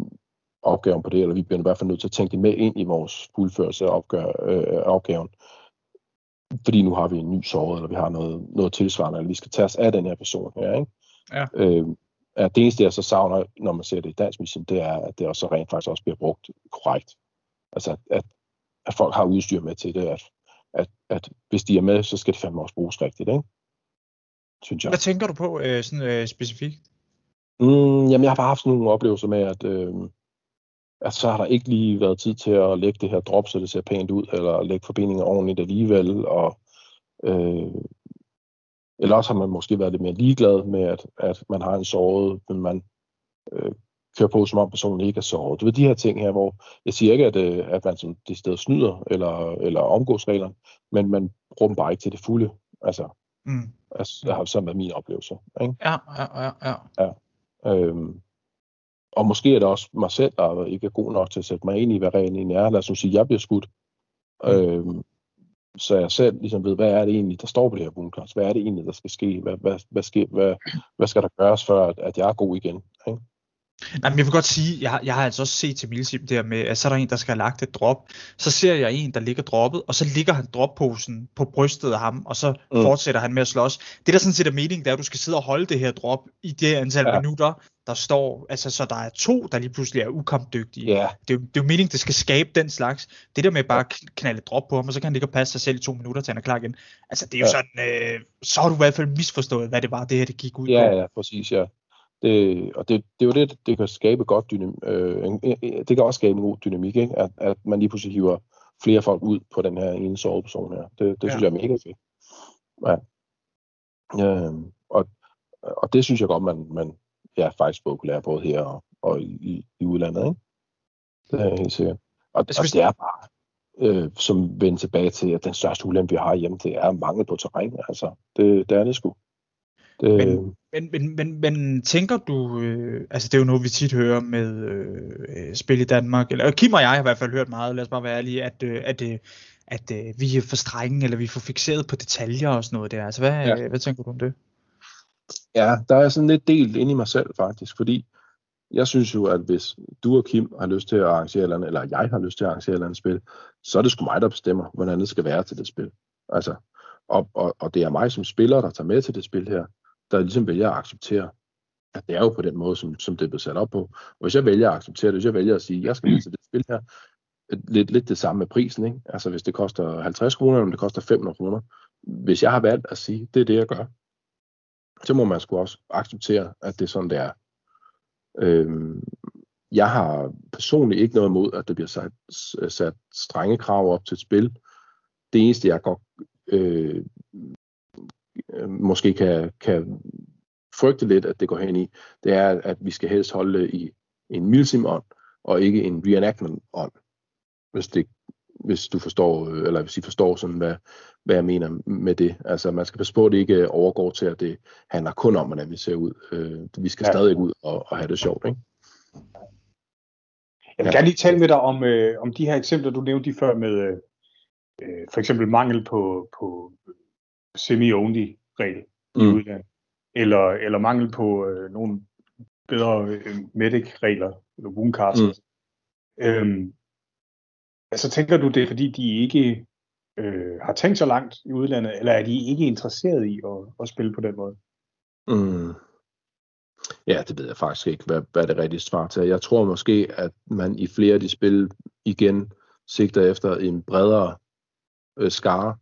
opgaven på det, eller vi bliver i hvert fald nødt til at tænke det med ind i vores fuldførelse af opgør, øh, opgaven. Fordi nu har vi en ny såret, eller vi har noget, noget tilsvarende, eller vi skal tage os af den her person her. Ikke? Ja. Øh, det eneste, jeg så savner, når man ser det i dansk mission, det er, at det også rent faktisk også bliver brugt korrekt. Altså, at, at, at folk har udstyr med til det, at, at, at hvis de er med, så skal det fandme også bruges rigtigt, ikke? Synes jeg. Hvad tænker du på øh, sådan øh, specifikt? Mm, jamen, jeg har bare haft sådan nogle oplevelser med, at, øh, at så har der ikke lige været tid til at lægge det her drop, så det ser pænt ud, eller lægge forbindinger ordentligt alligevel, og øh, eller også har man måske været lidt mere ligeglad med, at, at man har en såret, men man øh, kører på, som om personen ikke er såret. Du ved de her ting her, hvor jeg siger ikke, at, øh, at man som det sted snyder, eller, eller omgås reglerne, men man bruger dem bare ikke til det fulde. Altså, Mm. altså det har sådan været min oplevelse. Ikke? Ja, ja, ja, ja. Øhm, og måske er det også mig selv, der ikke er god nok til at sætte mig ind i, hvad reglen egentlig er. Lad os nu sige, at jeg bliver skudt. Mm. Øhm, så jeg selv ligesom ved, hvad er det egentlig, der står på det her boomkast? Hvad er det egentlig, der skal ske? Hvad, hvad, hvad, sker, hvad, hvad skal der gøres, for at, at jeg er god igen? Nej, men jeg vil godt sige, jeg, jeg har altså også set til Milsim der med, at så er der en, der skal have lagt et drop. Så ser jeg en, der ligger droppet, og så ligger han dropposen på brystet af ham, og så mm. fortsætter han med at slås. Det der sådan set er meningen, det er, at du skal sidde og holde det her drop i det antal ja. minutter, der står, altså så der er to, der lige pludselig er ukampdygtige. Ja. Det, er, jo, det er jo meningen, det skal skabe den slags. Det der med bare at knalde drop på ham, og så kan han ligge og passe sig selv i to minutter, til han er klar igen. Altså det er jo ja. sådan, øh, så har du i hvert fald misforstået, hvad det var, det her det gik ud ja, på. Ja, præcis, ja. Det, og det, det er jo det, det kan skabe godt dynamik. Øh, det kan også skabe en god dynamik, ikke? At, at man lige pludselig hiver flere folk ud på den her ene soveperson her. Det, det ja. synes jeg er mega fedt. Ja. Øh, og, og det synes jeg godt, man, man ja, faktisk både kunne lære både her og, og i, i udlandet. Ikke? Det er helt sikkert. Og, og det er bare, øh, som vender tilbage til, at den største ulempe, vi har hjemme, det er mangel på terræn. Altså, det, det er det sgu. Det... Men, men, men, men, men tænker du, øh, altså det er jo noget, vi tit hører med øh, spil i Danmark, eller Kim og jeg har i hvert fald hørt meget, lad os bare være ærlige, at, øh, at, øh, at øh, vi er for strenge, eller vi er for fixeret på detaljer og sådan noget der. Altså hvad, ja. øh, hvad tænker du om det? Ja, der er sådan lidt delt ind i mig selv faktisk, fordi jeg synes jo, at hvis du og Kim har lyst til at arrangere eller, eller jeg har lyst til at arrangere et eller andet spil, så er det sgu mig, der bestemmer, hvordan det skal være til det spil. Altså, og, og, og det er mig som spiller, der tager med til det spil her der ligesom vælger at acceptere, at det er jo på den måde, som, som det er blevet sat op på. Og hvis jeg vælger at acceptere det, hvis jeg vælger at sige, at jeg skal med til det spil her, lidt, lidt det samme med prisen, ikke? Altså hvis det koster 50 kroner, eller om det koster 500 kroner. Hvis jeg har valgt at sige, det er det, jeg gør, så må man sgu også acceptere, at det er sådan, det er. Øhm, jeg har personligt ikke noget imod, at der bliver sat, sat strenge krav op til et spil. Det eneste, jeg godt øh, måske kan, kan frygte lidt, at det går hen i, det er, at vi skal helst holde i en milsim-ånd, og ikke en reenactment-ånd. Hvis, det, hvis du forstår, øh, eller hvis I forstår sådan, hvad, hvad jeg mener med det. Altså, man skal passe på, at det ikke overgår til, at det handler kun om, hvordan vi ser ud. Øh, vi skal ja. stadig ud og, og have det sjovt, ikke? Jeg vil gerne lige tale med dig om, øh, om de her eksempler, du nævnte før med øh, for eksempel mangel på, på semi-only regel mm. i udlandet, eller, eller mangel på øh, nogle bedre øh, medic-regler, eller woundcards. Mm. Øhm, altså tænker du det, er, fordi de ikke øh, har tænkt så langt i udlandet, eller er de ikke interesseret i at, at spille på den måde? Mm. Ja, det ved jeg faktisk ikke, hvad, hvad det rigtige svar til. Jeg tror måske, at man i flere af de spil igen sigter efter en bredere øh, skare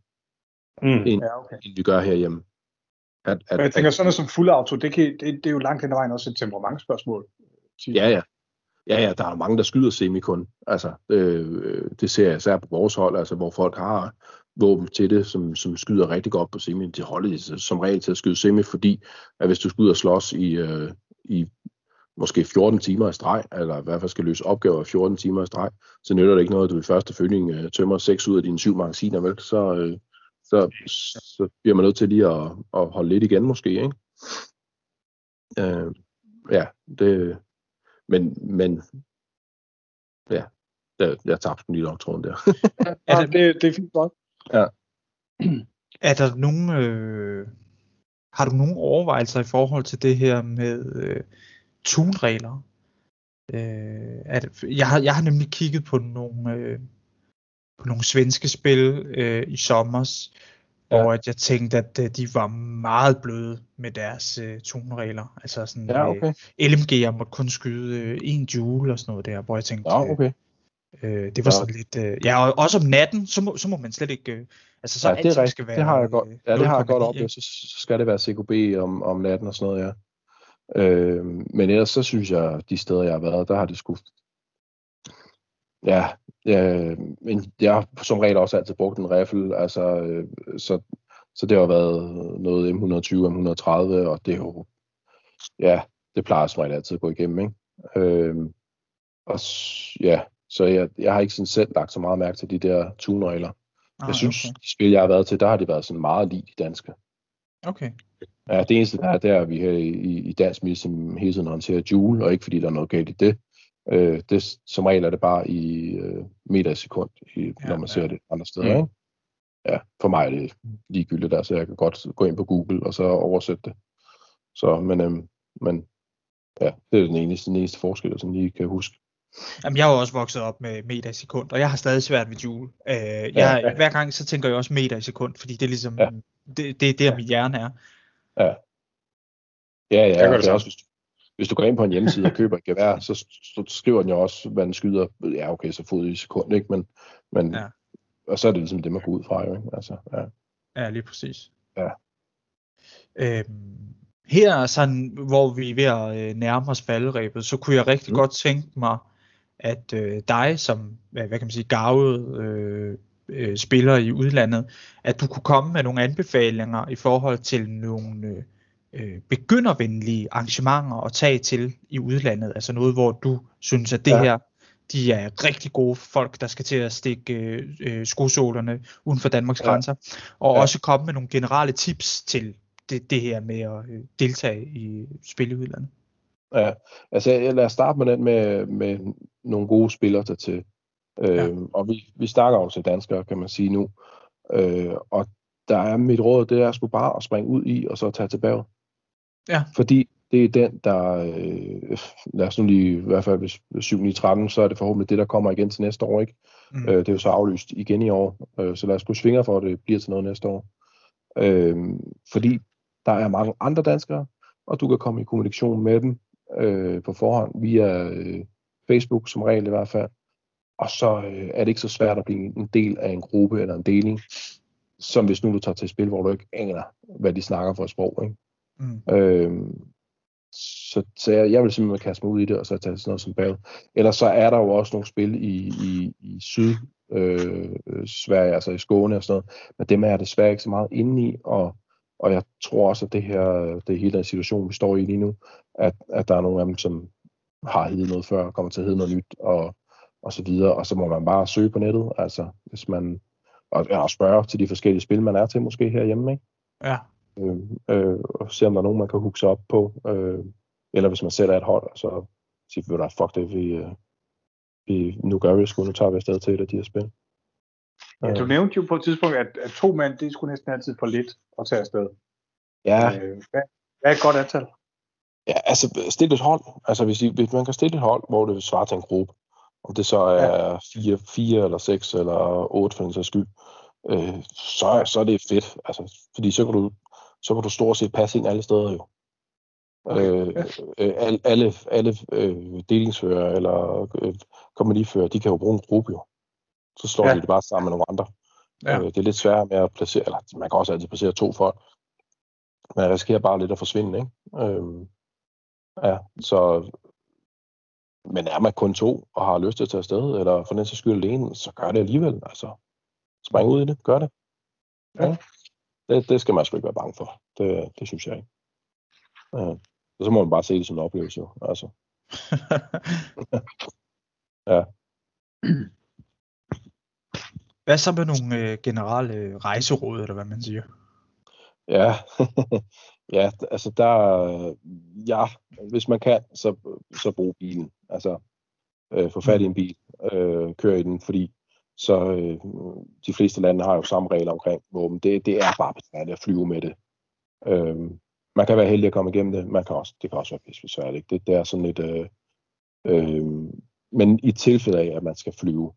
mm. end, ja, okay. end vi gør herhjemme. At, at, Men jeg tænker, sådan noget som fuld auto, det, kan, det, det er jo langt hen ad vejen også et temperamentsspørgsmål. Ja, ja. Ja, ja, der er mange, der skyder semikon. Altså, øh, det ser jeg især på vores hold, altså, hvor folk har våben til det, som, som skyder rigtig godt på semi. De holder som regel til at skyde semi, fordi at hvis du skyder slås i, øh, i måske 14 timer i streg, eller i hvert fald skal løse opgaver i 14 timer i streg, så nytter det ikke noget, at du i første følgning øh, tømmer 6 ud af dine syv magasiner, vel? Så, øh, så, så bliver man nødt til lige at, at holde lidt igen måske, ikke? Øh, ja, det, men, men ja, jeg, jeg tabte den lige tråden der. ja, det, det er fint godt. Ja. Er der nogen, øh, har du nogen overvejelser i forhold til det her med øh, tunregler? Øh, at, jeg, har, jeg har nemlig kigget på nogle, øh, nogle svenske spil øh, i sommers, ja. og at jeg tænkte, at øh, de var meget bløde med deres øh, toneregler. Altså sådan, ja, okay. øh, LMG'er måtte kun skyde øh, en joule og sådan noget der, hvor jeg tænkte, ja, okay. øh, det var ja. sådan lidt, øh, ja, og også om natten, så må, så må man slet ikke, øh, altså så ja, det, er skal være, det har jeg godt, ja, det har jeg godt op, så, så skal det være CKB om, om natten og sådan noget, ja. Øh, men ellers så synes jeg, de steder jeg har været, der har det sgu Ja, øh, men jeg har som regel også altid brugt en riffel, altså, øh, så, så det har været noget M120 M130, og det er jo, ja, det plejer som regel altid at gå igennem, ikke? Øh, og ja, så jeg, jeg har ikke sådan selv lagt så meget mærke til de der tuneregler. Ah, jeg synes, okay. de spil, jeg har været til, der har de været sådan meget lige de danske. Okay. Ja, det eneste, der er, det er, at vi her i, i dansk som hele tiden håndterer joule, og ikke fordi der er noget galt i det. Øh, det som regel er det bare i øh, meter i sekund, i, ja, når man ser det andre steder. Mm. Ikke? Ja, for mig er det ligegyldigt der, så jeg kan godt gå ind på Google og så oversætte det. Så, men, øhm, men ja, det er den eneste, den eneste forskel, som lige kan huske. Jamen, jeg har jo også vokset op med meter i sekund, og jeg har stadig svært ved Joule. Øh, jeg, ja, ja. Hver gang så tænker jeg også meter i sekund, fordi det er ligesom, ja. det, det er der, ja. mit hjerne er. Ja, ja, ja det, det også, hvis, hvis du går ind på en hjemmeside og køber et gevær, så, så skriver den jo også, hvad den skyder. Ja, okay, så fod i sekund, ikke? Men, men ja. og så er det ligesom det, man går ud fra, jo, ikke? Altså, ja. ja, lige præcis. Ja. Øhm, her, sådan, hvor vi er ved at øh, nærme os faldrebet, så kunne jeg rigtig mm. godt tænke mig, at øh, dig som, hvad, hvad kan man sige, gavet øh, øh, spiller i udlandet, at du kunne komme med nogle anbefalinger i forhold til nogle øh, øh, begyndervenlige arrangementer at tage til i udlandet. Altså noget, hvor du synes, at det ja. her, de er rigtig gode folk, der skal til at stikke øh, skosålerne uden for Danmarks ja. grænser. Og ja. også komme med nogle generelle tips til det, det her med at øh, deltage i spil i udlandet. Ja, altså lad os starte med den med, med nogle gode spillere der til. Øh, ja. Og vi, vi snakker om til danskere, kan man sige nu. Øh, og der er mit råd, det er sgu bare at springe ud i, og så tage tilbage. Ja. Fordi det er den, der, øh, lad os nu lige, i hvert fald hvis 7 13, så er det forhåbentlig det, der kommer igen til næste år, ikke? Mm. Øh, det er jo så aflyst igen i år, øh, så lad os gå svinger for, at det bliver til noget næste år. Øh, fordi der er mange andre danskere, og du kan komme i kommunikation med dem øh, på forhånd via øh, Facebook som regel i hvert fald. Og så øh, er det ikke så svært at blive en del af en gruppe eller en deling, som hvis nu du tager til et spil, hvor du ikke aner, hvad de snakker for et sprog. Ikke? Mm. Øhm, så, så jeg, jeg vil simpelthen kaste mig ud i det, og så tage sådan noget som bag. Ellers så er der jo også nogle spil i, i, i syd, øh, Sverige, altså i Skåne og sådan noget, men dem er jeg desværre ikke så meget inde i, og, og jeg tror også, at det her, det hele den situation, vi står i lige nu, at, at der er nogle af dem, som har heddet noget før, kommer til at hedde noget nyt, og, og så videre, og så må man bare søge på nettet, altså hvis man, og, og spørge til de forskellige spil, man er til måske herhjemme, ikke? Ja øh, øh, og se om der er nogen, man kan hugge sig op på. Øh, eller hvis man sætter et hold, så siger vi, at fuck det, vi, øh, vi, nu gør vi det sgu, nu tager vi afsted til et af de her spil. Ja, du nævnte jo på et tidspunkt, at, at to mand, det skulle næsten altid for lidt at tage afsted. Ja. Øh, hvad, hvad er et godt antal? Ja, altså stille et hold. Altså hvis, I, hvis man kan stille et hold, hvor det svarer til en gruppe, om det så er ja. fire, fire eller seks eller otte for en sags skyld, øh, så, så er det fedt. Altså, fordi så kan du så kan du stort set passe ind alle steder jo. Okay. Øh, øh, alle alle, alle øh, delingsfører eller øh, kompagnifører, de kan jo bruge en gruppe jo. Så slår ja. de det bare sammen med nogle andre. Ja. Øh, det er lidt sværere med at placere, eller man kan også altid placere to folk. Men jeg risikerer bare lidt at forsvinde, ikke? Øh, ja, så men er man kun to og har lyst til at tage afsted, eller for den sags skyld alene, så gør det alligevel. Altså, spring ud i det, gør det. Ja. Det, det skal man sgu ikke være bange for. Det, det synes jeg ikke. Ja. Så må man bare se det som en oplevelse. Altså. ja. Hvad så med nogle øh, generelle rejseråd, eller hvad man siger? Ja, ja altså der, ja, hvis man kan, så, så brug bilen. Altså, øh, få fat i en bil, øh, kør i den, fordi så øh, de fleste lande har jo samme regler omkring våben. Det, det er bare besværligt at flyve med det. Øh, man kan være heldig at komme igennem det. Man kan også, det kan også være pisse besværligt. Det, det er sådan lidt... Øh, øh, men i tilfælde af, at man skal flyve,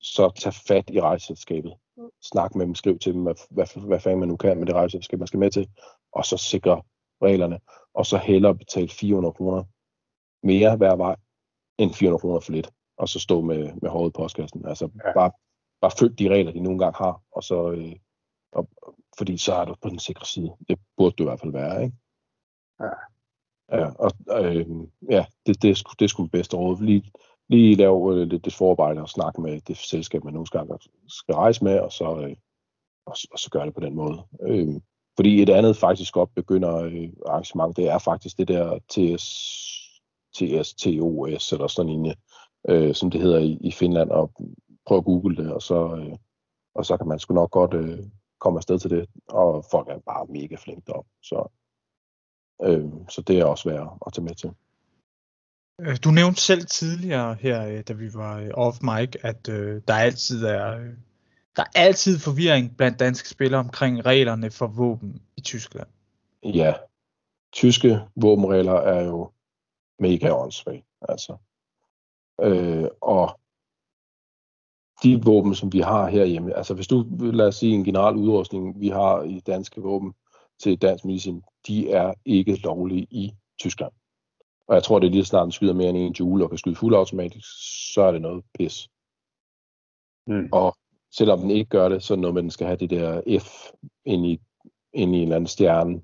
så tag fat i rejseselskabet. Snak med dem, skriv til dem, hvad, hvad, hvad fanden man nu kan med det rejseselskab, man skal med til, og så sikre reglerne. Og så hellere betale 400 kroner mere hver vej, end 400 kroner for lidt og så stå med, med håret i postkassen. Altså ja. bare, bare følg de regler, de nogle gange har, og så, øh, og, fordi så er du på den sikre side. Det burde du i hvert fald være, ikke? Ja. Ja, og øh, ja, det, det, er sgu, det er sgu det bedste råd. Lige, lige lave øh, lidt det forarbejde og snakke med det selskab, man nogle gange skal rejse med, og så, øh, og, og så gør det på den måde. Øh, fordi et andet faktisk godt begynder øh, arrangement, det er faktisk det der TS, TSTOS eller sådan en øh, som det hedder i, i Finland, og prøve at google det, og så, øh, og så kan man sgu nok godt øh, komme afsted til det, og folk er bare mega flinke deroppe. Så Øh, så det er også værd at tage med til. Øh, Du nævnte selv tidligere her, øh, da vi var øh, off mic, at øh, der altid er øh, der er altid forvirring blandt danske spillere omkring reglerne for våben i Tyskland. Ja, tyske våbenregler er jo mega åndssvage. Altså. Øh, og de våben, som vi har herhjemme, altså hvis du, lad os sige, en generel udrustning, vi har i danske våben til dansk medicin, de er ikke lovlige i Tyskland. Og jeg tror, det er lige snart den skyder mere end en joule og kan skyde fuldautomatisk, så er det noget pis. Mm. Og selvom den ikke gør det, så at den skal have det der F ind i, ind i en eller anden stjerne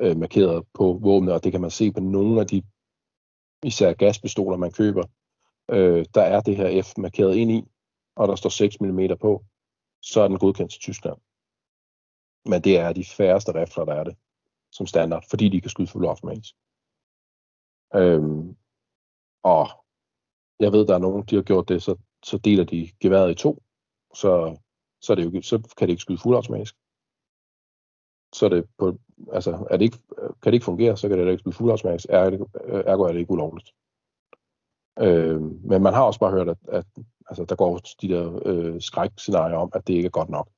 øh, markeret på våbnet, og det kan man se på nogle af de især gaspistoler, man køber. Øh, der er det her F markeret ind i, og der står 6 mm på, så er den godkendt til Tyskland. Men det er de færreste rifler, der er det som standard, fordi de kan skyde fuldautomatisk. Øhm, og jeg ved, der er nogen, de har gjort det, så, så deler de geværet i to, så, så, er det jo, så kan det ikke skyde fuldautomatisk. Så er det på, altså, er det ikke, kan det ikke fungere, så kan det ikke skyde fuldautomatisk, ergo er det ikke ulovligt. Øh, men man har også bare hørt, at, at altså, der går de der øh, skrækscenarier om, at det ikke er godt nok.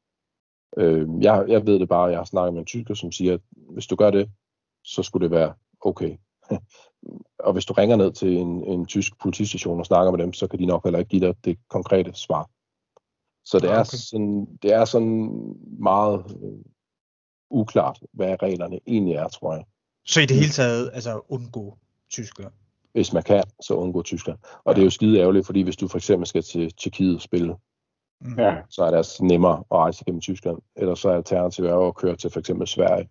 Øh, jeg, jeg ved det bare, jeg har snakket med en tysker, som siger, at hvis du gør det, så skulle det være okay. og hvis du ringer ned til en, en tysk politistation og snakker med dem, så kan de nok heller ikke give dig det konkrete svar. Så det, Ah, er, okay. sådan, det er sådan meget øh, uklart, hvad reglerne egentlig er, tror jeg. Så i det hele taget, altså undgå Tyskland. Hvis man kan, så undgå Tyskland. Og det er jo skide ærgerligt, fordi hvis du for eksempel skal til Tjekkiet og spille, Mm. Ja. så er det altså nemmere at rejse gennem Tyskland. Eller så er alternativet er at køre til for eksempel Sverige,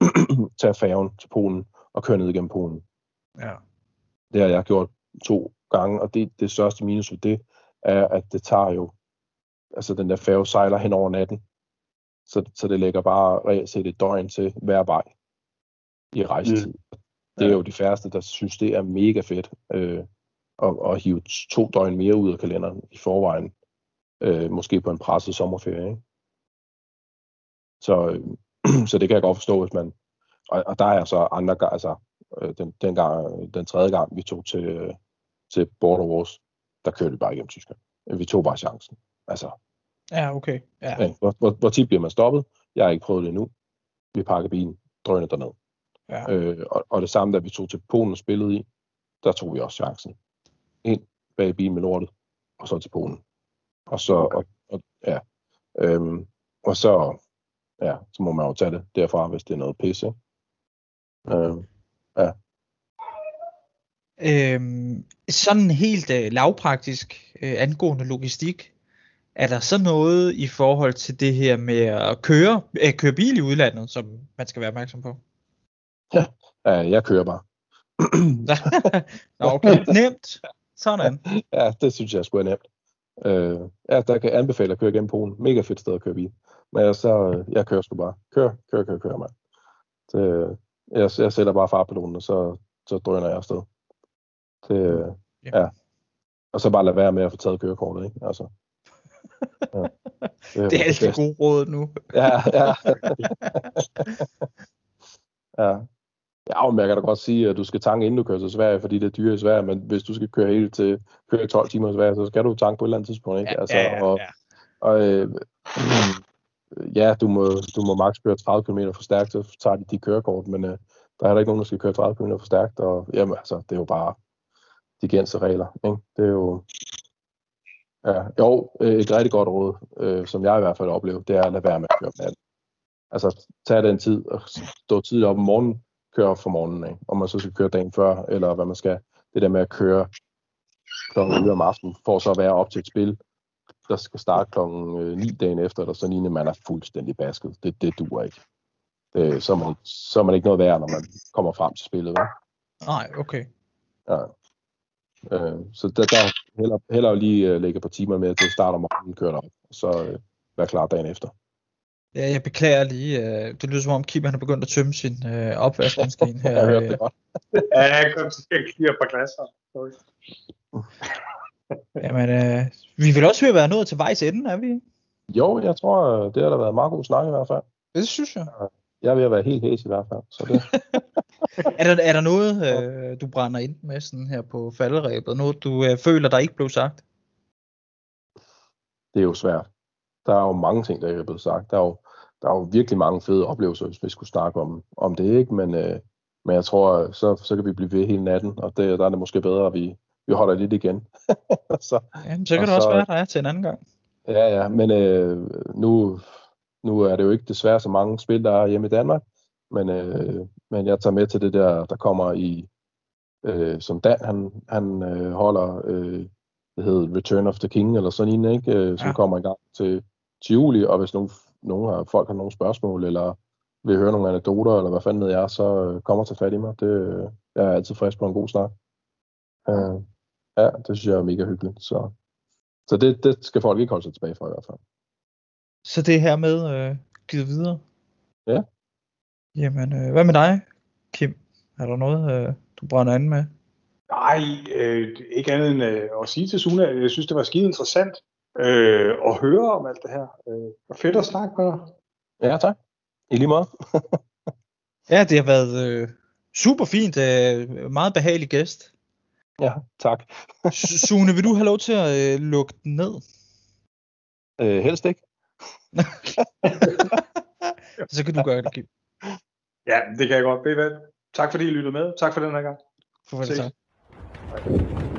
tage færgen til Polen og køre ned igennem Polen. ja. Det har jeg gjort to gange, og det, det største minus ved det er, at det tager jo, altså den der færge sejler hen over natten, så, så det lægger bare reelt set et døgn til hver vej i rejsetid. Mm. Det er jo de færreste, der synes, det er mega fedt øh, at, at hive to døgn mere ud af kalenderen i forvejen, øh, måske på en presset sommerferie. Ikke? Så, øh, så det kan jeg godt forstå, hvis man... Og, og der er så andre gange, altså øh, den, den, gang, den tredje gang, vi tog til, øh, til Border Wars, der kørte vi bare igennem Tyskland. Vi tog bare chancen. Altså, Ja, okay. Ja. ja. hvor, hvor, hvor tit bliver man stoppet? Jeg har ikke prøvet det endnu. Vi pakker bilen, drøner derned. Ja. Øh, og, og det samme, da vi tog til Polen og spillede i, der tog vi også chancen. Ind bag bilen med lortet, og så til Polen. Og så, og, og, ja. Øhm, og så, ja, så må man jo tage det derfra, hvis det er noget pisse. Øhm, Øhm, sådan helt øh, lavpraktisk øh, angående logistik, er der så noget i forhold til det her med at køre, øh, køre bil i udlandet, som man skal være opmærksom på? ja, jeg kører bare. Nå, okay, nemt. Sådan. ja, det synes jeg skulle er nemt. Øh, ja, der kan jeg anbefale at køre gennem Polen. Mega fedt sted at køre bil. Men jeg, så, øh, jeg kører sgu bare. Kør, kør, kør, kør, mand. Det, jeg, jeg sætter bare fartpiloten, og så, så drøner jeg afsted. Det, øh, Ja. ja. Og så bare lade være med at få taget kørekortet, ikke? Altså. Ja. Det er altid bedste. god råd nu. Ja, ja. ja. Ja, men jeg kan da godt sige, at du skal tanke, inden du kører til Sverige, fordi det er dyre i Sverige, men hvis du skal køre helt til køre 12 timer i Sverige, så skal du tanke på et eller andet tidspunkt, ikke? Ja, altså, ja, ja, og, ja. og øh, ja, du må, du må maks køre 30 km for stærkt, så tager de de kørekort, men øh, der er heller ikke nogen, der skal køre 30 km for stærkt, og jamen, altså, det er jo bare de gængse regler, ikke? Det er jo, ja, jo, øh, et rigtig godt råd, øh, som jeg i hvert fald oplever, det er at lade være med at køre om natten. Altså, tag den tid og stå tidligt op om morgenen, køre for morgenen, ikke? om man så skal køre dagen før, eller hvad man skal. Det der med at køre klokken 9 om aftenen, for så at være op til et spil, der skal starte klokken 9 dagen efter, eller så lignende, man er fuldstændig basket. Det, det duer ikke. Det, så, er man, så er man ikke noget værd, når man kommer frem til spillet. Vel? Nej, okay. Ja. Øh, så der, der heller, heller lige øh, lægge et par timer med til at starte om morgenen, køre derop, og så øh, være klar dagen efter. Ja, jeg beklager lige. Øh, det lyder som om Kim han har begyndt at tømme sin øh, opvaskemaskine her. Jeg har hørt øh. det godt. Ja, jeg kom til at klire på glasser. Sorry. Jamen, øh, vi vil også høre, være nået til vejs ende, er vi? Jo, jeg tror, øh, det har da været meget god snak i hvert fald. Det synes jeg. Jeg er at være helt hæs i hvert fald. Så det, er, der, er der noget, øh, du brænder ind med sådan her på falderæbet? Noget, du øh, føler, der ikke blev sagt? Det er jo svært. Der er jo mange ting, der ikke er blevet sagt. Der er jo, der er jo virkelig mange fede oplevelser, hvis vi skulle snakke om, om det, ikke? Men, øh, men jeg tror, så, så kan vi blive ved hele natten, og det, der er det måske bedre, at vi, vi holder lidt igen. så, Jamen, så kan det også være, der er til en anden gang. Ja, ja, men øh, nu, nu er det jo ikke desværre så mange spil, der er hjemme i Danmark, men, øh, men jeg tager med til det der, der kommer i, øh, som Dan, han, han øh, holder, øh, det hedder Return of the King, eller sådan en, ikke? Øh, som ja. kommer i gang til, til juli, og hvis nogen, nogen har, folk har nogle spørgsmål, eller vil høre nogle anekdoter, eller hvad fanden ved jeg, så øh, kommer til fat i mig. Det, øh, jeg er altid frisk på en god snak. Øh, ja, det synes jeg er mega hyggeligt. Så, så det, det skal folk ikke holde sig tilbage fra i hvert fald. Så det her med øh, givet videre? Ja. Jamen, øh, hvad med dig, Kim? Er der noget, øh, du brænder an med? Nej, øh, ikke andet end øh, at sige til Suna, at jeg synes, det var skide interessant øh, at høre om alt det her. Øh, og fedt at snakke med dig. Ja, tak. I lige måde. ja, det har været øh, super fint. Øh, meget behagelig gæst. Ja, tak. Sune, vil du have lov til at øh, lukke den ned? Øh, helst ikke. Så kan du gøre det, Kim. Ja, det kan jeg godt. Tak fordi I lyttede med. Tak for den her gang. For det, tak. Thank you.